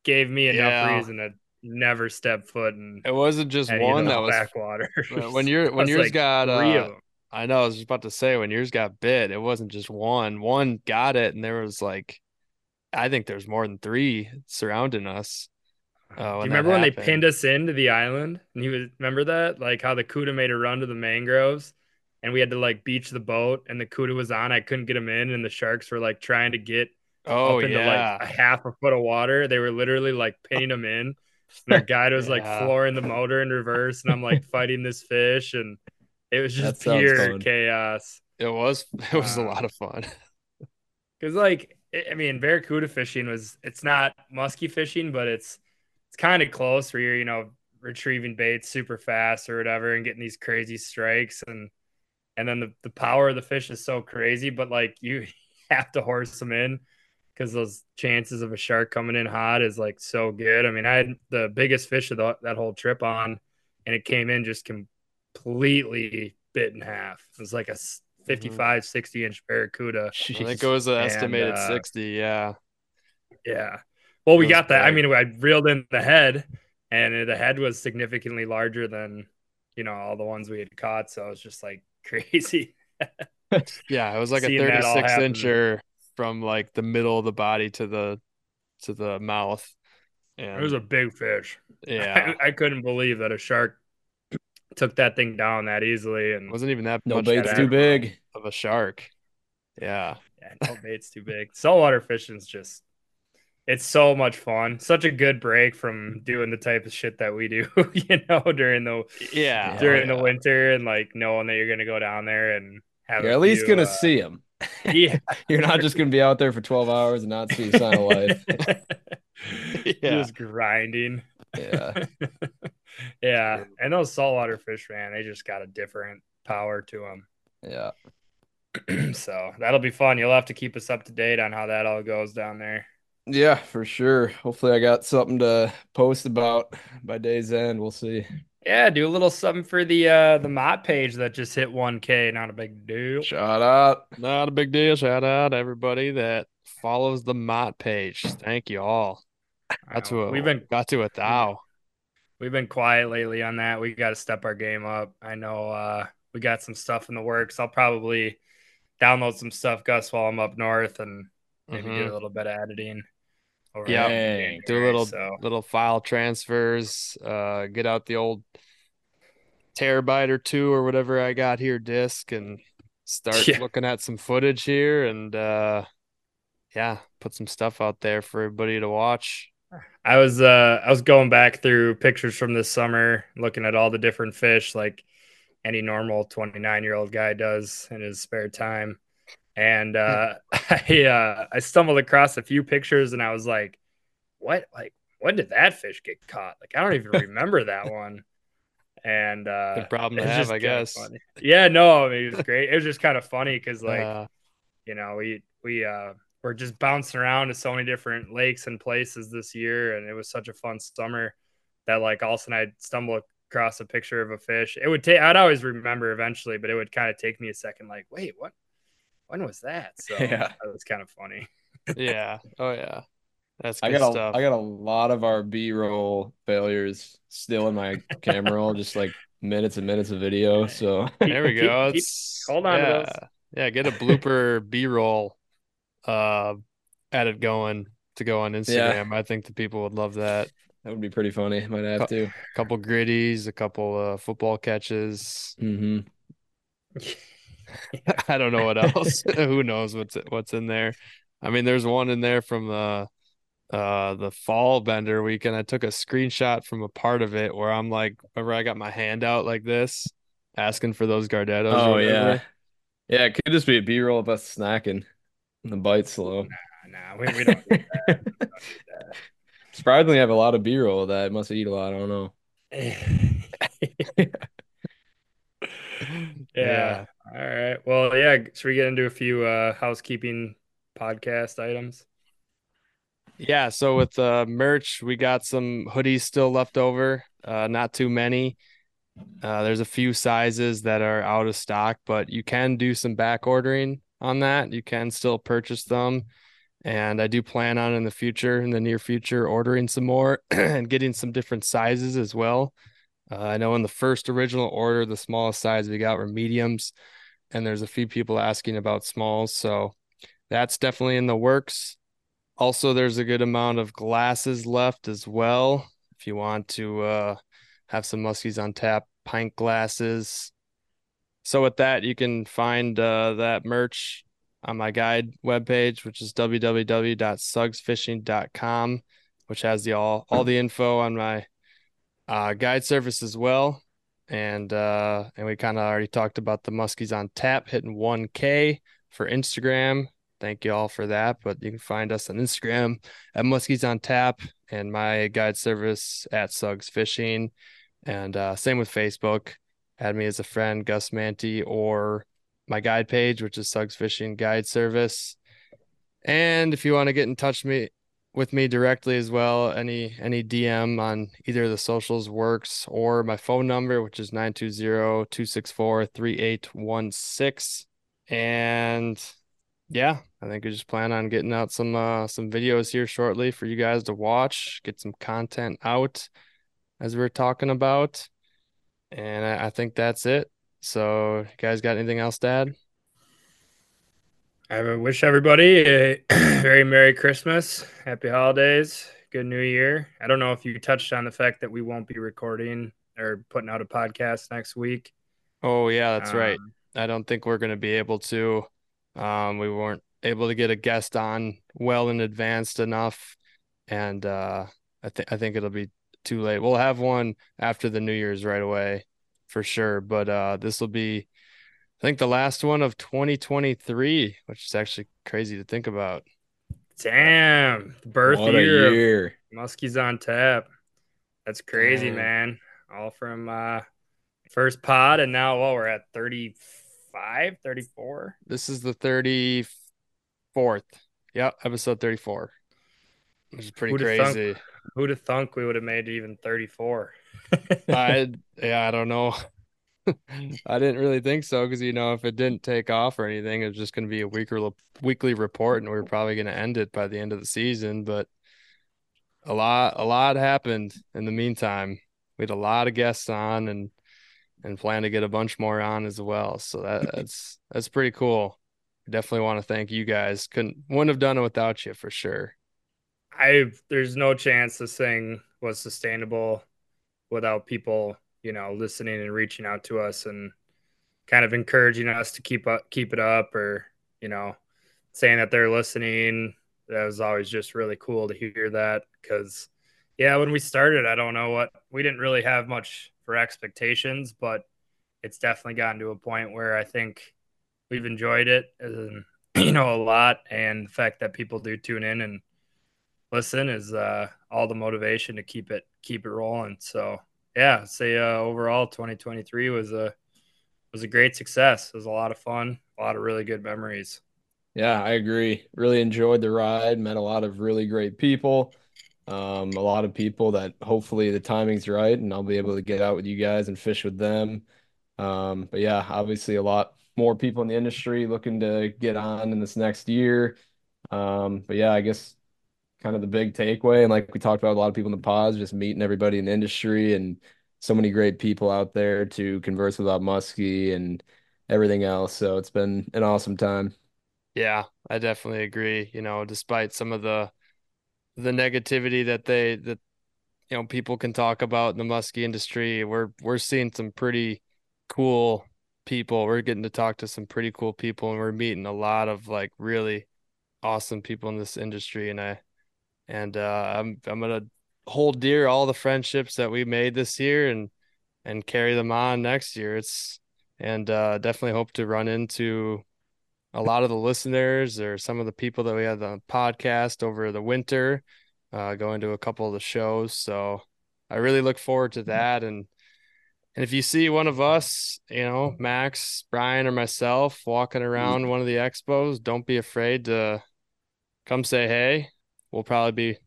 gave me enough Yeah. reason to never step foot in It wasn't just one that was backwater. when you're when yours like got uh. I know I was just about to say when yours got bit, it wasn't just one. One got it and there was like I think there's more than three surrounding us. Uh, Do you remember when they pinned us into the island? And he was remember that? Like how the Cuda made a run to the mangroves and we had to like beach the boat and the Cuda was on. I couldn't get him in and the sharks were like trying to get Oh up into yeah. like a half a foot of water. They were literally like pinning him in. And their guide was like flooring the motor in reverse and I'm like fighting this fish and it was just pure fun. chaos. It was it was a Uh, lot of fun. Cause like I- I mean, barracuda fishing was it's not musky fishing, but it's it's kind of close where you're you know retrieving baits super fast or whatever and getting these crazy strikes and and then the, the power of the fish is so crazy, but like you have to horse them in because those chances of a shark coming in hot is like so good. I mean, I had the biggest fish of the, that whole trip on, and it came in just completely bit in half. It was like a 55, 60 inch barracuda. I think it was an And, estimated uh, 60, yeah. Yeah. Well, we got that. I mean, I reeled in the head, and the head was significantly larger than, you know, all the ones we had caught. So it was just like crazy. Yeah, it was like a Seeing that all 36 incher from like the middle of the body to the to the mouth. And It was a big fish. yeah, I, I couldn't believe that a shark took that thing down that easily. And wasn't even that No much bait's too big. of a shark. Yeah. yeah, no bait's too big. Saltwater fishing's just, it's so much fun. Such a good break from doing the type of shit that we do, you know, during the Yeah. during oh, the winter and like knowing that you're gonna go down there and have You're a at least gonna uh, see them. yeah You're not just gonna be out there for 12 hours and not see a sign of life. Yeah. just grinding Yeah. yeah and those saltwater fish man they just got a different power to them. Yeah. so that'll be fun you'll have to keep us up to date on how that all goes down there Yeah, for sure. Hopefully I got something to post about by day's end. We'll see. yeah do a little something for the uh the mott page that just hit 1k not a big deal Shout out. Not a big deal. Shout out everybody that follows the Mott page. Thank you all. I Got to know. a we've been got to a thou. we've been quiet lately on that. We got to step our game up. I know uh, we got some stuff in the works. I'll probably download some stuff, Gus, while I'm up north, and maybe do Mhm. a little bit of editing. Over Yeah. do a little so little file transfers, uh, get out the old terabyte or two or whatever I got here disc and start Yeah. looking at some footage here and uh yeah, put some stuff out there for everybody to watch. I was uh I was going back through pictures from this summer, looking at all the different fish like any normal 29 year old guy does in his spare time. And uh I uh I stumbled across a few pictures and I was like, what like when did that fish get caught? Like I don't even remember that one. And uh Good problem to have, I guess. funny. Yeah, no, I mean, it was great. It was just kind of funny because like uh, you know we we uh we're just bouncing around to so many different lakes and places this year and it was such a fun summer that like all of a sudden i'd stumble across a picture of a fish it would take i'd always remember eventually but it would kind of take me a second like wait what when was that so Yeah. that was kind of funny yeah. Oh yeah. That's I got a stuff. I got a lot of our B-roll failures still in my camera roll, just like minutes and minutes of video. So There we go. keep- It's hold on to yeah. those. Yeah, get a blooper B roll uh edit going to go on Instagram. I think the people would love that. that would be pretty funny. Might have to. A couple gritties, a couple uh football catches. hmm I don't know what else. Who knows what's what's in there? I mean, there's one in there from the uh the fall bender weekend. I took a screenshot from a part of it where I'm like, whenever I got my hand out like this, asking for those Gardettos. Oh yeah. Yeah, it could just be a B-roll of us snacking. And the bite slow. nah we, we don't do that. We don't do Surprisingly, I have a lot of B-roll that. I must eat a lot. I don't know. that. yeah all right well yeah should we get into a few uh housekeeping podcast items Yeah, so with uh merch, we got some hoodies still left over. Uh not too many. Uh there's a few sizes that are out of stock, but you can do some back ordering on that. You can still purchase them. And I do plan on in the future, in the near future, ordering some more and getting some different sizes as well. Uh, I know in the first original order, the smallest size we got were mediums, and there's a few people asking about smalls. So that's definitely in the works. Also, there's a good amount of glasses left as well. If you want to uh, have some muskies on tap, pint glasses. So with that, you can find uh, that merch on my guide webpage, which is www.sugsfishing.com, which has the all all the info on my uh, guide service as well. And uh, and we kind of already talked about the muskies on tap hitting 1K for Instagram. Thank you all for that. But you can find us on Instagram at Muskies on Tap and my guide service at Suggs Fishing. And uh, same with Facebook. Add me as a friend, Gus Manty, or my guide page, which is Suggs Fishing Guide Service. And if you want to get in touch me with me directly as well, any any DM on either the socials works or my phone number, which is 920-264-3816. And yeah, I think we just plan on getting out some uh some videos here shortly for you guys to watch, get some content out as we are talking about. And I, I think that's it. So, you guys got anything else to add? I wish everybody a very Merry Christmas, Happy Holidays, Good New Year. I don't know if you touched on the fact that we won't be recording or putting out a podcast next week. Oh yeah, that's right. Um, I don't think we're going to be able to. Um, we weren't able to get a guest on well in advance enough, and uh, I think I think it'll be too late. We'll have one after the New Year's right away, for sure. But uh, this will be, I think, the last one of 2023, which is actually crazy to think about. Damn, the birth What a year, year. Muskies on tap. That's crazy, Dang. man. All from uh, first pod, and now well, we're at 35, 34. This is the 34th. Yep, episode 34, which is pretty Who'da thunk? crazy. Who'd have thunk we would have made even 34? I yeah, I don't know. Mm. I didn't really think so because you know if it didn't take off or anything, it was just going to be a weekly weekly report, and we are probably going to end it by the end of the season. But a lot a lot happened in the meantime. We had a lot of guests on, and and plan to get a bunch more on as well. So that, that's that's pretty cool. Definitely want to thank you guys. Couldn't wouldn't have done it without you for sure. I there's no chance this thing was sustainable without people, you know, listening and reaching out to us and kind of encouraging us to keep up keep it up or, you know, saying that they're listening. That was always just really cool to hear that because yeah, when we started, I don't know what we didn't really have much for expectations, but it's definitely gotten to a point where I think we've enjoyed it, and, you know, a lot. And the fact that people do tune in and listen is uh, all the motivation to keep it keep it rolling. So yeah, say uh, overall 2023 was a was a great success. It was a lot of fun, a lot of really good memories. Yeah, I agree. Really enjoyed the ride. Met a lot of really great people. Um, a lot of people that hopefully the timing's right and I'll be able to get out with you guys and fish with them. Um, but yeah, obviously a lot more people in the industry looking to get on in this next year. Um, but yeah, I guess kind of the big takeaway. And like we talked about, a lot of people in the pods, just meeting everybody in the industry and so many great people out there to converse with about Muskie and everything else. So it's been an awesome time. Yeah, I definitely agree. You know, despite some of the the negativity that they that you know people can talk about in the muskie industry, we're we're seeing some pretty cool people. We're getting to talk to some pretty cool people and we're meeting a lot of like really awesome people in this industry and I and uh I'm I'm going to hold dear all the friendships that we made this year and and carry them on next year. It's and uh definitely hope to run into a lot of the listeners or some of the people that we had on the podcast over the winter, uh, going to a couple of the shows. So I really look forward to that. And and if you see one of us, you know, Max, Brian, or myself walking around one of the expos, don't be afraid to come say hey. We'll probably be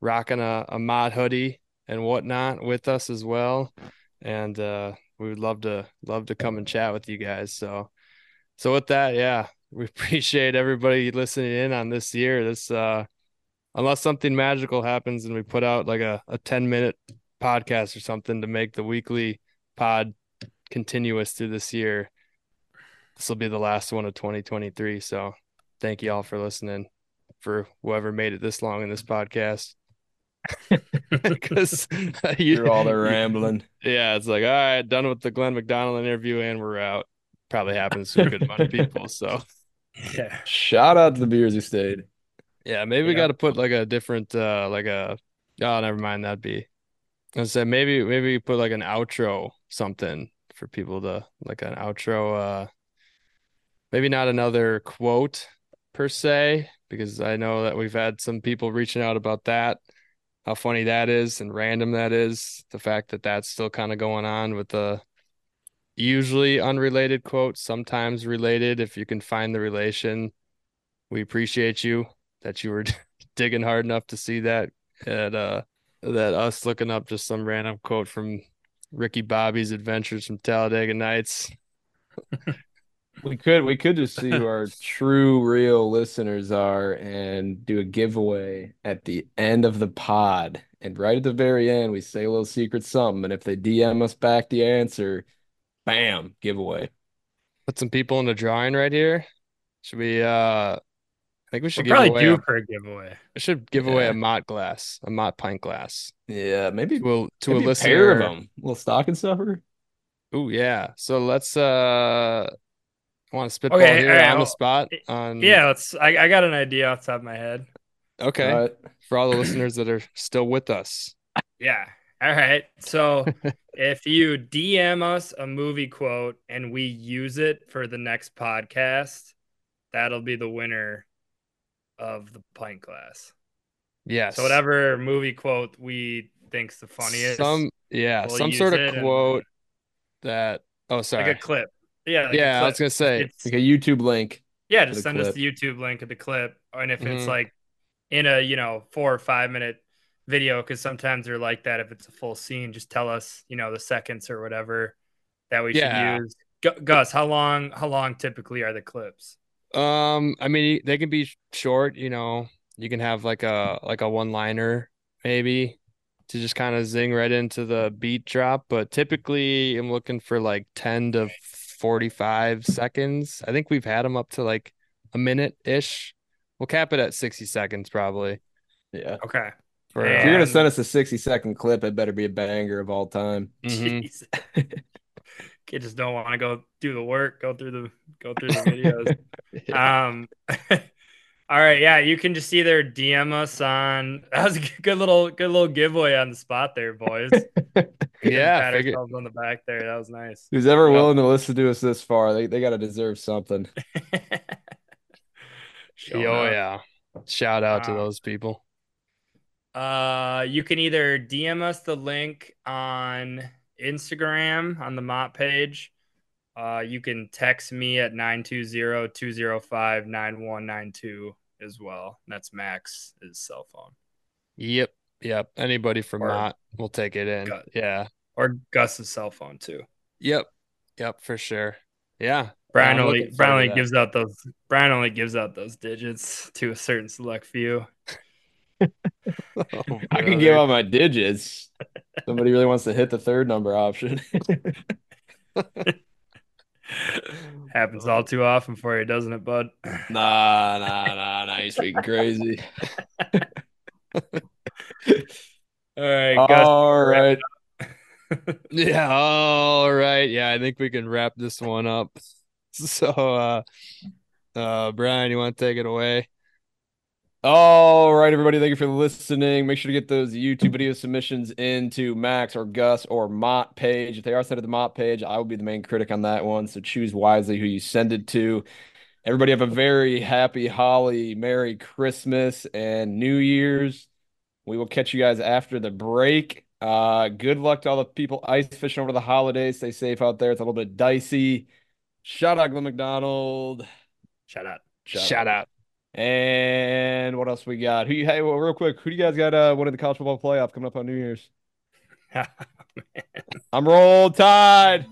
rocking a, a mod hoodie and whatnot with us as well. And uh, we would love to love to come and chat with you guys. So so with that, yeah, we appreciate everybody listening in on this year. This uh unless something magical happens and we put out like a, a 10 minute podcast or something to make the weekly pod continuous through this year. This will be the last one of 2023. So thank you all for listening for whoever made it this long in this podcast. Because you're all the rambling. Yeah, it's like, all right, done with the Glenn McDonald interview and we're out. Probably happens to a good amount of people. So Yeah. Shout out to the beers who stayed. Yeah, maybe we got to put like a different, uh, like a. Oh, never mind. That'd be. I said maybe maybe we put like an outro something for people to like an outro. Uh, maybe not another quote per se because I know that we've had some people reaching out about that. How funny that is and random that is. The fact that that's still kind of going on with the usually unrelated quotes, sometimes related. If you can find the relation, we appreciate you that you were digging hard enough to see that at uh that us looking up just some random quote from Ricky Bobby's Adventures from Talladega Nights. We could we could just see who our true real listeners are and do a giveaway at the end of the pod. And right at the very end, we say a little secret something. And if they DM us back the answer, bam, giveaway. Put some people in the drawing right here. Should we uh I think we We'll should give probably away do a, for a giveaway. I should give away a mott glass, a mott pint glass. Yeah, maybe we'll to maybe a a pair of listener. them. little stocking stuffer. Oh yeah. So let's uh I want to spitball Okay, here all right, on the spot on Yeah, let's. I, I got an idea off the top of my head. okay All right. for all the listeners that are still with us. Yeah. All right. So if you DM us a movie quote and we use it for the next podcast, that'll be the winner of the pint glass. Yes. So whatever movie quote we think's the funniest, Some yeah, we'll some sort it of and- quote that oh sorry. like a clip. Yeah. like yeah, I was gonna say It's- Like a YouTube link. Yeah, just send us the YouTube link of the clip. And if it's Mhm. like in a, you know, four or five minute video, because sometimes they're like that. If it's a full scene, just tell us, you know, the seconds or whatever that we Yeah. should use. Gu- Gus, how long how long typically are the clips? Um, I mean, they can be short, you know. You can have like a like a one-liner maybe to just kind of zing right into the beat drop, but typically I'm looking for like 10 to 45 seconds. I think we've had them up to like a minute ish. We'll cap it at 60 seconds probably. Yeah. Okay. For If you're gonna send us a 60 second clip, it better be a banger of all time. Mhm. Jeez. Kids just don't want to go do the work, go through the go through the videos. um all right, yeah, you can just either DM us on that was a good little good little giveaway on the spot there, boys. yeah, Pat figure, ourselves on the back there. That was nice. Who's ever Yep. willing to listen to us this far, they, they gotta deserve something. Oh up. yeah. Shout out to those people. Uh, you can either DM us the link on Instagram on the Mott page. Uh, you can text me at 920-205-9192 as well. That's Max's cell phone. Yep. Yep. Anybody from Or- Mott will take it in. Got- Yeah. Or Gus's cell phone too. Yep. Yep, for sure. Yeah. Brian I'm only Brian only that. gives out those Brian only gives out those digits to a certain select few. Oh, I can give out my digits. Somebody really wants to hit the third number option. Happens all too often for you, doesn't it, bud? nah, nah, nah, nah. You're speaking crazy. All right, Gus. All right. Yeah. All right. Yeah, I think we can wrap this one up. So uh uh Brian, you want to take it away? All right, everybody. Thank you for listening. Make sure to get those YouTube video submissions into Max or Gus or Mott page. If they are sent to the Mott page, I will be the main critic on that one. So choose wisely who you send it to. Everybody have a very happy, holly, Merry Christmas and New Year's. We will catch you guys after the break. Uh, good luck to all the people ice fishing over the holidays. Stay safe out there. It's a little bit dicey. Shout out Glenn McDonald. Shout out. Shout out. And what else we got? Who you hey, well, real quick, who do you guys got uh winning the college football playoff coming up on New Year's? I'm roll tide.